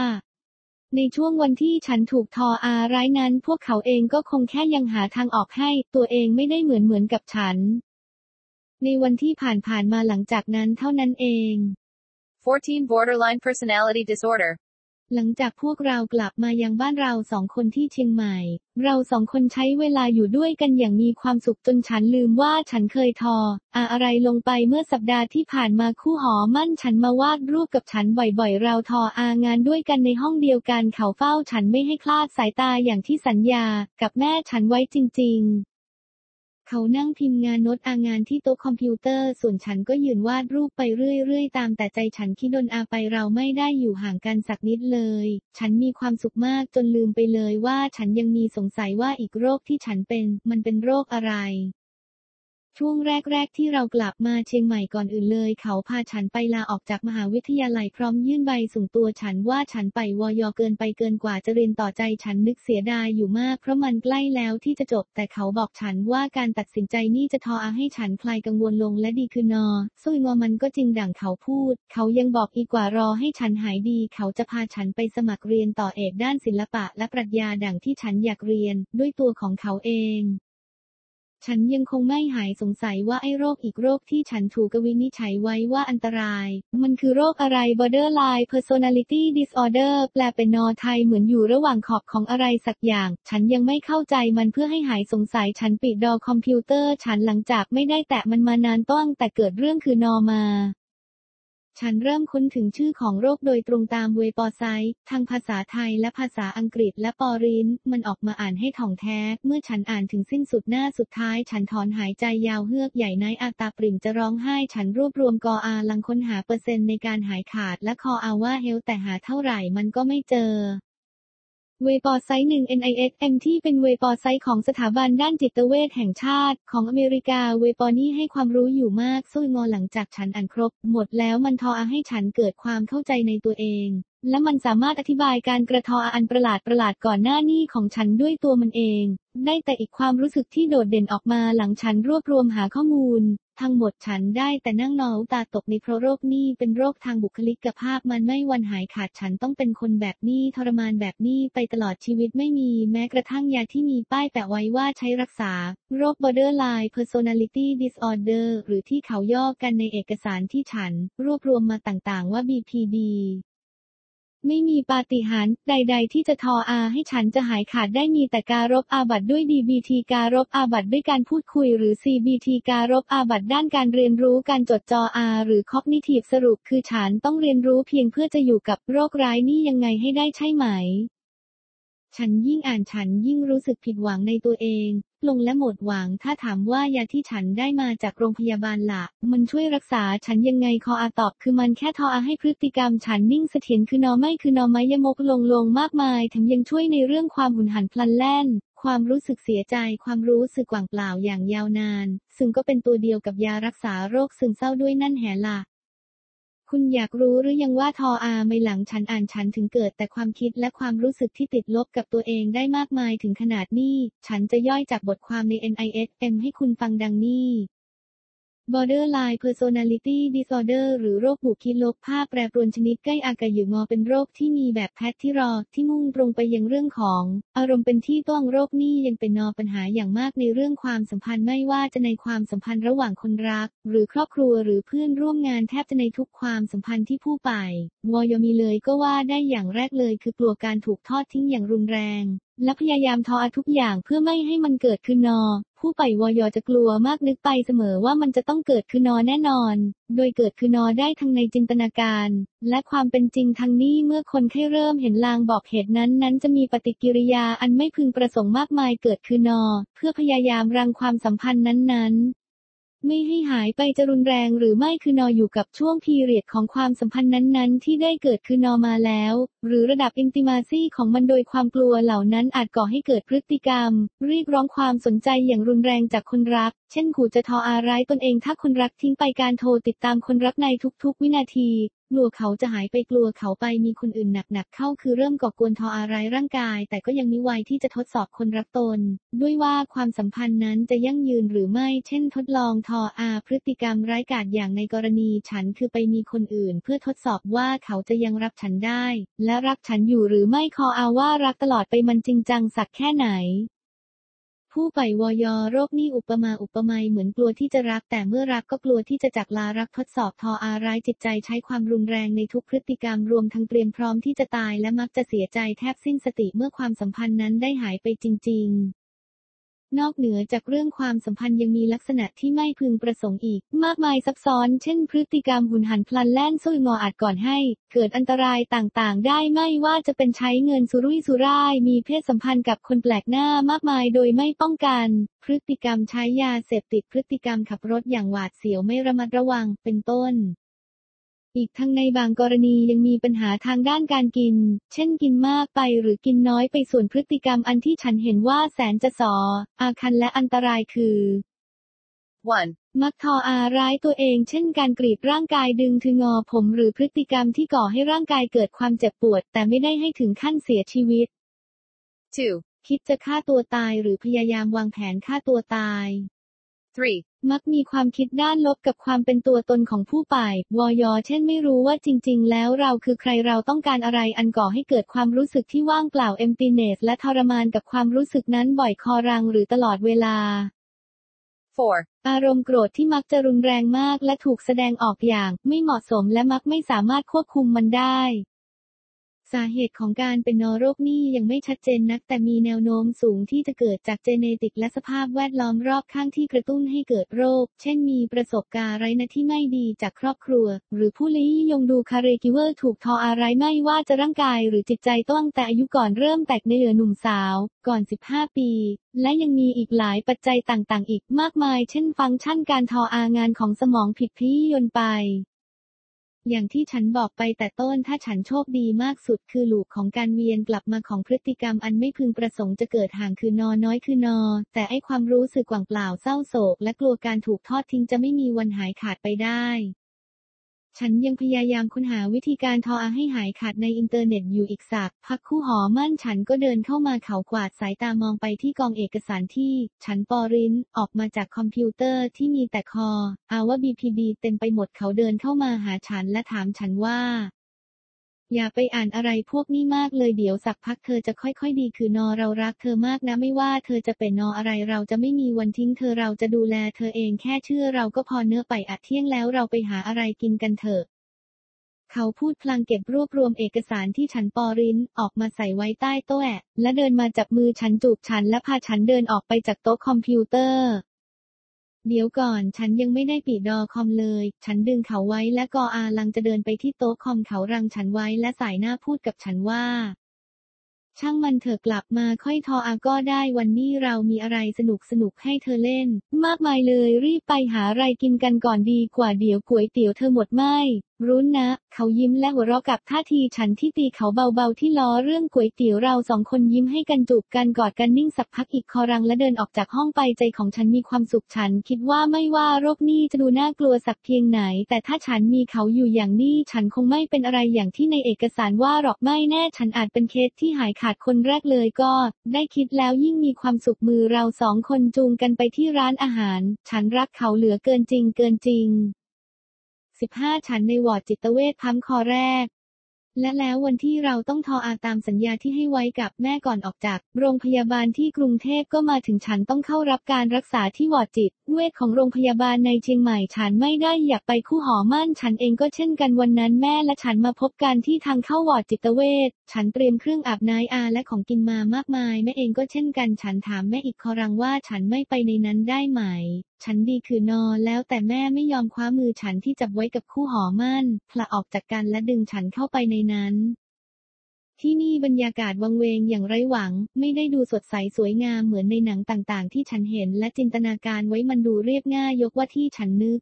ในช่วงวันที่ฉันถูกทออาร้ายนั้น พวกเขาเองก็คงแค่ยังหาทางออกให้ ตัวเองไม่ได้เหมือนเหมือนกับฉัน ในวันที่ผ่านผ่านมาหลังจากนั้นเท่านั้นเอง 14 Borderline personality disorder หลังจากพวกเรากลับมายังบ้านเราสองคนที่เชียงใหม่ เราสองคนใช้เวลาอยู่ด้วยกันอย่างมีความสุขจนฉันลืมว่าฉันเคยทออาอะไรลงไปเมื่อสัปดาห์ที่ผ่านมาคู่หอมั่นฉันมาวาดรูปกับฉันบ่อยๆ เราทออางานด้วยกันในห้องเดียวกันเขาเฝ้าฉันไม่ให้คลาดสายตาอย่างที่สัญญา กับแม่ฉันไว้จริง ๆ เขานั่งพิมพ์งานโน้ตอางานที่โต๊ะคอมพิวเตอร์ ส่วนฉันก็ยืนวาดรูปไปเรื่อยๆ ตามแต่ใจฉันคิดดนอาไปเราไม่ได้อยู่ห่างกันสักนิดเลย ฉันมีความสุขมากจนลืมไปเลยว่าฉันยังมีสงสัยว่าอีกโรคที่ฉันเป็น มันเป็นโรคอะไร ช่วงแรก ๆ ที่เรากลับมาเชียงใหม่ก่อนอื่นเลย เขาพาฉันไปลาออกจากมหาวิทยาลัยพร้อมยื่นใบส่งตัวฉันว่าฉันไปวอยเกินไปเกินกว่าจะเรียนต่อใจฉันนึกเสียดายอยู่มากเพราะมันใกล้แล้วที่จะจบ แต่เขาบอกฉันว่าการตัดสินใจนี่จะทออาให้ฉันคลายกังวลลงและดีคือนอซุยงอมันก็จริงดังเขาพูด เขายังบอกอีกว่ารอให้ฉันหายดี เขาจะพาฉันไปสมัครเรียนต่อเอกด้านศิลปะและปรัชญาดังที่ฉันอยากเรียน ด้วยตัวของเขาเอง ฉันยังคงไม่หายสงสัยว่าไอ้โรคอีกโรคที่ฉันถูกกวินิจฉัยไว้ว่าอันตราย มันคือโรคอะไร borderline personality disorder แปลเป็นนอไทยเหมือนอยู่ระหว่างขอบของอะไรสักอย่าง ฉันยังไม่เข้าใจมันเพื่อให้หายสงสัยฉันปิดดอคอมพิวเตอร์ ฉันหลังจากไม่ได้แตะมันมานานต้องแต่เกิดเรื่องคือนอมา ฉันเริ่มค้นถึงชื่อของโรคโดยตรงตามเวปอไซต์ทางภาษาไทยและภาษาอังกฤษและปอรินมันออกมาอ่านให้ถ่องแท้ เมื่อฉันอ่านถึงสิ้นสุดหน้าสุดท้าย ฉันถอนหายใจยาวเฮือกใหญ่ในอาตาปริ่มจะร้องไห้ ฉันรวบรวมกออาลังค้นหาเปอร์เซ็นต์ในการหายขาดและคออาว่าเฮลแต่หาเท่าไหร่มันก็ไม่เจอ เวปอไซต์หนึ่ง NISM ที่เป็นเวปอไซต์ของสถาบันด้านจิตเวชแห่งชาติ ของอเมริกาเวปอนี่ให้ความรู้อยู่มากสู้งอหลังจากฉันอ่านครบ หมดแล้วมันทอให้ฉันเกิดความเข้าใจในตัวเอง และมันสามารถอธิบายการกระทออันประหลาดประหลาดก่อนหน้านี้ของฉันด้วยตัวมันเอง ได้แต่อีกความรู้สึกที่โดดเด่นออกมาหลังฉันรวบรวมหาข้อมูล ทั้งหมดฉันได้แต่นั่งนอนตาตกในเพราะโรคนี้เป็นโรคทางบุคลิกภาพมันไม่วันหายขาดฉันต้องเป็นคนแบบนี้ทรมานแบบนี้ไปตลอดชีวิตไม่มีแม้กระทั่งยาที่มีป้ายแปะไว้ว่าใช้รักษา โรค borderline personality disorder หรือที่เขาย่อกันในเอกสารที่ฉัน รวบรวมมาต่างๆว่า BPD ไม่มีปาฏิหาริย์ใด ๆ ที่จะทออาให้ฉันจะหายขาดได้มีแต่การรบอาบัตด้วย DBT การรบอาบัตด้วยการพูดคุยหรือ CBT การรบอาบัตด้านการเรียนรู้การจดจออาหรือ Cognitive สรุปคือฉันต้องเรียนรู้เพียงเพื่อจะอยู่กับโรคร้ายนี้ยังไงให้ได้ใช่ไหม ฉันยิ่งอ่านฉันยิ่งรู้สึกผิดหวังในตัวเอง ลงและหมดหวังถ้าถามว่ายาที่ฉันได้มาจากโรงพยาบาลละมันช่วยรักษาฉันยังไงคออาตอบคือมันแค่ทออาให้พฤติกรรมฉันนิ่งเสถียรคือนอไม่คือนอไม้ยมกลงลงมากมายแถมยังช่วยในเรื่องความหุนหันพลันแล่นความรู้สึกเสียใจ ความรู้สึกว่างเปล่าอย่างยาวนาน ซึ่งก็เป็นตัวเดียวกับยารักษาโรคซึมเศร้าด้วยนั่นแหละ คุณอยากรู้หรือยังว่าทออาไม่หลังฉันอ่านฉันถึงเกิดแต่ความคิดและความรู้สึกที่ติดลบกับตัวเองได้มากมายถึงขนาดนี้ ฉันจะย่อยจากบทความใน NISM ให้คุณฟังดังนี้ Borderline Personality Disorder หรือโรคบุคลิกภาพแปรปรวนชนิดใกล้อากาหยืองอเป็นโรคที่มีแบบแพทที่รอที่มุ่งตรงไปยังเรื่องของ อารมณ์เป็นที่ต้องโรคนี้ยังเป็นนอปัญหาอย่างมากในเรื่องความสัมพันธ์ไม่ว่าจะในความสัมพันธ์ระหว่างคนรัก หรือครอบครัวหรือเพื่อนร่วมงานแทบจะในทุกความสัมพันธ์ที่ผู้ไปวอยมีเลยก็ว่าได้อย่างแรกเลยคือกลัวการถูกทอดทิ้งอย่างรุนแรง และพยายามทอทุกอย่างเพื่อไม่ให้มันเกิดขึ้นนอ ผู้ไปวอยจะกลัวมากนึกไปเสมอว่ามันจะต้องเกิดขึ้นนอแน่นอน โดยเกิดขึ้นนอได้ทั้งในจินตนาการ และความเป็นจริงทั้งนี้เมื่อคนไข้เริ่มเห็นลางบอกเหตุนั้นนั้นจะมีปฏิกิริยาอันไม่พึงประสงค์มากมายเกิดขึ้นนอ เพื่อพยายามรังความสัมพันธ์นั้นๆ ไม่ให้หายไปจะรุนแรงหรือไม่คือนออยู่กับช่วงพีเรียดของความสัมพันธ์นั้นๆ ที่ได้เกิดคือนอมาแล้ว หรือระดับอินติมาซีของมันโดยความกลัวเหล่านั้นอาจก่อให้เกิดพฤติกรรม เรียกร้องความสนใจอย่างรุนแรงจากคนรัก เช่นขู่จะทออาร้ายตนเองถ้าคนรักทิ้งไปการโทรติดตามคนรักในทุกๆ วินาที กลัวเขาจะหายไปกลัวเขาไปมีคนอื่นหนักๆเข้าคือเริ่มก่อกวนทออะไรายร่างกาย แต่ก็ยังมีวัยที่จะทดสอบคนรักตน ด้วยว่าความสัมพันธ์นั้นจะยั่งยืนหรือไม่ เช่น ทดลองทออาพฤติกรรมร้ายกาจอย่างในกรณีฉันคือไปมีคนอื่น เพื่อทดสอบว่าเขาจะยังรับฉันได้ และรักฉันอยู่หรือไม่คออาว่ารักตลอดไปมันจริงจังสักแค่ไหน ผู้ใฝ่วอยโรคนี่อุปมาอุปไมยเหมือนกลัวที่จะรัก แต่เมื่อรักก็กลัวที่จะจากลารักทดสอบทออาร้ายจิตใจใช้ความรุนแรงในทุกพฤติกรรมรวมทั้งเตรียมพร้อมที่จะตายและมักจะเสียใจแทบสิ้นสติเมื่อความสัมพันธ์นั้นได้หายไปจริง ๆ นอกเหนือจากเรื่องความสัมพันธ์ยังมีลักษณะที่ไม่พึงประสงค์อีก มากมายซับซ้อน เช่นพฤติกรรมหุนหันพลันแล่นสู้งออาจก่อนให้ เกิดอันตรายต่างๆ ได้ไม่ว่าจะเป็นใช้เงินสุรุ่ยสุร่าย มีเพศสัมพันธ์กับคนแปลกหน้ามากมายโดยไม่ป้องกัน พฤติกรรมใช้ยาเสพติดพฤติกรรมขับรถอย่างหวาดเสียวไม่ระมัดระวังเป็นต้น อีกทั้งในบางกรณียังมีปัญหาทางด้านการกิน เช่นกินมากไปหรือกินน้อยไปส่วนพฤติกรรมอันที่ฉันเห็นว่าแสนจะสอ อาคันและอันตรายคือ 1. มักทออาร้ายตัวเอง เช่นการกรีดร่างกายดึงถึงงอผมหรือพฤติกรรมที่ก่อให้ร่างกายเกิดความเจ็บปวด แต่ไม่ได้ให้ถึงขั้นเสียชีวิต 2. คิดจะฆ่าตัวตายหรือพยายามวางแผนฆ่าตัวตาย 3. มักมีความคิดด้านลบกับความเป็นตัวตนของผู้ป่ายวอยเช่นไม่รู้ว่าจริง ๆ แล้วเราคือใครเราต้องการอะไรอันก่อให้เกิดความรู้สึกที่ว่างเปล่า emptiness และทรมานกับความรู้สึกนั้นบ่อยคอรังหรือตลอดเวลา 4. อารมณ์โกรธที่มักจะรุนแรงมากและถูกแสดงออกอย่าง ไม่เหมาะสมและมักไม่สามารถควบคุมมันได้ สาเหตุของการเป็นนอโรคนี้ยังไม่ชัดเจนนัก แต่มีแนวโน้มสูงที่จะเกิดจากเจเนติกและสภาพแวดล้อมรอบข้างที่กระตุ้นให้เกิดโรค เช่นมีประสบการณ์ไรนะที่ไม่ดีจากครอบครัว หรือผู้ลี้ยงดูคาเรกิเวอร์ถูกทออะไรไม่ว่าจะร่างกายหรือจิตใจตั้งแต่อายุก่อนเริ่มแตกในเหลือหนุ่มสาว ก่อน 15 ปี และยังมีอีกหลายปัจจัยต่างๆ อีกมากมาย เช่น ฟังก์ชันการทออางานของสมองผิดพี้ยนไป อย่างที่ฉันบอกไปแต่ต้นถ้าฉันโชคดีมากสุดคือลูปของการเวียนกลับมาของพฤติกรรมอันไม่พึงประสงค์จะเกิดห่างคือนอนน้อยคือนอ แต่ไอ้ความรู้สึกว่างเปล่าเศร้าโศก และกลัวการถูกทอดทิ้งจะไม่มีวันหายขาดไปได้ ฉันยังพยายามค้นหาวิธีการทออาให้หายขาดในอินเทอร์เน็ตอยู่อีกสัก พักคู่หมั้นฉันก็เดินเข้ามาเขากวาดสายตามองไปที่กองเอกสารที่ ฉันปอรินออกมาจากคอมพิวเตอร์ที่มีแต่คอ อาว่า BPD เต็มไปหมดเขาเดินเข้ามาหาฉันและถามฉันว่า อย่าไปอ่านอะไรพวกนี้มากเลยเดี๋ยวสักพักเธอจะค่อยๆดีคือนอเรารักเธอมากนะไม่ว่าเธอจะเป็นนออะไรเราจะไม่มีวันทิ้งเธอเราจะดูแลเธอเองแค่เชื่อเราก็พอเนื้อไปอัดเที่ยงแล้วเราไปหาอะไรกินกันเถอะ เขาพูดพลางเก็บรวบรวมเอกสารที่ฉันปอรินออกมาใส่ไว้ใต้โต๊ะแอะและเดินมาจับมือฉันจูบฉันและพาฉันเดินออกไปจากโต๊ะคอมพิวเตอร์ เดี๋ยวก่อนฉันยังไม่ได้ปิดดอคอมเลย ฉันดึงเขาไว้และกออาลังจะเดินไปที่โต๊ะคอมเขารังฉันไว้และสายหน้าพูดกับฉันว่า ช่างมันเถอะกลับมาค่อยทออาก็ได้วันนี้เรามีอะไรสนุกสนุกให้เธอเล่น มากมายเลยรีบไปหาอะไรกินกันก่อนดีกว่าเดี๋ยวก๋วยเตี๋ยวเธอหมดไหมรุ้นนะ เขายิ้มและหัวเราะกับท่าทีฉันที่ตีเขาเบาๆที่ล้อเรื่องก๋วยเตี๋ยวเราสองคนยิ้มให้กันจูบกันกอดกันนิ่งสักพักอีกคอรังและเดินออกจากห้องไปใจของฉันมีความสุขฉัน คิดว่าไม่ว่าโรคนี้จะดูน่ากลัวสักเพียงไหน แต่ถ้าฉันมีเขาอยู่อย่างนี้ฉันคงไม่เป็นอะไรอย่างที่ในเอกสารว่าหรอกไม่แน่ ฉันอาจเป็นเคสที่หายขาดคนแรกเลยก็ ได้คิดแล้วยิ่งมีความสุขมือเราสองคนจูงกันไปที่ร้านอาหาร ฉันรักเขาเหลือเกินจริงเกินจริง 15ฉันในวอร์ดจิตเวชพัมคอแรก และแล้ววันที่เราต้องทออาตามสัญญาที่ให้ไว้กับแม่ก่อนออกจาก โรงพยาบาลที่กรุงเทพก็มาถึงฉันต้องเข้ารับการรักษาที่วอร์ดจิตเวชของโรงพยาบาลในเชียงใหม่ฉันไม่ได้อยากไปคู่หมั้นฉันเองก็เช่นกันวันนั้นแม่และฉันมาพบกันที่ทางเข้าวอร์ดจิตเวชฉันเตรียมเครื่องอาบน้ำอาและของกินมามากมายแม่เองก็เช่นกัน ฉันถามแม่อีกครังว่าฉันไม่ไปในนั้นได้ไหม ฉันดีคือนอแล้วแต่แม่ไม่ยอมคว้ามือฉันที่จับไว้กับคู่หอมั่นผละออกจากกันและดึงฉันเข้าไปในนั้น ที่นี่บรรยากาศวังเวงอย่างไร้หวัง ไม่ได้ดูสดใสสวยงามเหมือนในหนังต่างๆ ที่ฉันเห็นและจินตนาการไว้มันดูเรียบง่ายยกว่าที่ฉันนึก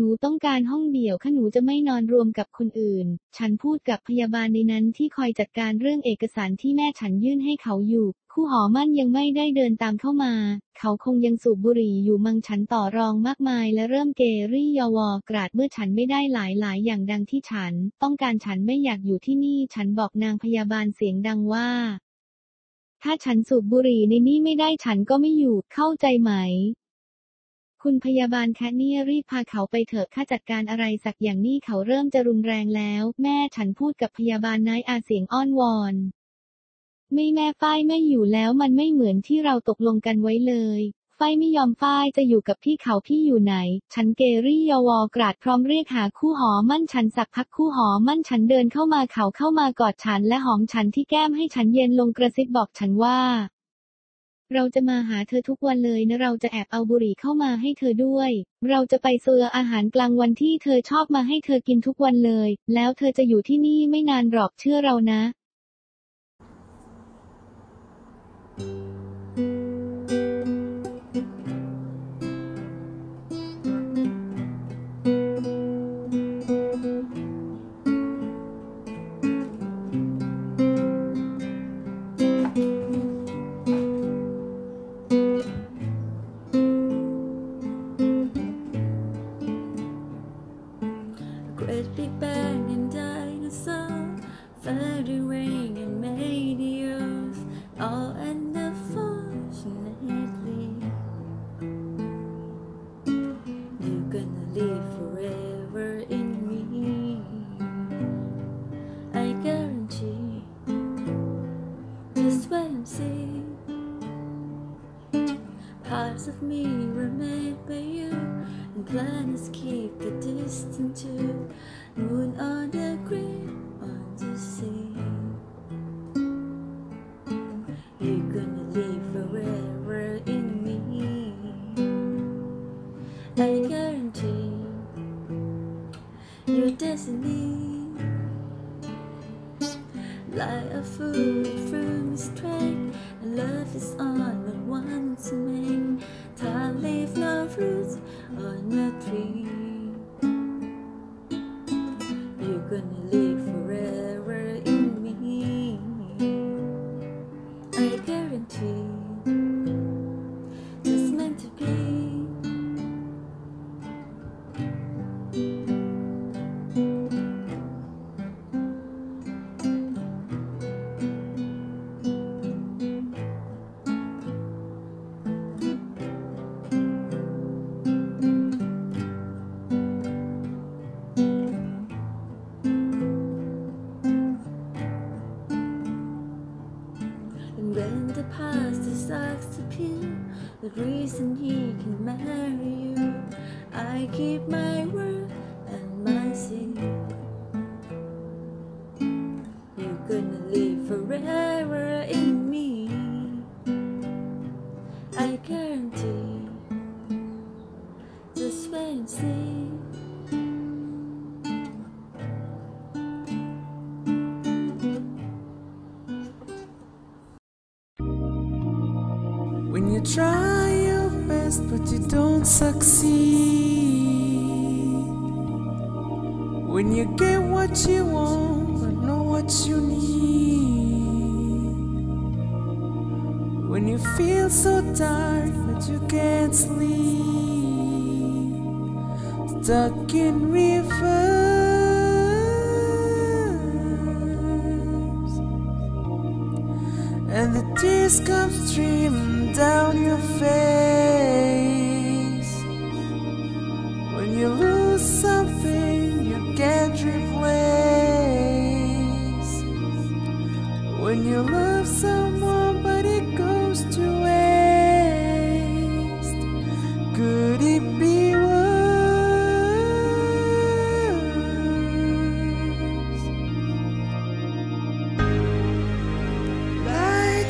หนูต้องการห้องเดี่ยวค่ะหนูจะไม่นอนรวมกับคนอื่น ฉันพูดกับพยาบาลในนั้นที่คอยจัดการเรื่องเอกสารที่แม่ฉันยื่นให้เขาอยู่ คู่หอมั่นยังไม่ได้เดินตามเข้ามา เขาคงยังสูบบุหรี่อยู่มังฉันต่อรองมากมาย และเริ่มเกรี่ยาวอกราดเมื่อฉันไม่ได้หลายหลายอย่างดังที่ฉัน ต้องการฉันไม่อยากอยู่ที่นี่ฉันบอกนางพยาบาลเสียงดังว่าถ้าฉันสูบบุหรี่ในนี่ไม่ได้ฉันก็ไม่อยู่ เข้าใจไหม คุณพยาบาลแคทเนี่ยรีบพาเขาไปเถอะข้าจัดการอะไรสักอย่างนี่เขาเริ่มจะรุนแรงแล้ว แม่ฉันพูดกับพยาบาลนายอาเสียงอ้อนวอน ไม่แม่ฝ้ายไม่อยู่แล้วมันไม่เหมือนที่เราตกลงกันไว้เลยฝ้ายไม่ยอมฝ้ายจะอยู่กับพี่เขาพี่อยู่ไหน ฉันเกรี่ยาวอกราดพร้อมเรียกหาคู่หอมั่นฉันสักพักคู่หอมั่นฉันเดินเข้ามาเขาเข้ามากอดฉันและหอมฉันที่แก้มให้ฉันเย็นลงกระซิบบอกฉันว่า เราจะมาหาเธอทุกวันเลยนะเราจะแอบเอาบุหรี่เข้ามาให้เธอด้วย เราจะไปเซอร์อาหารกลางวันที่เธอชอบมาให้เธอกินทุกวันเลย แล้วเธอจะอยู่ที่นี่ไม่นานหรอกเชื่อเรานะ parts of me were made by you and planets keep the distance to moon on the green on the sea. You're gonna live forever in me. I guarantee your destiny. Like a food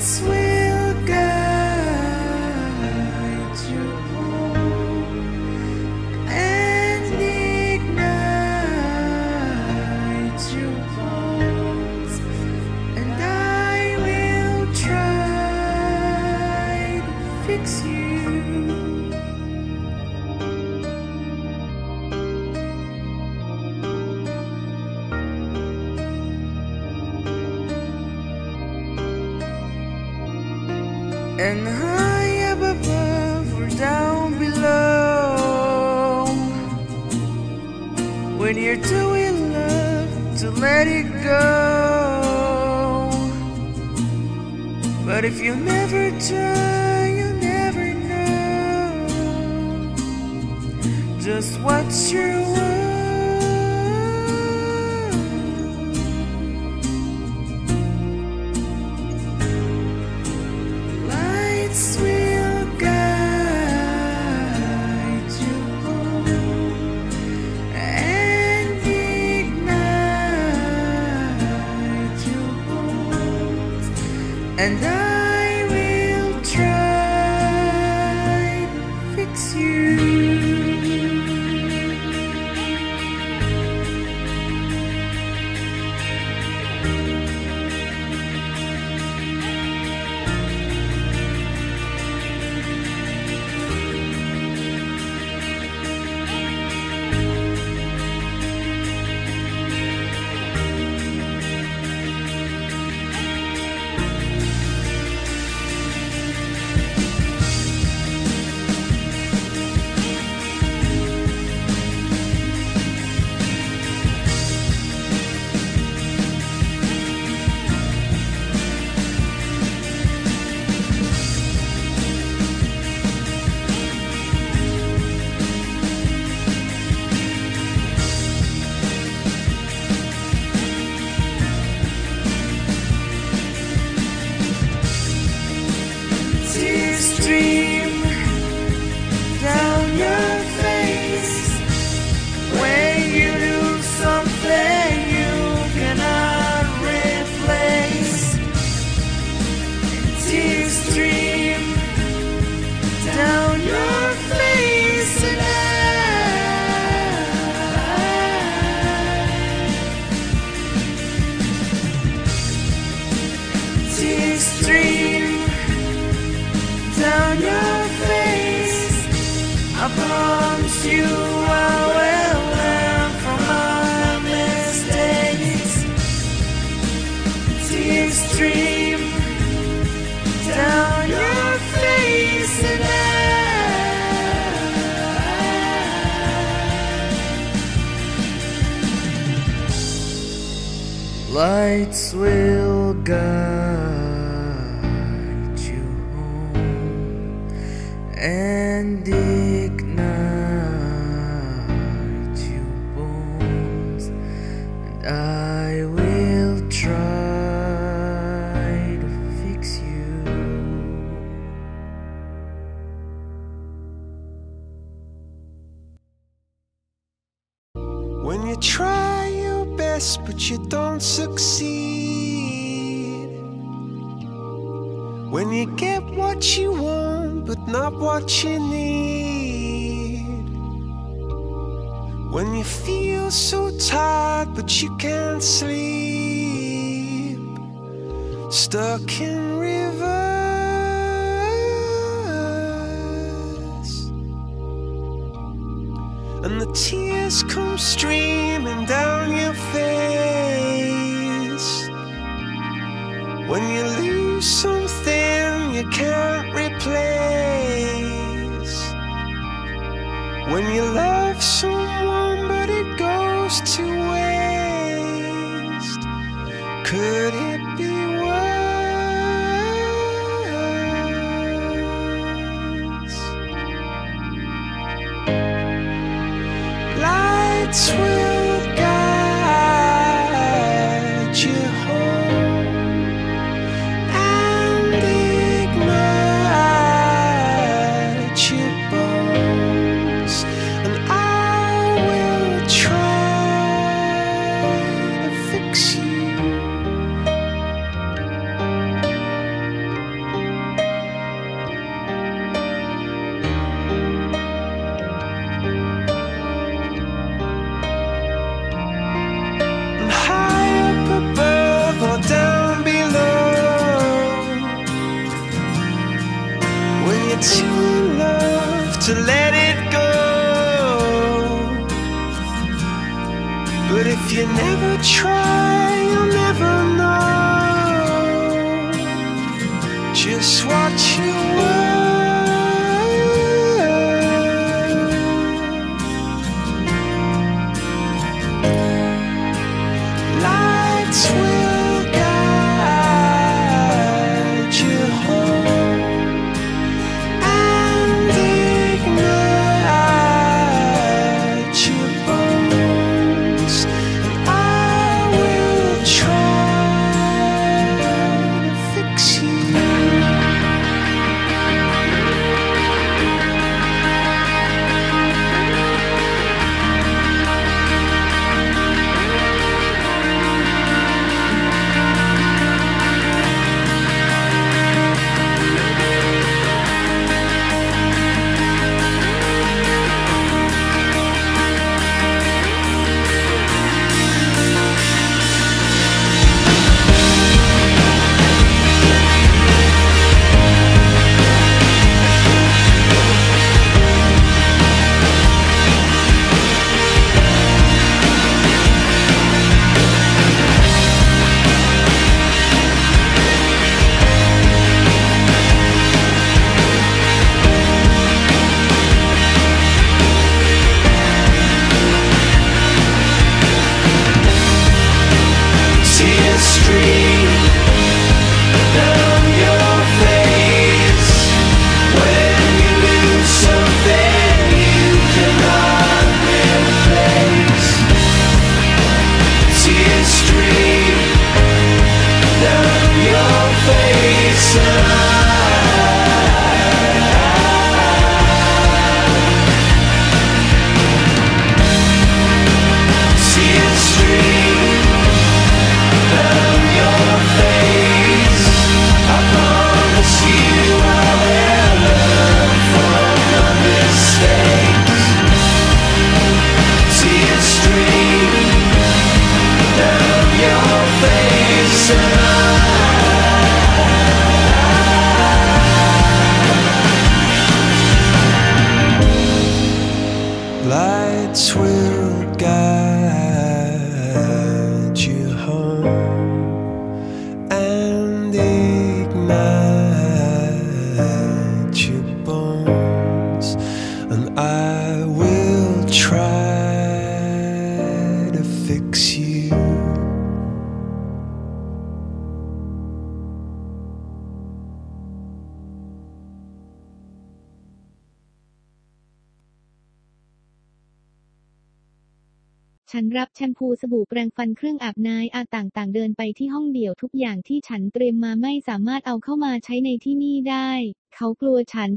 sweet.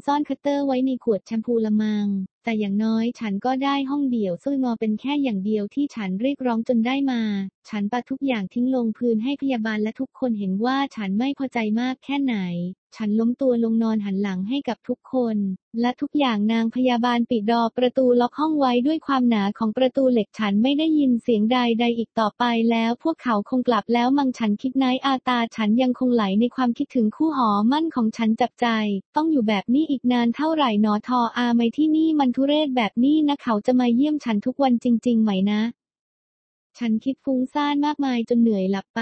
ซ่อนคัตเตอร์ไว้ในขวดแชมพูละมัง แต่อย่างน้อยฉันก็ได้ห้องเดี่ยวซุยงอเป็นแค่อย่างเดียวที่ฉันเรียกร้องจนได้มา ฉันปาทุกอย่างทิ้งลงพื้นให้พยาบาลและทุกคนเห็นว่าฉันไม่พอใจมากแค่ไหน ฉันล้มตัวลงนอนหันหลังให้กับทุกคน และทุกอย่างนางพยาบาลปิดดอประตูล็อกห้องไว้ด้วยความหนาของประตูเหล็กฉันไม่ได้ยินเสียงใดใดอีกต่อไปแล้ว พวกเขาคงกลับแล้วมังฉันคิดนายอาตาฉันยังคงไหลในความคิดถึงคู่หอมั่นของฉันจับใจ ต้องอยู่แบบนี้อีกนานเท่าไหร่นอทออาไหมที่นี่มันทุเรศแบบนี้นะเขาจะมาเยี่ยมฉันทุกวันจริง ๆ ไหมนะ ฉันคิดฟุ้งซ่านมากมายจนเหนื่อยหลับไป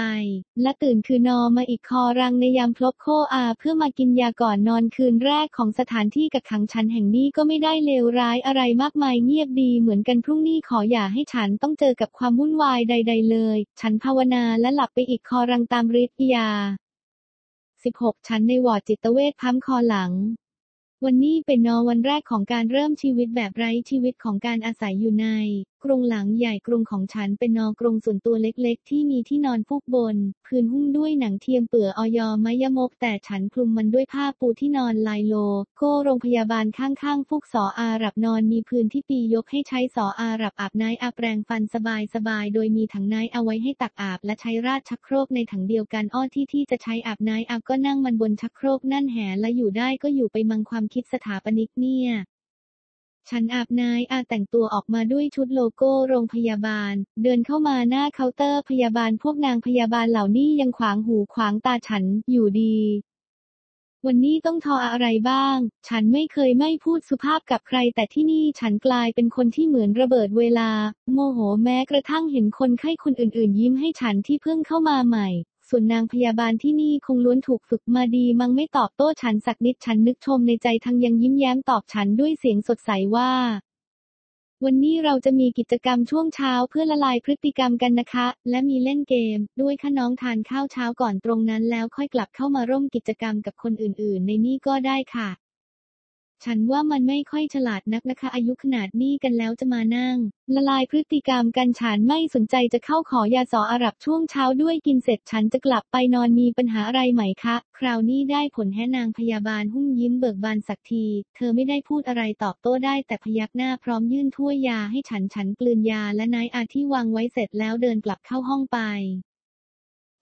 และตื่นคือนอนมาอีกคอรังในยามพลบโคอาเพื่อมากินยาก่อนนอนคืนแรกของสถานที่กักขังฉันแห่งนี้ก็ไม่ได้เลวร้ายอะไรมากมายเงียบดีเหมือนกันพรุ่งนี้ขออย่าให้ฉันต้องเจอกับความวุ่นวายใด ๆ เลย ฉันภาวนาและหลับไปอีกคอรังตามฤทธิ์ยา16ฉันในวอร์ดจิตเวชพั้มคอหลัง วันนี้เป็นนอวันแรกของการเริ่มชีวิตแบบไร้ชีวิตของการอาศัยอยู่ใน กรงหลังใหญ่กรงของฉันเป็นนอกรงส่วนตัวเล็กๆ ที่มีที่นอนฟูกบน พื้นหุ้มด้วยหนังเทียมเปื่อออยอมยมก แต่ฉันคลุมมันด้วยผ้าปูที่นอนลายโล โก้โรงพยาบาลข้างๆฟูกสออาหรับนอนมีพื้นที่เปียกให้ใช้สออาหรับอาบน้ำอาบแปรงฟันสบายๆ โดยมีถังน้ำเอาไว้ให้ตักอาบ และใช้ราดชักโครกในถังเดียวกันอ้อที่ที่จะใช้อาบน้ำอาบก็นั่งมันบนชักโครกนั่นแหละอยู่ได้ก็อยู่ไปมังความคิดสถาปนิกเนี่ย ฉันอาบน้ำอาแต่งตัวออกมาด้วยชุดโลโก้โรงพยาบาล เดินเข้ามาหน้าเคาน์เตอร์พยาบาลพวกนางพยาบาลเหล่านี้ยังขวางหูขวางตาฉันอยู่ดี วันนี้ต้องทำอะไรบ้าง ฉันไม่เคยไม่พูดสุภาพกับใคร แต่ที่นี่ฉันกลายเป็นคนที่เหมือนระเบิดเวลา โมโหแม้กระทั่งเห็นคนไข้คนอื่นๆ ยิ้มให้ฉันที่เพิ่งเข้ามาใหม่ ส่วนนางพยาบาลที่นี่คงล้วนถูกฝึกมาดีมั้งไม่ตอบโต้ฉันสักนิดฉันนึกชมในใจทั้งยังยิ้มแย้มตอบฉันด้วยเสียงสดใสว่า วันนี้เราจะมีกิจกรรมช่วงเช้าเพื่อละลายพฤติกรรมกันนะคะ และมีเล่นเกม ด้วยค่ะน้องทานข้าวเช้าก่อนตรงนั้นแล้วค่อยกลับเข้ามาร่วมกิจกรรมกับคนอื่น ๆ ในนี่ก็ได้ค่ะ ฉันว่ามันไม่ค่อยฉลาดนักนะคะ อายุขนาดนี้กันแล้วจะมานั่ง ละลายพฤติกรรมกันฉันไม่สนใจจะเข้าขอยาสออาหรับช่วงเช้าด้วยกินเสร็จฉันจะกลับไปนอนมีปัญหาอะไรไหมคะ คราวนี้ได้ผลแฮนางพยาบาลหุ้มยิ้มเบิกบานสักที เธอไม่ได้พูดอะไรตอบโต้ได้แต่พยักหน้าพร้อมยื่นถ้วยยาให้ฉันฉันกลืนยาและนายอาที่วางไว้เสร็จแล้วเดินกลับเข้าห้องไป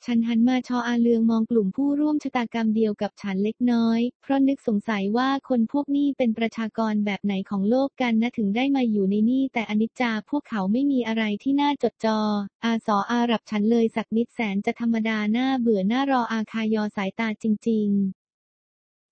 ฉันหันมาชออาเลืองมองกลุ่มผู้ร่วมชะตากรรมเดียวกับฉันเล็กน้อย เพราะนึกสงสัยว่าคนพวกนี้เป็นประชากรแบบไหนของโลกกันนะถึงได้มาอยู่ในนี่ แต่อนิจจาพวกเขาไม่มีอะไรที่น่าจดจอ อาสออาหรับฉันเลยสักนิดแสนจะธรรมดาหน้าเบื่อหน้ารออาคายอสายตาจริง ๆ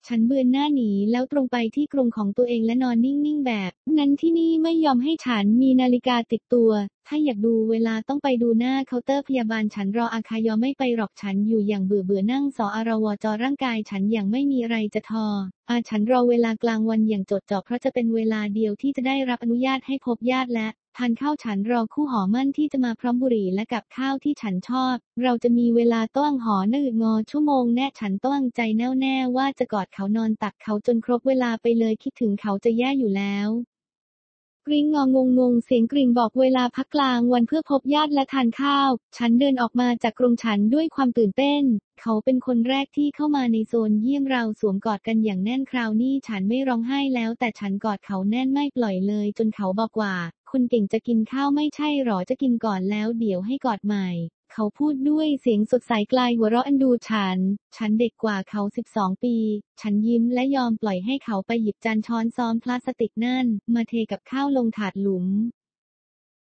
ฉันเบือนหน้าหนีแล้วตรงไปที่กรงของตัวเองและนอนนิ่งๆแบบ นั้นที่นี่ไม่ยอมให้ฉันมีนาฬิกาติดตัว ถ้าอยากดูเวลาต้องไปดูหน้าเคาน์เตอร์พยาบาลฉันรออาคายอไม่ไปหรอกฉันอยู่อย่างเบื่อเบื่อนั่งสออารวจอร่างกายฉันอย่างไม่มีอะไรจะทอ อาฉันรอเวลากลางวันอย่างจดจ่อเพราะจะเป็นเวลาเดียวที่จะได้รับอนุญาตให้พบญาติและ ทานข้าวฉันรอคู่หอมั่นที่จะมาพร้อมบุหรี่และกับข้าวที่ฉันชอบ เราจะมีเวลาต้องหอนืดงอชั่วโมงแน่ฉันต้องใจแน่วแน่ว่าจะกอดเขานอนตักเขาจนครบเวลาไปเลยคิดถึงเขาจะแย่อยู่แล้วกริ้งงองงงเสียงกริ่งบอกเวลาพักกลางวันเพื่อพบญาติและทานข้าว ฉันเดินออกมาจากกรงฉันด้วยความตื่นเต้น เขาเป็นคนแรกที่เข้ามาในโซนเยี่ยมเราสวมกอดกันอย่างแน่นคราวนี้ฉันไม่ร้องไห้แล้วแต่ฉันกอดเขาแน่นไม่ปล่อยเลยจนเขาบอกว่า คุณเก่งจะกินข้าวไม่ใช่หรอจะกินก่อนแล้วเดี๋ยวให้กอดใหม่ เขาพูดด้วยเสียงสดใสไกลหัวเราะอันดูฉัน ฉันเด็กกว่าเขา 12 ปี ฉันยิ้มและยอมปล่อยให้เขาไปหยิบจานช้อนซ้อมพลาสติกนั่น มาเทกับข้าวลงถาดหลุม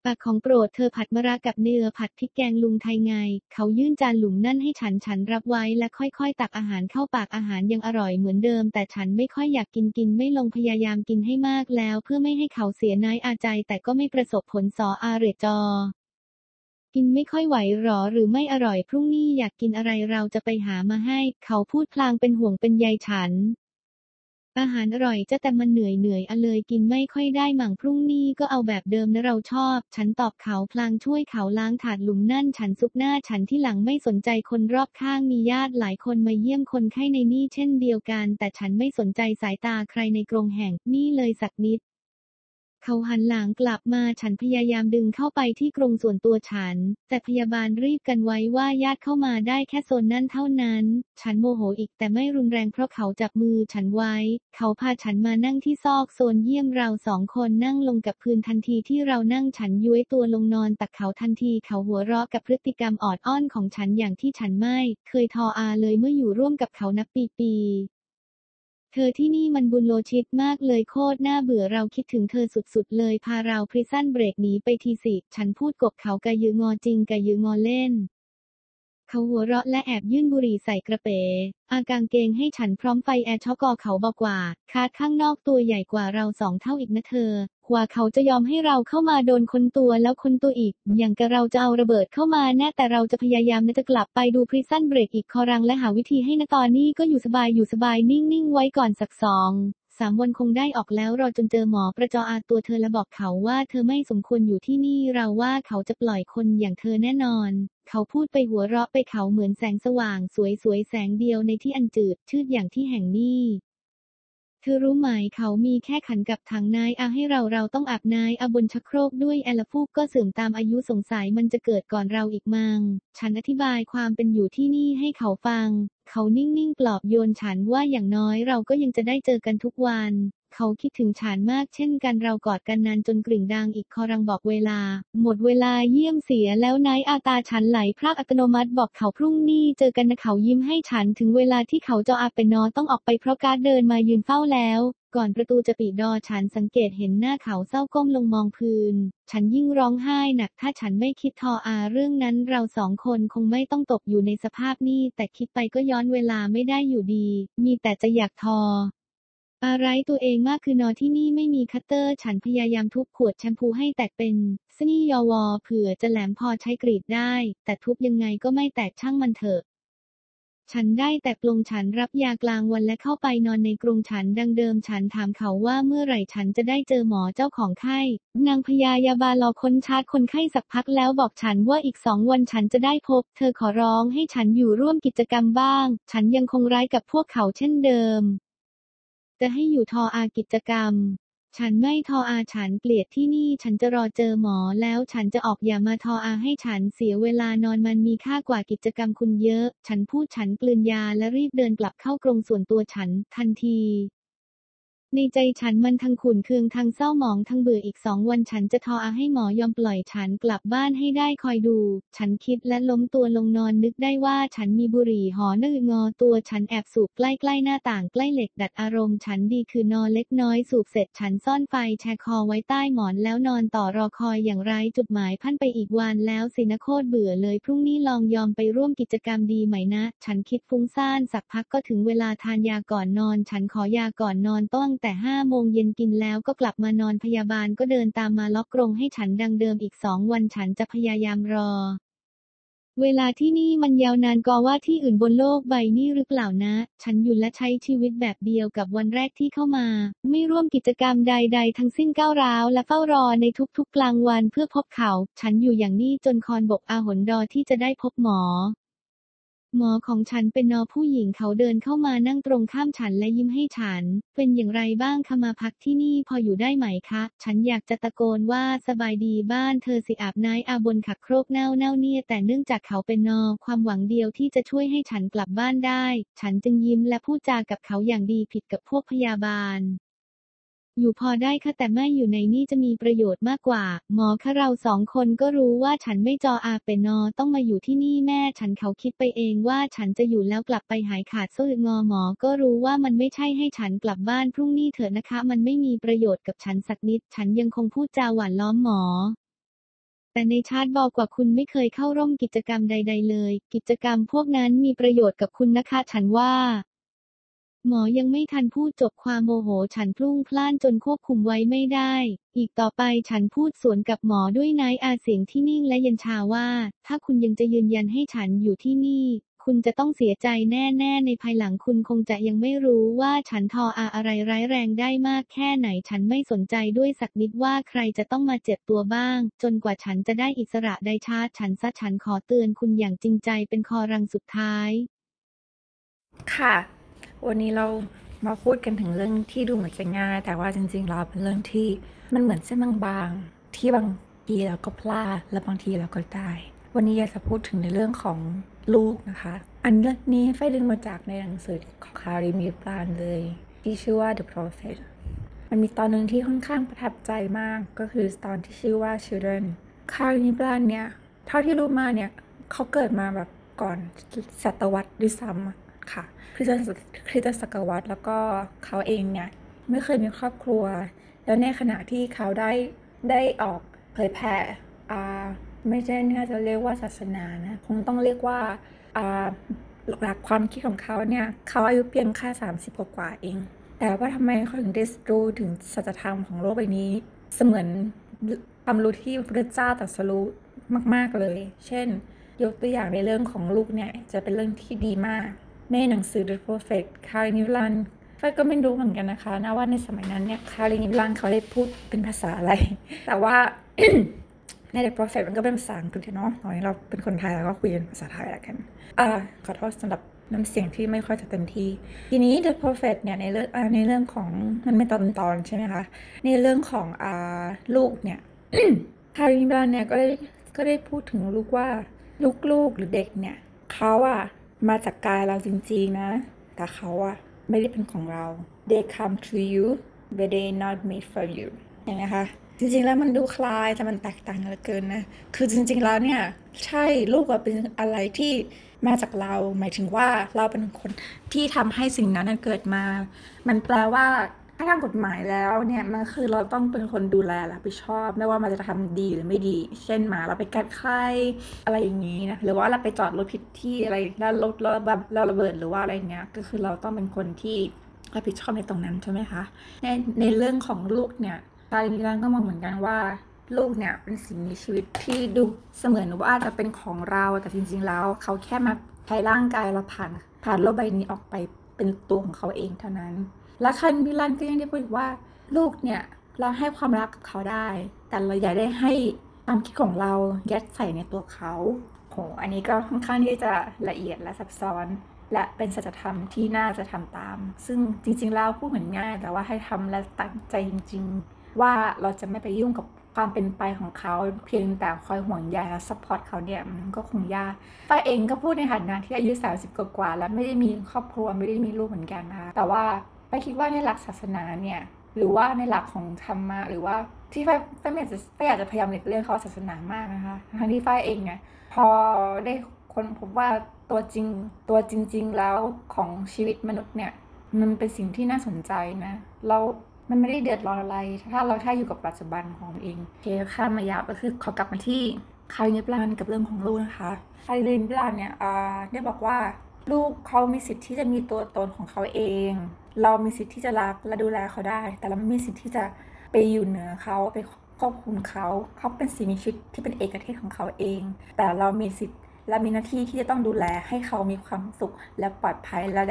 ปากของโปรดเธอผัดมะระกับเนื้อผัดพริกแกงลุงไทยไง เขายื่นจานหลุมนั่นให้ฉันฉันรับไว้และค่อยๆ ตักอาหารเข้าปากอาหารยังอร่อยเหมือนเดิม แต่ฉันไม่ค่อยอยากกินกินไม่ลงพยายามกินให้มากแล้ว เพื่อไม่ให้เขาเสียนายอาใจ แต่ก็ไม่ประสบผลสออาเรจอ กินไม่ค่อยไหวหรอหรือไม่อร่อยพรุ่งนี้อยากกินอะไรเราจะไปหามาให้ เขาพูดพลางเป็นห่วงเป็นใยฉัน อาหารอร่อยจะแต่มันเหนื่อยเหนื่อยอะเลยกินไม่ค่อยได้หมั่งพรุ่งนี้ก็เอาแบบเดิมนะเราชอบ ฉันตอบเขาพลางช่วยเขาล้างถาดหลุมนั่น ฉันซุกหน้าฉันที่หลังไม่สนใจคนรอบข้างมีญาติหลายคนมาเยี่ยมคนไข้ในนี่เช่นเดียวกัน แต่ฉันไม่สนใจสายตาใครในกรงแห่งนี่เลยสักนิด เขาหันหลังกลับมาฉันพยายามดึงเข้าไปที่กรงส่วนตัวฉัน แต่พยาบาลรีบกันไว้ว่าญาติเข้ามาได้แค่โซนนั่นเท่านั้น ฉันโมโหอีกแต่ไม่รุนแรงเพราะเขาจับมือฉันไว้ เขาพาฉันมานั่งที่ซอกโซนเยี่ยมเราสองคนนั่งลงกับพื้นทันทีที่เรานั่งฉันย้วยตัวลงนอนตักเขาทันทีเขาหัวเราะกับพฤติกรรมออดอ้อนของฉันอย่างที่ฉันไม่ เคยทออาเลยเมื่ออยู่ร่วมกับเขานับปีๆ เธอที่นี่มัน bullshit มากเลยโคตรน่าเบื่อเราคิดถึงเธอสุดๆ เลยพาเรา Prison Break หนีไปทีสิ ฉันพูดกบเขากะยืองอจริงกะยืองอเล่น เขาหัวเราะและแอบยื่นบุหรี่ใส่กระเป๋ากางเกงให้ฉันพร้อมไฟแอร์ช็อกกอเขาบอกว่า การ์ดข้างนอกตัวใหญ่กว่าเราสองเท่าอีกนะเธอ กว่าเขาจะยอมให้เราเข้ามาโดนค้นตัวแล้วค้นตัวอีก อย่างกับเราจะเอาระเบิดเข้ามาแน่แต่เราจะพยายามนะจะกลับไปดู Prison Break อีกครั้งและหาวิธีให้นะตอนนี้ก็อยู่สบายอยู่สบายนิ่งๆไว้ก่อนสักสองสามวันคงได้ออกแล้วรอจนเจอหมอประจออาตัวเธอและบอกเขาว่าเธอไม่สมควรอยู่ที่นี่เราว่าเขาจะปล่อยคนอย่างเธอแน่นอน เขาพูดไปหัวเราะไปเขาเหมือนแสงสว่าง สวยๆแสงเดียวในที่อันจืดชืดอย่างที่แห่งนี้ เธอรู้ไหมเขามีแค่ขันกับถังนายอาให้เราเราต้องอาบนายอาบนชักโครกด้วยแอลฟูกก็เสื่อมตามอายุสงสัยมันจะเกิดก่อนเราอีกมัง ฉันอธิบายความเป็นอยู่ที่นี่ให้เขาฟัง เขานิ่งๆปลอบโยนฉันว่าอย่างน้อยเราก็ยังจะได้เจอกันทุกวัน เขาคิดถึงฉันมากเช่นกันเรากอดกันนานจนกริ่งดังอีกคอรังบอกเวลา หมดเวลาเยี่ยมเสียแล้วนายอาตาฉันไหลพรากอัตโนมัติบอกเขาพรุ่งนี้เจอกันนะเขายิ้มให้ฉันถึงเวลาที่เขาจะอาเป็นนอต้องออกไปเพราะการเดินมายืนเฝ้าแล้ว ก่อนประตูจะปิดดอฉันสังเกตเห็นหน้าเขาเศร้าก้มลงมองพื้น ฉันยิ่งร้องไห้หนักถ้าฉันไม่คิดทออาเรื่องนั้นเราสองคนคงไม่ต้องตกอยู่ในสภาพนี้แต่คิดไปก็ย้อนเวลาไม่ได้อยู่ดี มีแต่จะอยากทอ อะไรตัวเองมากคือนอนที่นี่ไม่มีคัตเตอร์ ฉันพยายามทุบขวดแชมพูให้แตกเป็นสนี่ยอวอเผื่อจะแหลมพอใช้กรีดได้ แต่ทุบยังไงก็ไม่แตกช่างมันเถอะฉันได้แต่ปลงฉันรับยากลางวันและเข้าไปนอนในกรงฉันดังเดิมฉันถามเขาว่าเมื่อไหร่ฉันจะได้เจอหมอเจ้าของไข้ นางพยายาบาลรอค้นชาร์จคนไข้สักพักแล้วบอกฉันว่าอีกสองวันฉันจะได้พบ เธอขอร้องให้ฉันอยู่ร่วมกิจกรรมบ้าง ฉันยังคงร้ายกับพวกเขาเช่นเดิม จะให้อยู่ทออากิจกรรม ฉันไม่ทออาฉันเกลียดที่นี่ ฉันจะรอเจอหมอแล้วฉันจะออกอย่ามาทออาให้ฉันเสียเวลานอนมันมีค่ากว่ากิจกรรมคุณเยอะ ฉันพูดฉันกลืนยาและรีบเดินกลับเข้ากรงส่วนตัวฉันทันที ในใจฉันมันทั้งขุนเคืองทั้งเศร้าหมองทั้งเบื่ออีกสองวันฉันจะทออาให้หมอยอมปล่อยฉันกลับบ้านให้ได้คอยดู ฉันคิดและล้มตัวลงนอนนึกได้ว่าฉันมีบุหรี่หอนึ่งอตัวฉันแอบสูบใกล้ๆหน้าต่างใกล้เหล็กดัดอารมณ์ฉันดีคือนอนเล็กน้อยสูบเสร็จฉันซ่อนไฟแชร์คอไว้ใต้หมอนแล้วนอนต่อรอคอยอย่างไรจุดหมายพันไปอีกวันแล้วสินะโคตรเบื่อเลยพรุ่งนี้ลองยอมไปร่วมกิจกรรมดีไหมนะ ฉันคิดฟุ้งซ่านสักพักก็ถึงเวลาทานยาก่อนนอน ฉันขอยาก่อนนอนต้องแต่ห้าโมงเย็นกินแล้วก็กลับมานอนพยาบาลก็เดินตามมาล็อกกรงให้ฉันดังเดิมอีกสองวันฉันจะพยายามรอ เวลาที่นี่มันยาวนานกว่าที่อื่นบนโลกใบนี้หรือเปล่านะ ฉันอยู่และใช้ชีวิตแบบเดียวกับวันแรกที่เข้ามา ไม่ร่วมกิจกรรมใด ๆ ทั้งสิ้นก้าวร้าวและเฝ้ารอในทุกๆกลางวันเพื่อพบเขา ฉันอยู่อย่างนี้จนคอนบกอาหนดอที่จะได้พบหมอ หมอของฉันเป็นนอผู้หญิงเขาเดินเข้ามานั่งตรงข้ามฉันและยิ้มให้ฉัน เป็นอย่างไรบ้างคะมาพักที่นี่พออยู่ได้ไหมคะ ฉันอยากจะตะโกนว่าสบายดีบ้านเธอสิอาบนายอาบนขักโครกเน่าเน่าเนี่ย แต่เนื่องจากเขาเป็นนอความหวังเดียวที่จะช่วยให้ฉันกลับบ้านได้ ฉันจึงยิ้มและพูดจากับเขาอย่างดีผิดกับพวกพยาบาล อยู่พอได้ค่ะแต่แม่อยู่ในนี่จะมีประโยชน์มากกว่า หมอคะเราสองคนก็รู้ว่าฉันไม่จออาเป็นนอต้องมาอยู่ที่นี่แม่ฉันเขาคิดไปเองว่าฉันจะอยู่แล้วกลับไปหายขาดสะอึกงอหมอก็รู้ว่ามันไม่ใช่ให้ฉันกลับบ้านพรุ่งนี้เถอะนะคะ มันไม่มีประโยชน์กับฉันสักนิด ฉันยังคงพูดจาหวานล้อมหมอแต่ในชาร์ตบอกว่าคุณไม่เคยเข้าร่วมกิจกรรมใด ๆ เลย กิจกรรมพวกนั้นมีประโยชน์กับคุณนะคะ ฉันว่า หมอยังไม่ทันพูดจบความโมโหฉันพลุ่งพล่านจนควบคุมไว้ไม่ได้ อีกต่อไปฉันพูดสวนกับหมอด้วยนายอาเสียงที่นิ่งและเย็นชาว่า ถ้าคุณยังจะยืนยันให้ฉันอยู่ที่นี่ คุณจะต้องเสียใจแน่ๆ ในภายหลังคุณคงจะยังไม่รู้ว่าฉันทออาอะไรร้ายแรงได้มากแค่ไหน ฉันไม่สนใจด้วยสักนิดว่าใครจะต้องมาเจ็บตัวบ้าง จนกว่าฉันจะได้อิสระได้ชาฉันซะฉันขอเตือนคุณอย่างจริงใจเป็นคอรังสุดท้าย ค่ะ วันนี้เรามาพูดกันถึงเรื่องที่ดูเหมือนจะง่าย แต่ว่าจริงๆแล้วเป็นเรื่องที่มันเหมือนเส้นบางๆที่บางทีเราก็พลาดและบางทีเราก็ได้ วันนี้อยากจะพูดถึงในเรื่องของลูกนะคะ อันนี้ไฟดึงมาจากในหนังสือของคาริมีปลานเลย ที่ชื่อว่า The Prophet มันมีตอนหนึ่งที่ค่อนข้างประทับใจมากก็คือตอนที่ชื่อว่า Children คาริมีปลานเนี่ยเท่าที่รู้มาเนี่ยเขาเกิดมาแบบก่อนศตวรรษด้วยซ้ำ ค่ะคริสตคริสตศักราชแล้วก็เขาเองเนี่ยไม่เคยมีครอบครัว แล้วในขณะที่เขาได้ได้ออกเผยแผ่อ่าไม่ใช่น่าจะเรียกว่าศาสนานะคงต้องเรียกว่าอ่าหลักความคิดของเขาเนี่ยเขาอายุเพียงแค่30กว่าเอง แต่ว่าทำไมเขาถึงได้รู้ถึงสัจธรรมของโลกใบนี้ เสมือนความรู้ที่พระเจ้าตรัสรู้มาก ๆเลย เช่น ยกตัวอย่างในเรื่องของลูกเนี่ยจะเป็นเรื่องที่ดีมาก ในหนังสือ The Prophet คารินิลันไฟก็ไม่รู้เหมือนกันนะคะนะว่าในสมัยนั้นเนี่ยคารินิลันเขาได้พูดเป็นภาษาอะไร แต่ว่าใน The Prophet มันก็เป็นภาษาอังกฤษเนาะตอนนี้เราเป็นคนไทยเราก็คุยเป็นภาษาไทยแล้วกันอ่าขอโทษสำหรับน้ำเสียงที่ไม่ค่อยจะเต็มที่ ทีนี้ The Prophet เนี่ยในเรื่องในเรื่องของมันไม่ตอนตอนๆใช่ไหมคะในเรื่องของอ่าลูกเนี่ยคารินิลันเนี่ยก็ได้ก็ได้พูดถึงลูกว่าลูกๆหรือเด็กเนี่ยเขาอะ มาจากกายเราจริงๆนะ แต่เขาอะไม่ได้เป็นของเรา they come to you but they not made for you เห็นไหมคะ จริงๆแล้วมันดูคล้ายแต่มันแตกต่างกันเหลือเกินนะ คือจริงๆแล้วเนี่ย ใช่ลูกอะเป็นอะไรที่มาจากเรา หมายถึงว่าเราเป็นคนที่ทำให้สิ่งนั้นเกิดมา มันแปลว่า ถ้าทางกฎหมายแล้วเนี่ยมันคือเราต้องเป็นคนดูแลรับผิดชอบ ไม่ว่ามันจะทำดีหรือไม่ดี เช่นหมาเราไปกัดใครอะไรอย่างนี้นะหรือว่าเราไปจอดรถผิดที่อะไรแล้วรถเราแบบเราระเบิดหรือว่าอะไรเงี้ยก็คือเราต้องเป็นคนที่รับผิดชอบในตรงนั้นใช่ไหมคะในในเรื่องของลูกเนี่ยตาลิมิลันก็มองเหมือนกันว่าลูกเนี่ยเป็นสิ่งมีชีวิตที่ดูเสมือนว่าจะเป็นของเราแต่จริง ๆ แล้ว เขาแค่มาใช้ร่างกายเราผ่านผ่านโลกใบนี้ออกไปเป็นตัวของเขาเองเท่านั้น และคันมิลันก็ยังได้พูดว่าลูกเนี่ยเราให้ความรักกับเขาได้ แต่เราอย่าได้ให้ความคิดของเรายัดใส่ในตัวเขาโหอันนี้ก็ค่อนข้างที่จะละเอียดและซับซ้อน และเป็นสัจธรรมที่น่าจะทำตาม ซึ่งจริงๆแล้วพูดเหมือนง่าย แต่ว่าให้ทำและตั้งใจจริง ๆ ว่าเราจะไม่ไปยุ่งกับความเป็นไปของเขาเพียงแต่คอยห่วงใยและซัพพอร์ตเขาเนี่ยมันก็คงยากป้าเองก็พูดในฐานะที่อายุ 30 กว่า แล้วไม่ได้มีครอบครัวไม่ได้มีลูกเหมือนกันนะแต่ว่า ป้าคิดว่าในหลักศาสนาเนี่ยหรือว่าในหลักของธรรมะหรือว่าที่ฝ้ายไม่อยากจะฝ้ายอยากจะพยายามหลีกเลี่ยงเขาศาสนามากนะคะทั้งที่ฝ้ายเองเนี่ยพอได้ค้นพบว่าตัวจริงตัวจริง ๆ แล้วของชีวิตมนุษย์เนี่ยมันเป็นสิ่งที่น่าสนใจนะเรามันไม่ได้เดือดร้อนอะไร ถ้าเราแค่อยู่กับปัจจุบันของเองโอเคข้ามมายาวก็คือขอกลับมาที่คารินิปลานกับเรื่องของลูกนะคะคารินิปลานเนี่ยอ่าได้บอกว่าลูกเขามีสิทธิ์ที่จะมีตัวตนของเขาเอง เรามีสิทธิ์ที่จะรักและดูแลเขาได้ แต่เราไม่มีสิทธิ์ที่จะไปอยู่เหนือเขาไปควบคุมเขาเขาเป็นสิ่งมีชีวิตที่เป็นเอกเทศของเขาเอง แต่เรามีสิทธิ์และมีหน้าที่ที่จะต้องดูแลให้เขามีความสุขและปลอดภัยและ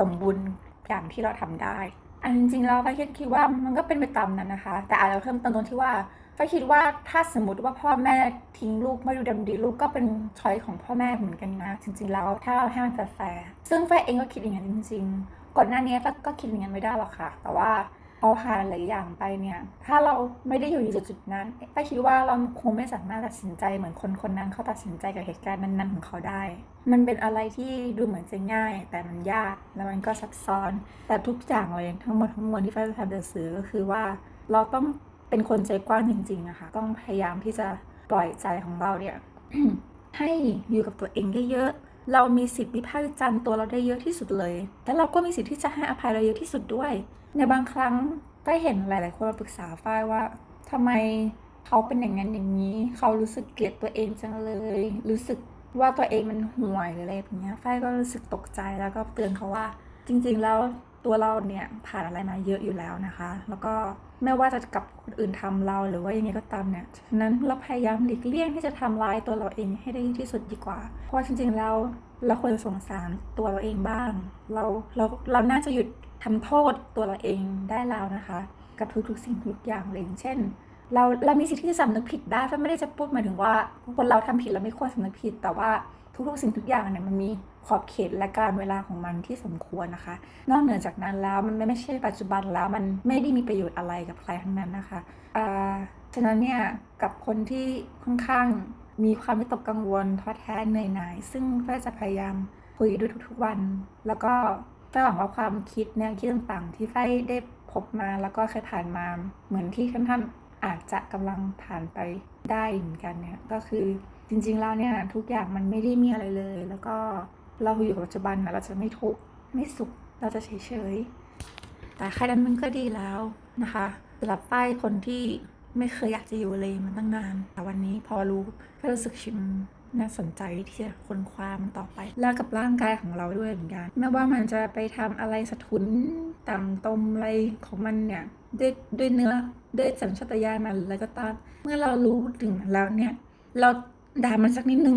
สมบูรณ์อย่างที่เราทำได้ อันจริงๆแล้วฝ้ายคิดว่ามันก็เป็นไปตามนั้นนะคะ แต่อาจจะเพิ่มเติมตรงที่ว่าฝ้ายคิดว่าถ้าสมมติว่าพ่อแม่ทิ้งลูกไม่ดูดำดีลูกก็เป็นช้อยของพ่อแม่เหมือนกันนะ จริง ๆ แล้วถ้าเราให้มันแฟร์ซึ่งฝ้ายเองก็คิดอย่างนั้นจริง ๆ ก่อนหน้านี้ก็คิดอย่างนั้นไม่ได้หรอกค่ะ แต่ว่าพอผ่านหลายอย่างไปเนี่ย ถ้าเราไม่ได้อยู่ในจุดนั้นฝ้ายคิดว่าเราคงไม่สามารถตัดสินใจเหมือนคนคนนั้นเขาตัดสินใจกับเหตุการณ์นั้นๆของเขาได้ มันเป็นอะไรที่ดูเหมือนจะง่าย แต่มันยาก แล้วมันก็ซับซ้อน แต่ทุกอย่างเลยทั้งหมดทั้งมวลที่ฝ้าจะทำหนังสือก็คือว่า เราต้องเป็นคนใจกว้างจริงๆอะค่ะต้องพยายามที่จะปล่อยใจของเราเนี่ยให้อยู่กับตัวเองได้เยอะ เรามีสิทธิ์วิพากษ์วิจารณ์ตัวเราได้เยอะที่สุดเลย แต่เราก็มีสิทธิ์ที่จะให้อภัยเราเยอะที่สุดด้วย ในบางครั้งก็เห็นหลาย ๆ คนมาปรึกษาฝ้ายว่าทำไมเขาเป็นอย่างนั้นอย่างนี้ เขารู้สึกเกลียดตัวเองจังเลย รู้สึกว่าตัวเองมันห่วยหรืออะไรแบบเนี้ยฝ้ายก็รู้สึกตกใจแล้วก็เตือนเขาว่า จริง ๆ แล้ว ตัวเราเนี่ยผ่านอะไรมาเยอะอยู่แล้วนะคะ แล้วก็ไม่ว่าจะกับคนอื่นทำเราหรือว่ายังไงก็ตามเนี่ยฉะนั้นเราพยายามหลีกเลี่ยงที่จะทำร้ายตัวเราเองให้ได้ที่สุดดีกว่า เพราะว่าจริงๆแล้วเราควรสงสารตัวเราเองบ้าง เราเราเราน่าจะหยุดทำโทษตัวเราเองได้แล้วนะคะ กับทุกๆสิ่งทุกอย่างเลยเช่น เราเรามีสิทธิ์ที่จะสำนึกผิดได้ก็ไม่ได้จะพูดหมายถึงว่าคนเราทำผิดเราไม่ควรสำนึกผิด แต่ว่าทุกๆสิ่งทุกอย่างเนี่ยมันมี ขอบเขตและการเวลาของมันที่สมควรนะคะ นอกเหนือจากนั้นแล้วมันไม่ใช่ปัจจุบันแล้วมันไม่ได้มีประโยชน์อะไรกับใครทั้งนั้นนะคะฉะนั้นเนี่ยกับคนที่ค่อนข้างมีความวิตกกังวลท้อแท้เหนื่อยหน่าย ซึ่งเพื่อจะพยายามคุยด้วยทุกๆวัน แล้วก็ไฟหวังว่าความคิดแนวคิดต่างๆ ที่ไฟได้พบมาแล้วก็เคยผ่านมา เหมือนที่ท่านท่านอาจจะกำลังผ่านไปได้เหมือนกันเนี่ยก็คือจริงๆแล้วเนี่ยทุกอย่างมันไม่ได้มีอะไรเลย แล้วก็ เราอยู่กับปัจจุบันนะเราจะไม่ทุกข์ไม่สุขเราจะเฉยๆแต่แค่นั้นมันก็ดีแล้วนะคะสำหรับป้ายคนที่ไม่เคยอยากจะอยู่เลยมันตั้งนานแต่วันนี้พอรู้ก็รู้สึกชิมน่าสนใจที่จะค้นคว้ามันต่อไป แล้วกับร่างกายของเราด้วยเหมือนกันไม่ว่ามันจะไปทำอะไรสะทุนต่ำตมอะไรของมันเนี่ยด้วยด้วยเนื้อด้วยสัญชาตญาณมันหรืออะไรก็ตาม เมื่อเรารู้ถึงแล้วเนี่ย เราด่ามันสักนิดนึง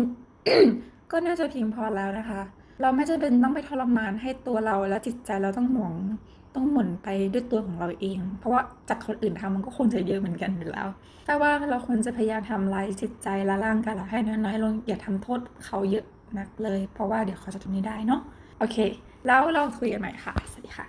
ก็น่าจะเพียงพอแล้วนะคะ เราไม่จำเป็นต้องไปทรมานให้ตัวเราและจิตใจเราต้องหมองต้องหมุนไปด้วยตัวของเราเอง เพราะว่าจากคนอื่นทำมันก็คงจะเยอะเหมือนกันอยู่แล้ว แต่ว่าเราควรจะพยายามทำลายจิตใจและร่างกายเราให้น้อยๆลงอย่าทำโทษเขาเยอะนักเลย เพราะว่าเดี๋ยวเขาจะทนไม่ได้เนาะโอเค แล้วเราคุยกันใหม่ค่ะ สวัสดีค่ะ